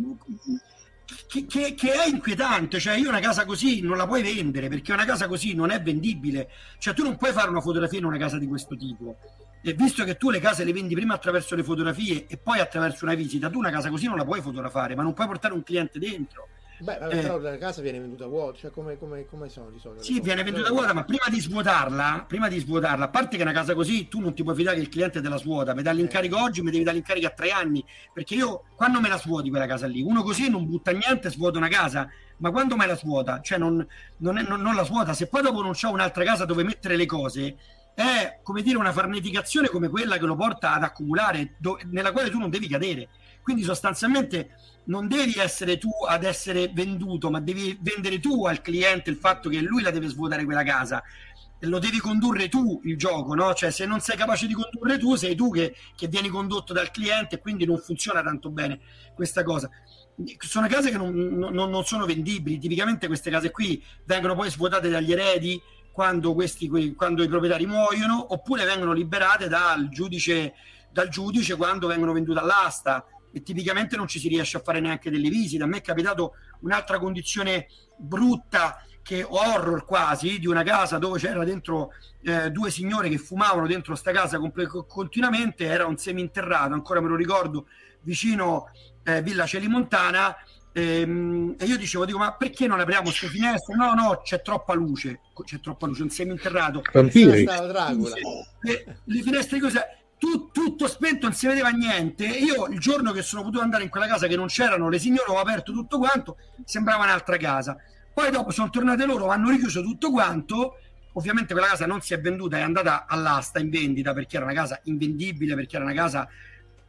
che, che- che è inquietante, cioè io una casa così non la puoi vendere perché una casa così non è vendibile, cioè tu non puoi fare una fotografia in una casa di questo tipo e visto che tu le case le vendi prima attraverso le fotografie e poi attraverso una visita, tu una casa così non la puoi fotografare, ma non puoi portare un cliente dentro. Beh, vabbè, Eh. però la casa viene venduta vuota, cioè come, come, come sono di solito? Sì, viene venduta vuota, ma prima di svuotarla, prima di svuotarla, a parte che una casa così tu non ti puoi fidare che il cliente te la svuota, mi dà l'incarico oggi, mi devi dare l'incarico a tre anni, perché io quando me la svuoti quella casa lì, uno così non butta niente, svuota una casa, ma quando me la svuota, cioè non, non, è- non- non la svuota, se poi dopo non c'ho un'altra casa dove mettere le cose, è come dire una farneticazione come quella che lo porta ad accumulare, do- nella quale tu non devi cadere. Quindi sostanzialmente non devi essere tu ad essere venduto, ma devi vendere tu al cliente il fatto che lui la deve svuotare quella casa. Lo devi condurre tu il gioco, no? Cioè, se non sei capace di condurre tu, sei tu che, che vieni condotto dal cliente quindi non funziona tanto bene questa cosa. Sono case che non, non- non sono vendibili. Tipicamente queste case qui vengono poi svuotate dagli eredi quando, questi, que- quando i proprietari muoiono, oppure vengono liberate dal giudice, dal giudice quando vengono vendute all'asta e tipicamente non ci si riesce a fare neanche delle visite. A me è capitato un'altra condizione brutta che horror quasi di una casa dove c'era dentro eh, due signore che fumavano dentro sta casa continuamente, era un seminterrato, ancora me lo ricordo, vicino eh, Villa Celimontana ehm, e io dicevo, dico, ma perché non apriamo queste finestre? No, no, c'è troppa luce, c'è troppa luce, un seminterrato. Vampiri. Le, le finestre così, tu- tutto spento, non si vedeva niente. Io il giorno che sono potuto andare in quella casa che non c'erano le signore, ho aperto tutto quanto, sembrava un'altra casa. Poi dopo sono tornate loro, hanno richiuso tutto quanto. Ovviamente quella casa non si è venduta, è andata all'asta in vendita perché era una casa invendibile, perché era una casa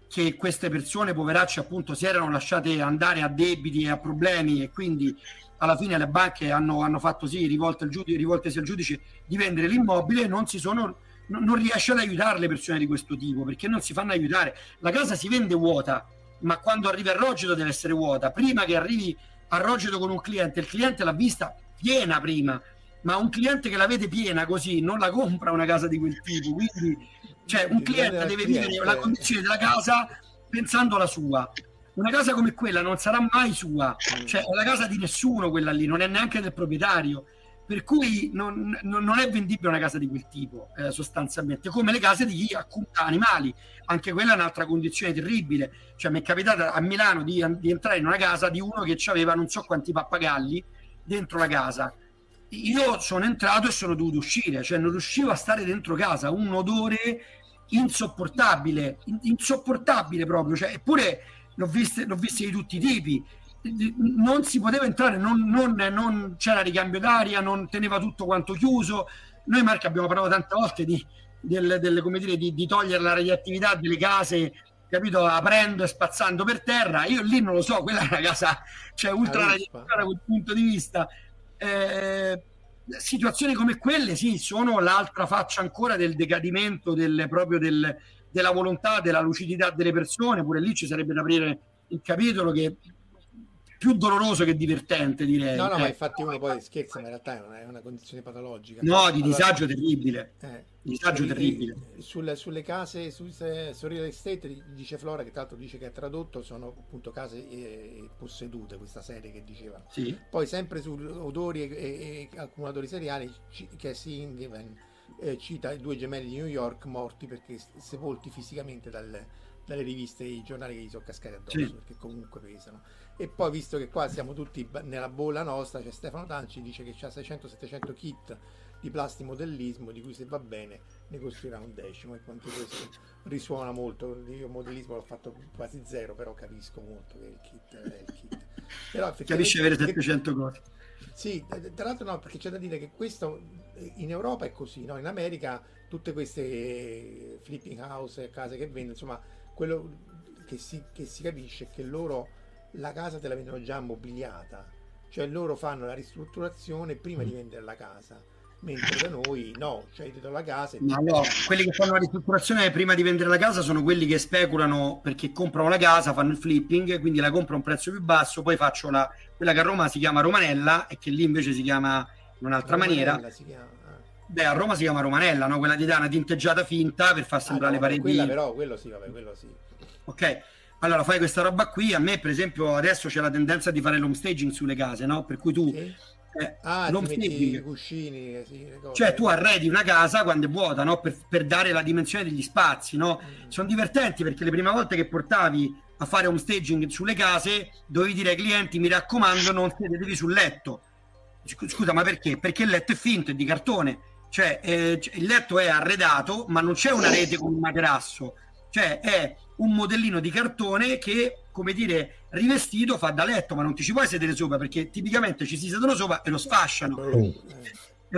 che queste persone poveracce appunto si erano lasciate andare a debiti e a problemi e quindi alla fine le banche hanno, hanno fatto sì, rivolte rivoltesi al giudice di vendere l'immobile e non si sono non, non riesce ad aiutare le persone di questo tipo perché non si fanno aiutare. La casa si vende vuota, ma quando arriva a Rogedo deve essere vuota. Prima che arrivi a Rogedo con un cliente, il cliente l'ha vista piena prima, ma un cliente che la vede piena così non la compra una casa di quel tipo. Quindi, cioè, un cliente deve vivere la condizione della casa pensando alla sua. una casa come quella non sarà mai sua, cioè è la casa di nessuno quella lì, non è neanche del proprietario. Per cui non, non, è vendibile una casa di quel tipo, eh, sostanzialmente, come le case di chi accumula animali. Anche quella è un'altra condizione terribile. Cioè, mi è capitato a Milano di, di entrare in una casa di uno che aveva non so quanti pappagalli dentro la casa. Io sono entrato e sono dovuto uscire, cioè non riuscivo a stare dentro casa, un odore insopportabile, insopportabile proprio. Cioè, eppure l'ho viste di tutti i tipi non si poteva entrare, non, non, non, c'era ricambio d'aria, non teneva tutto quanto chiuso. Noi, Marco, abbiamo parlato tante volte di, del, del, come dire, di, di togliere la radioattività delle case, capito, aprendo e spazzando per terra. Io lì non lo so, quella è una casa, cioè ultra radioattiva da quel punto di vista. Eh, situazioni come quelle, sì, sono l'altra faccia ancora del decadimento del, proprio del, della volontà, della lucidità delle persone. Pure lì ci sarebbe da aprire il capitolo che più doloroso che divertente, direi. No, no, eh. ma infatti uno poi scherza, ma in realtà è una, condizione patologica. No, di allora, disagio terribile. Eh, disagio di, terribile. Sulle, sulle case, su, real estate, dice Flora, che tra l'altro dice che è tradotto, sono appunto case eh, possedute, questa serie che diceva. Sì. Poi sempre su odori e, e, e accumulatori seriali, che si eh, cita i due gemelli di New York morti perché sepolti fisicamente dal, dalle riviste e i giornali che gli sono cascati addosso, sì. perché comunque pesano e poi visto che qua siamo tutti nella bolla nostra c'è Stefano Tanci dice che c'ha 600-700 kit di plastimodellismo di cui se va bene ne costruirà un decimo e quanto questo risuona molto. Io modellismo l'ho fatto quasi zero però capisco molto che il kit è il kit. Però capisci avere 700 cose. Sì, tra l'altro no, perché c'è da dire che questo in Europa è così, no? in America tutte queste flipping house, case che vendono, insomma, quello che si, che si capisce è che loro la casa te la vendono già mobiliata, cioè loro fanno la ristrutturazione prima di mm. vendere la casa, mentre da noi no, cioè ti do la casa. E no, no, quelli che fanno la ristrutturazione prima di vendere la casa sono quelli che speculano perché comprano la casa, fanno il flipping, quindi la compro a un prezzo più basso, poi faccio la, quella che a Roma si chiama Romanella e che lì invece si chiama in un'altra Romanella maniera. Si chiama. Ah. Beh, a Roma si chiama Romanella, no? quella di dare una tinteggiata finta per far sembrare ah, no, le pareti. Quella però, quello sì, vabbè, quello sì. Ok, allora fai questa roba qui, a me per esempio adesso c'è la tendenza di fare l'home staging sulle case, no? Per cui tu... Sì. Eh, ah, staging, cuscini, sì, cioè tu arredi una casa quando è vuota, no? Per, per dare la dimensione degli spazi, no? Mm. Sono divertenti perché le prime volte che portavi a fare home staging sulle case dovevi dire ai clienti mi raccomando non sedetevi sul letto. Scusa, ma perché? Perché il letto è finto, è di cartone. Cioè, eh, il letto è arredato, ma non c'è una rete con un materasso. Cioè, è un modellino di cartone che, come dire, rivestito fa da letto, ma non ti ci puoi sedere sopra perché tipicamente ci si sedono sopra e lo sfasciano. Oh.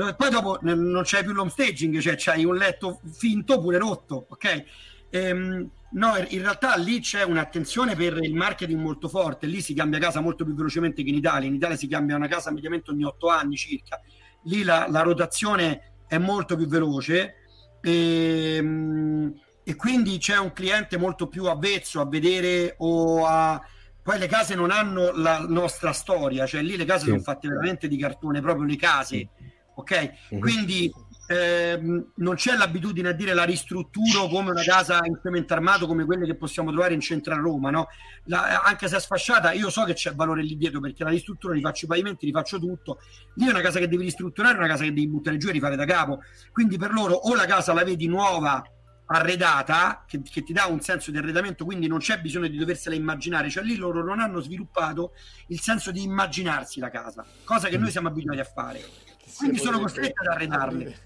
E poi dopo non c'è più l'home staging, cioè c'hai un letto finto pure rotto, ok? Ehm, no, in realtà lì c'è un'attenzione per il marketing molto forte, lì si cambia casa molto più velocemente che in Italia, in Italia si cambia una casa mediamente ogni otto anni circa, lì la, la rotazione è molto più veloce. Ehm, e quindi c'è un cliente molto più avvezzo a vedere o a poi le case non hanno la nostra storia, cioè lì le case sì. sono fatte veramente di cartone, proprio le case, ok? Mm-hmm. Quindi ehm, non c'è l'abitudine a dire la ristrutturo come una casa in cemento armato come quelle che possiamo trovare in centro a Roma, no? La, anche se è sfasciata, io so che c'è valore lì dietro perché la ristrutturo, rifaccio i pavimenti, rifaccio tutto. Lì è una casa che devi ristrutturare, una casa che devi buttare giù e rifare da capo. Quindi per loro o la casa la vedi nuova arredata che, che, ti dà un senso di arredamento, quindi non c'è bisogno di doversela immaginare, cioè lì loro non hanno sviluppato il senso di immaginarsi la casa, cosa che noi siamo abituati a fare. Quindi sono costretti ad arredarle.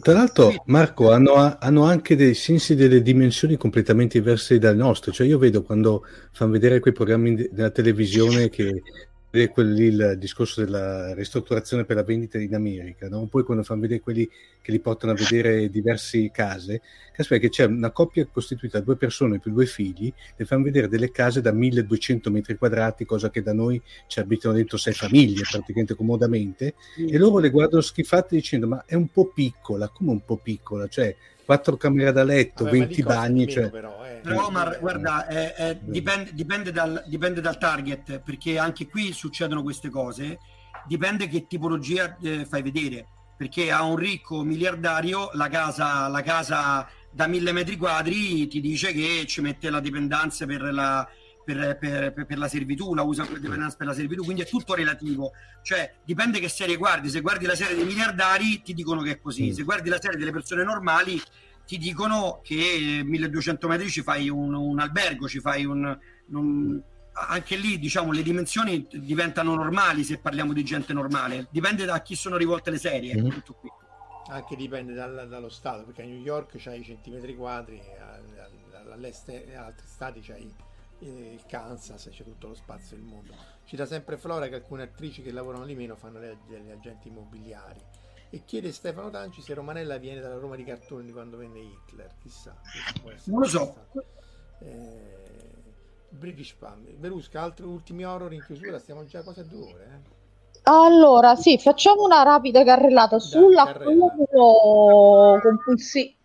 Tra l'altro, Marco, hanno, hanno, anche dei sensi delle dimensioni completamente diverse dal nostro. Cioè, io vedo quando fanno vedere quei programmi della televisione che quelli, il discorso della ristrutturazione per la vendita in America, no? poi quando fanno vedere quelli che li portano a vedere diverse case, caspita che c'è una coppia costituita da due persone più due figli, e fanno vedere delle case da 1200 metri quadrati, cosa che da noi ci abitano dentro sei famiglie praticamente comodamente, mm. e loro le guardano schifate dicendo ma è un po' piccola, come un po' piccola, cioè quattro camere da letto, Vabbè, 20 bagni. Cioè... Però, eh. però Omar, guarda, è, è, dipende, dipende, dal, dipende, dal, target, perché anche qui succedono queste cose, dipende che tipologia eh, fai vedere, perché a un ricco miliardario la casa, la casa da mille metri quadri ti dice che ci mette la dipendenza per la, per, per, per, la servitù, la usa per dependence per la servitù, quindi è tutto relativo. Cioè, dipende che serie guardi. Se guardi la serie dei miliardari, ti dicono che è così. Mm. Se guardi la serie delle persone normali, ti dicono che 1200 metri ci fai un, un albergo, ci fai un, un anche lì diciamo le dimensioni diventano normali se parliamo di gente normale dipende da chi sono rivolte le serie mm-hmm. tutto qui anche dipende dal, dallo stato perché a New York c'hai i centimetri quadri all'est in altri stati c'hai il Kansas c'è tutto lo spazio del mondo. Ci dà sempre Flora che alcune attrici che lavorano di meno fanno le, le agenti immobiliari. E chiede Stefano Tanci se Romanella viene dalla Roma di cartoni di quando venne Hitler. Chissà non lo so. eh, British Pam Verusca altri ultimi horror in chiusura? Stiamo già quasi a due ore eh? Allora, sì, facciamo una rapida carrellata sull'accumulo compulsivo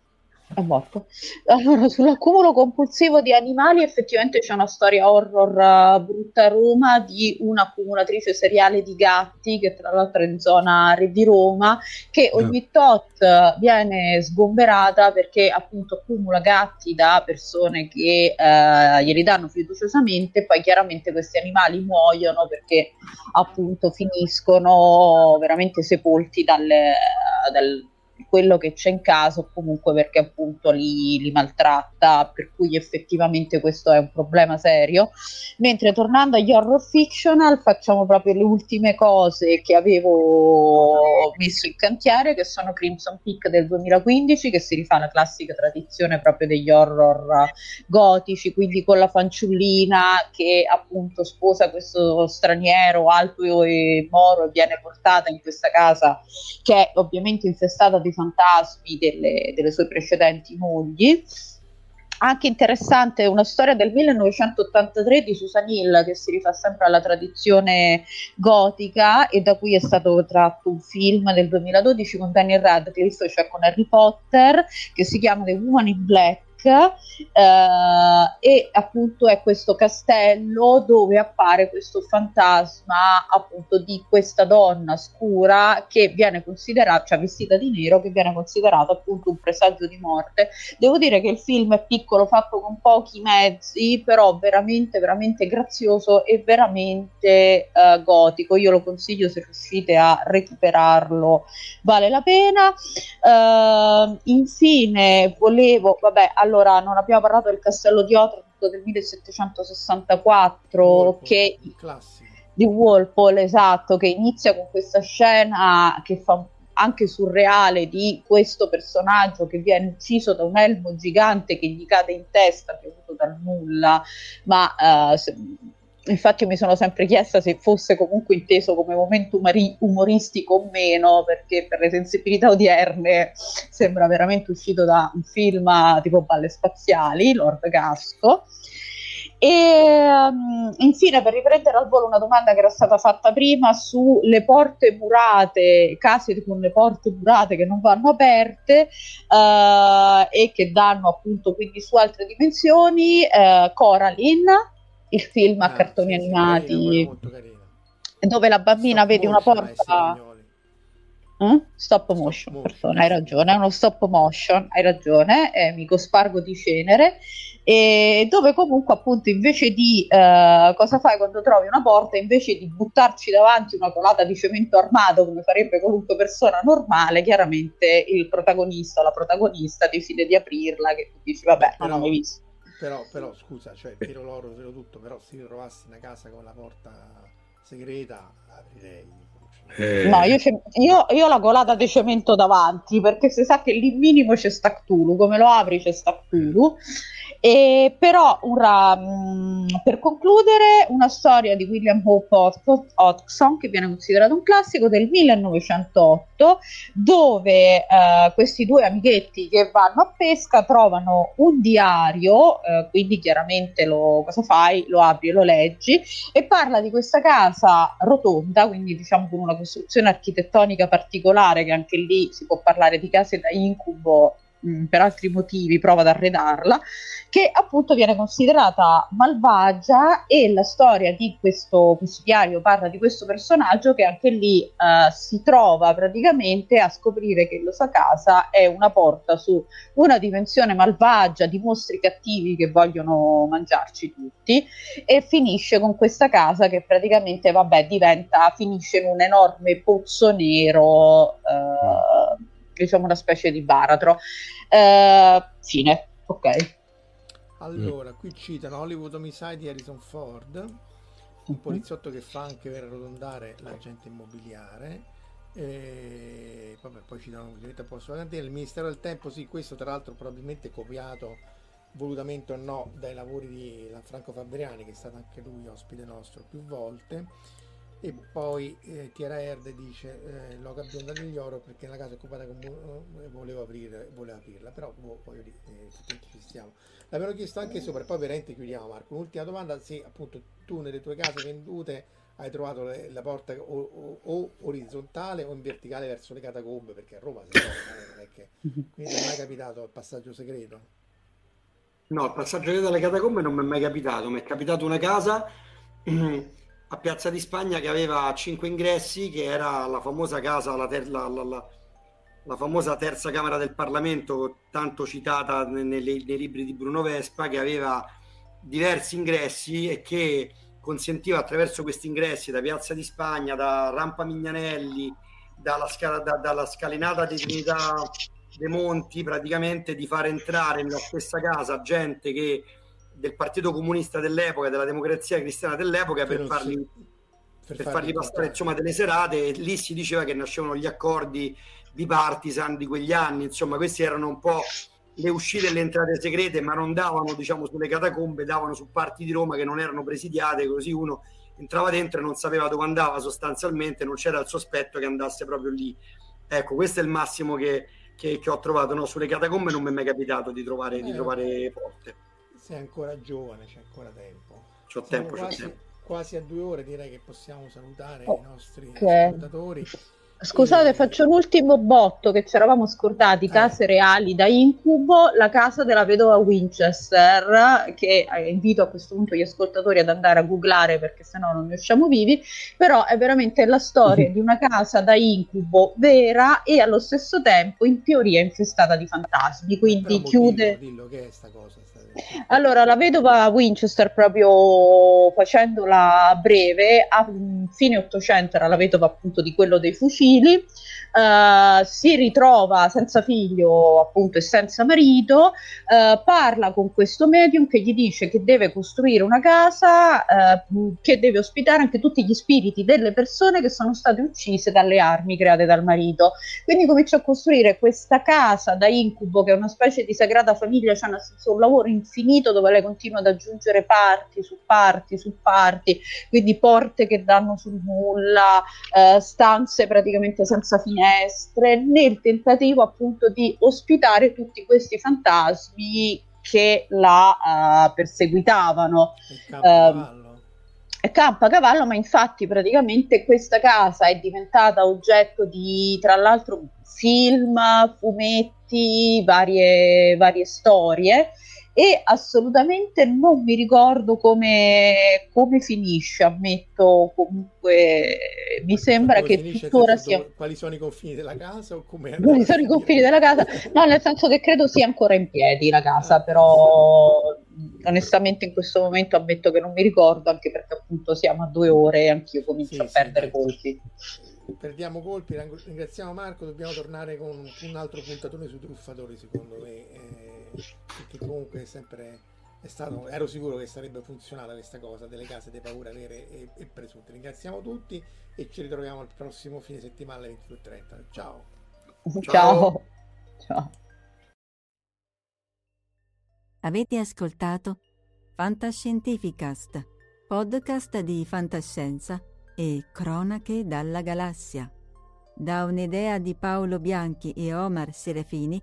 è morto. Allora, sull'accumulo compulsivo di animali, effettivamente c'è una storia horror uh, brutta a Roma di un'accumulatrice seriale di gatti, che tra l'altro è in zona Re di Roma, che eh. ogni tot viene sgomberata perché appunto accumula gatti da persone che uh, glieli danno fiduciosamente, poi chiaramente questi animali muoiono perché appunto finiscono veramente sepolti dalle, dal, quello che c'è in caso comunque perché appunto li, li, maltratta per cui effettivamente questo è un problema serio. Mentre tornando agli horror fictional facciamo proprio le ultime cose che avevo messo in cantiere che sono Crimson Peak del 2015 che si rifà alla classica tradizione proprio degli horror gotici quindi con la fanciullina che appunto sposa questo straniero alto e moro e viene portata in questa casa che è ovviamente infestata di fantasmi delle, delle sue precedenti mogli. Anche interessante una storia del 1983 di Susan Hill che si rifà sempre alla tradizione gotica e da cui è stato tratto un film del 2012 con Daniel Radcliffe, cioè con Harry Potter, che si chiama The Woman in Black eh, e appunto è questo castello dove appare questo fantasma appunto di questa donna scura che viene considerata, cioè vestita di nero, che viene considerata appunto un presagio di morte. Devo dire che il film è piccolo, fatto con pochi mezzi, però veramente, veramente grazioso e veramente uh, gotico. Io lo consiglio se riuscite a recuperarlo, vale la pena. Uh, infine, volevo, vabbè, allora allora non abbiamo parlato del castello di Otranto del 1764 Walpole, che di Walpole, esatto, che inizia con questa scena che fa anche surreale di questo personaggio che viene ucciso da un elmo gigante che gli cade in testa, venuto dal nulla, ma uh, se, infatti mi sono sempre chiesta se fosse comunque inteso come momento umori- umoristico o meno, perché per le sensibilità odierne sembra veramente uscito da un film tipo Balle Spaziali, Lord Gasco. E um, infine, per riprendere al volo una domanda che era stata fatta prima sulle porte murate, case con le porte murate che non vanno aperte uh, e che danno appunto quindi su altre dimensioni, uh, Coraline il film a ah, cartoni sì, animati. carino, dove la bambina stop vede una porta. eh? stop motion, stop motion. hai ragione, è uno stop motion, hai ragione, eh, mi cospargo di cenere. E dove comunque appunto invece di eh, cosa fai quando trovi una porta invece di buttarci davanti una colata di cemento armato come farebbe qualunque persona normale chiaramente il protagonista o la protagonista decide di aprirla che tu dici vabbè non ho mai visto però, però scusa, cioè tiro l'oro, tiro tutto, però se io trovassi una casa con la porta segreta aprirei. Eh. No, io, io, io, ho la colata di cemento davanti perché si sa che lì minimo c'è sta Cthulhu, come lo apri c'è sta Cthulhu e però mh, mm, per concludere, una storia di William Hope Hodgson che viene considerato un classico del 1908 dove eh, questi due amichetti che vanno a pesca trovano un diario, eh, quindi chiaramente lo, cosa fai? Lo apri e lo leggi e parla di questa casa rotonda, quindi diciamo con una costruzione architettonica particolare che anche lì si può parlare di case da incubo mh, per altri motivi prova ad arredarla, che appunto viene considerata malvagia e la storia di questo, questo diario parla di questo personaggio che anche lì uh, si trova praticamente a scoprire che casa è una porta su una dimensione malvagia di mostri cattivi che vogliono mangiarci tutti e finisce con questa casa che praticamente vabbè diventa finisce in un enorme pozzo nero uh, diciamo una specie di baratro uh, fine ok allora, qui citano Hollywood Homicide di Harrison Ford, un mhm. poliziotto che fa anche per arrotondare l'agente immobiliare. E vabbè, poi citano ovviamente a posto il Ministero del Tempo, sì, questo tra l'altro probabilmente copiato volutamente o no dai lavori di Franco Fabriani, che è stato anche lui ospite nostro più volte e poi eh, Tiera Erde dice eh, Loca Bionda Oro perché nella casa occupata con, eh, voleva, aprire, voleva aprirla però boh, poi eh, ci stiamo. L'abbiamo chiesto anche sopra poi veramente chiudiamo Marco. Un'ultima domanda se appunto tu nelle tue case vendute hai trovato le, la porta o, o, o, orizzontale o in verticale verso le catacombe perché a Roma si trova non è che [LAUGHS] quindi non è mai capitato il passaggio segreto? No il passaggio segreto alle catacombe non mi è mai capitato mi è capitato una casa [CLEARS THROAT] a Piazza di Spagna che aveva cinque ingressi, che era la famosa casa, la, ter- la, la, la famosa terza Camera del Parlamento, tanto citata nei, nei, libri di Bruno Vespa, che aveva diversi ingressi e che consentiva attraverso questi ingressi da Piazza di Spagna, da Rampa Mignanelli, dalla, scala, da, dalla scalinata di Trinità dei Monti, praticamente di far entrare nella stessa casa gente che del Partito Comunista dell'epoca, della democrazia cristiana dell'epoca per, farli, per, per farli passare insomma, delle serate e lì si diceva che nascevano gli accordi bipartisan di quegli anni, insomma queste erano un po' le uscite e le entrate segrete, ma non davano diciamo sulle catacombe, davano su parti di Roma che non erano presidiate, così uno entrava dentro e non sapeva dove andava sostanzialmente, non c'era il sospetto che andasse proprio lì. Ecco, questo è il massimo che, che, che ho trovato, no? sulle catacombe non mi è mai capitato di trovare, eh, di trovare porte sei ancora giovane, c'è ancora tempo. C'ho tempo, quasi, c'ho tempo. Quasi a due ore direi che possiamo salutare oh, i nostri okay. ascoltatori. Scusate, e... faccio un ultimo botto che ci eravamo scordati, eh. case reali da incubo, la casa della vedova Winchester, che eh, invito a questo punto gli ascoltatori ad andare a googlare perché sennò non ne usciamo vivi, però è veramente la storia [LAUGHS] di una casa da incubo vera e allo stesso tempo in teoria infestata di fantasmi, quindi però chiude... Dillo, dillo che è sta cosa. Allora, la vedova Winchester, proprio facendola breve, a fine Ottocento era la vedova appunto di quello dei fucili, uh, si ritrova senza figlio appunto e senza marito, uh, parla con questo medium che gli dice che deve costruire una casa uh, che deve ospitare anche tutti gli spiriti delle persone che sono state uccise dalle armi create dal marito. Quindi comincia a costruire questa casa da incubo che è una specie di sagrata famiglia, cioè un lavoro infinito dove lei continua ad aggiungere parti su parti su parti, quindi porte che danno sul nulla, stanze praticamente senza fine finestre nel tentativo appunto di ospitare tutti questi fantasmi che la uh, perseguitavano. Campa cavallo, ma infatti praticamente questa casa è diventata oggetto di, tra l'altro, film, fumetti, varie, varie storie e assolutamente non mi ricordo come, come finisce, ammetto comunque mi sembra che tuttora sia... Quali sono i confini della casa o come... Quali sono i confini della casa? No, nel senso che credo sia ancora in piedi la casa, ah, però onestamente in questo momento ammetto che non mi ricordo, anche perché appunto siamo a due ore e anch'io comincio sì, a perdere sì, colpi. Perdiamo colpi, ringraziamo Marco, dobbiamo tornare con un altro puntatone sui truffatori secondo me. Eh perché comunque è sempre è stato, ero sicuro che sarebbe funzionata questa cosa delle case di paura vere e, e presunte. Ringraziamo tutti e ci ritroviamo il prossimo fine settimana alle 22.30. Ciao. Ciao. Ciao. Avete ascoltato Fantascientificast, podcast di fantascienza e cronache dalla galassia. Da un'idea di Paolo Bianchi e Omar Serafini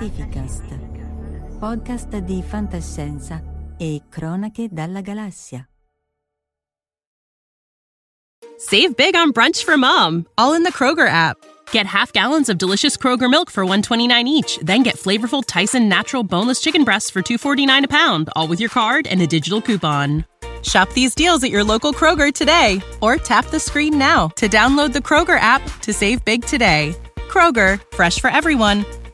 Fantascientificast, podcast di fantascienza e cronache dalla galassia. Save big on brunch for mom, all in the Kroger app. Get half gallons of delicious Kroger milk for 129 each, then get flavorful Tyson natural boneless chicken breasts for 249 a pound, all with your card and a digital coupon. Shop these deals at your local Kroger today or tap the screen now to download the Kroger app to save big today. Kroger, fresh for everyone.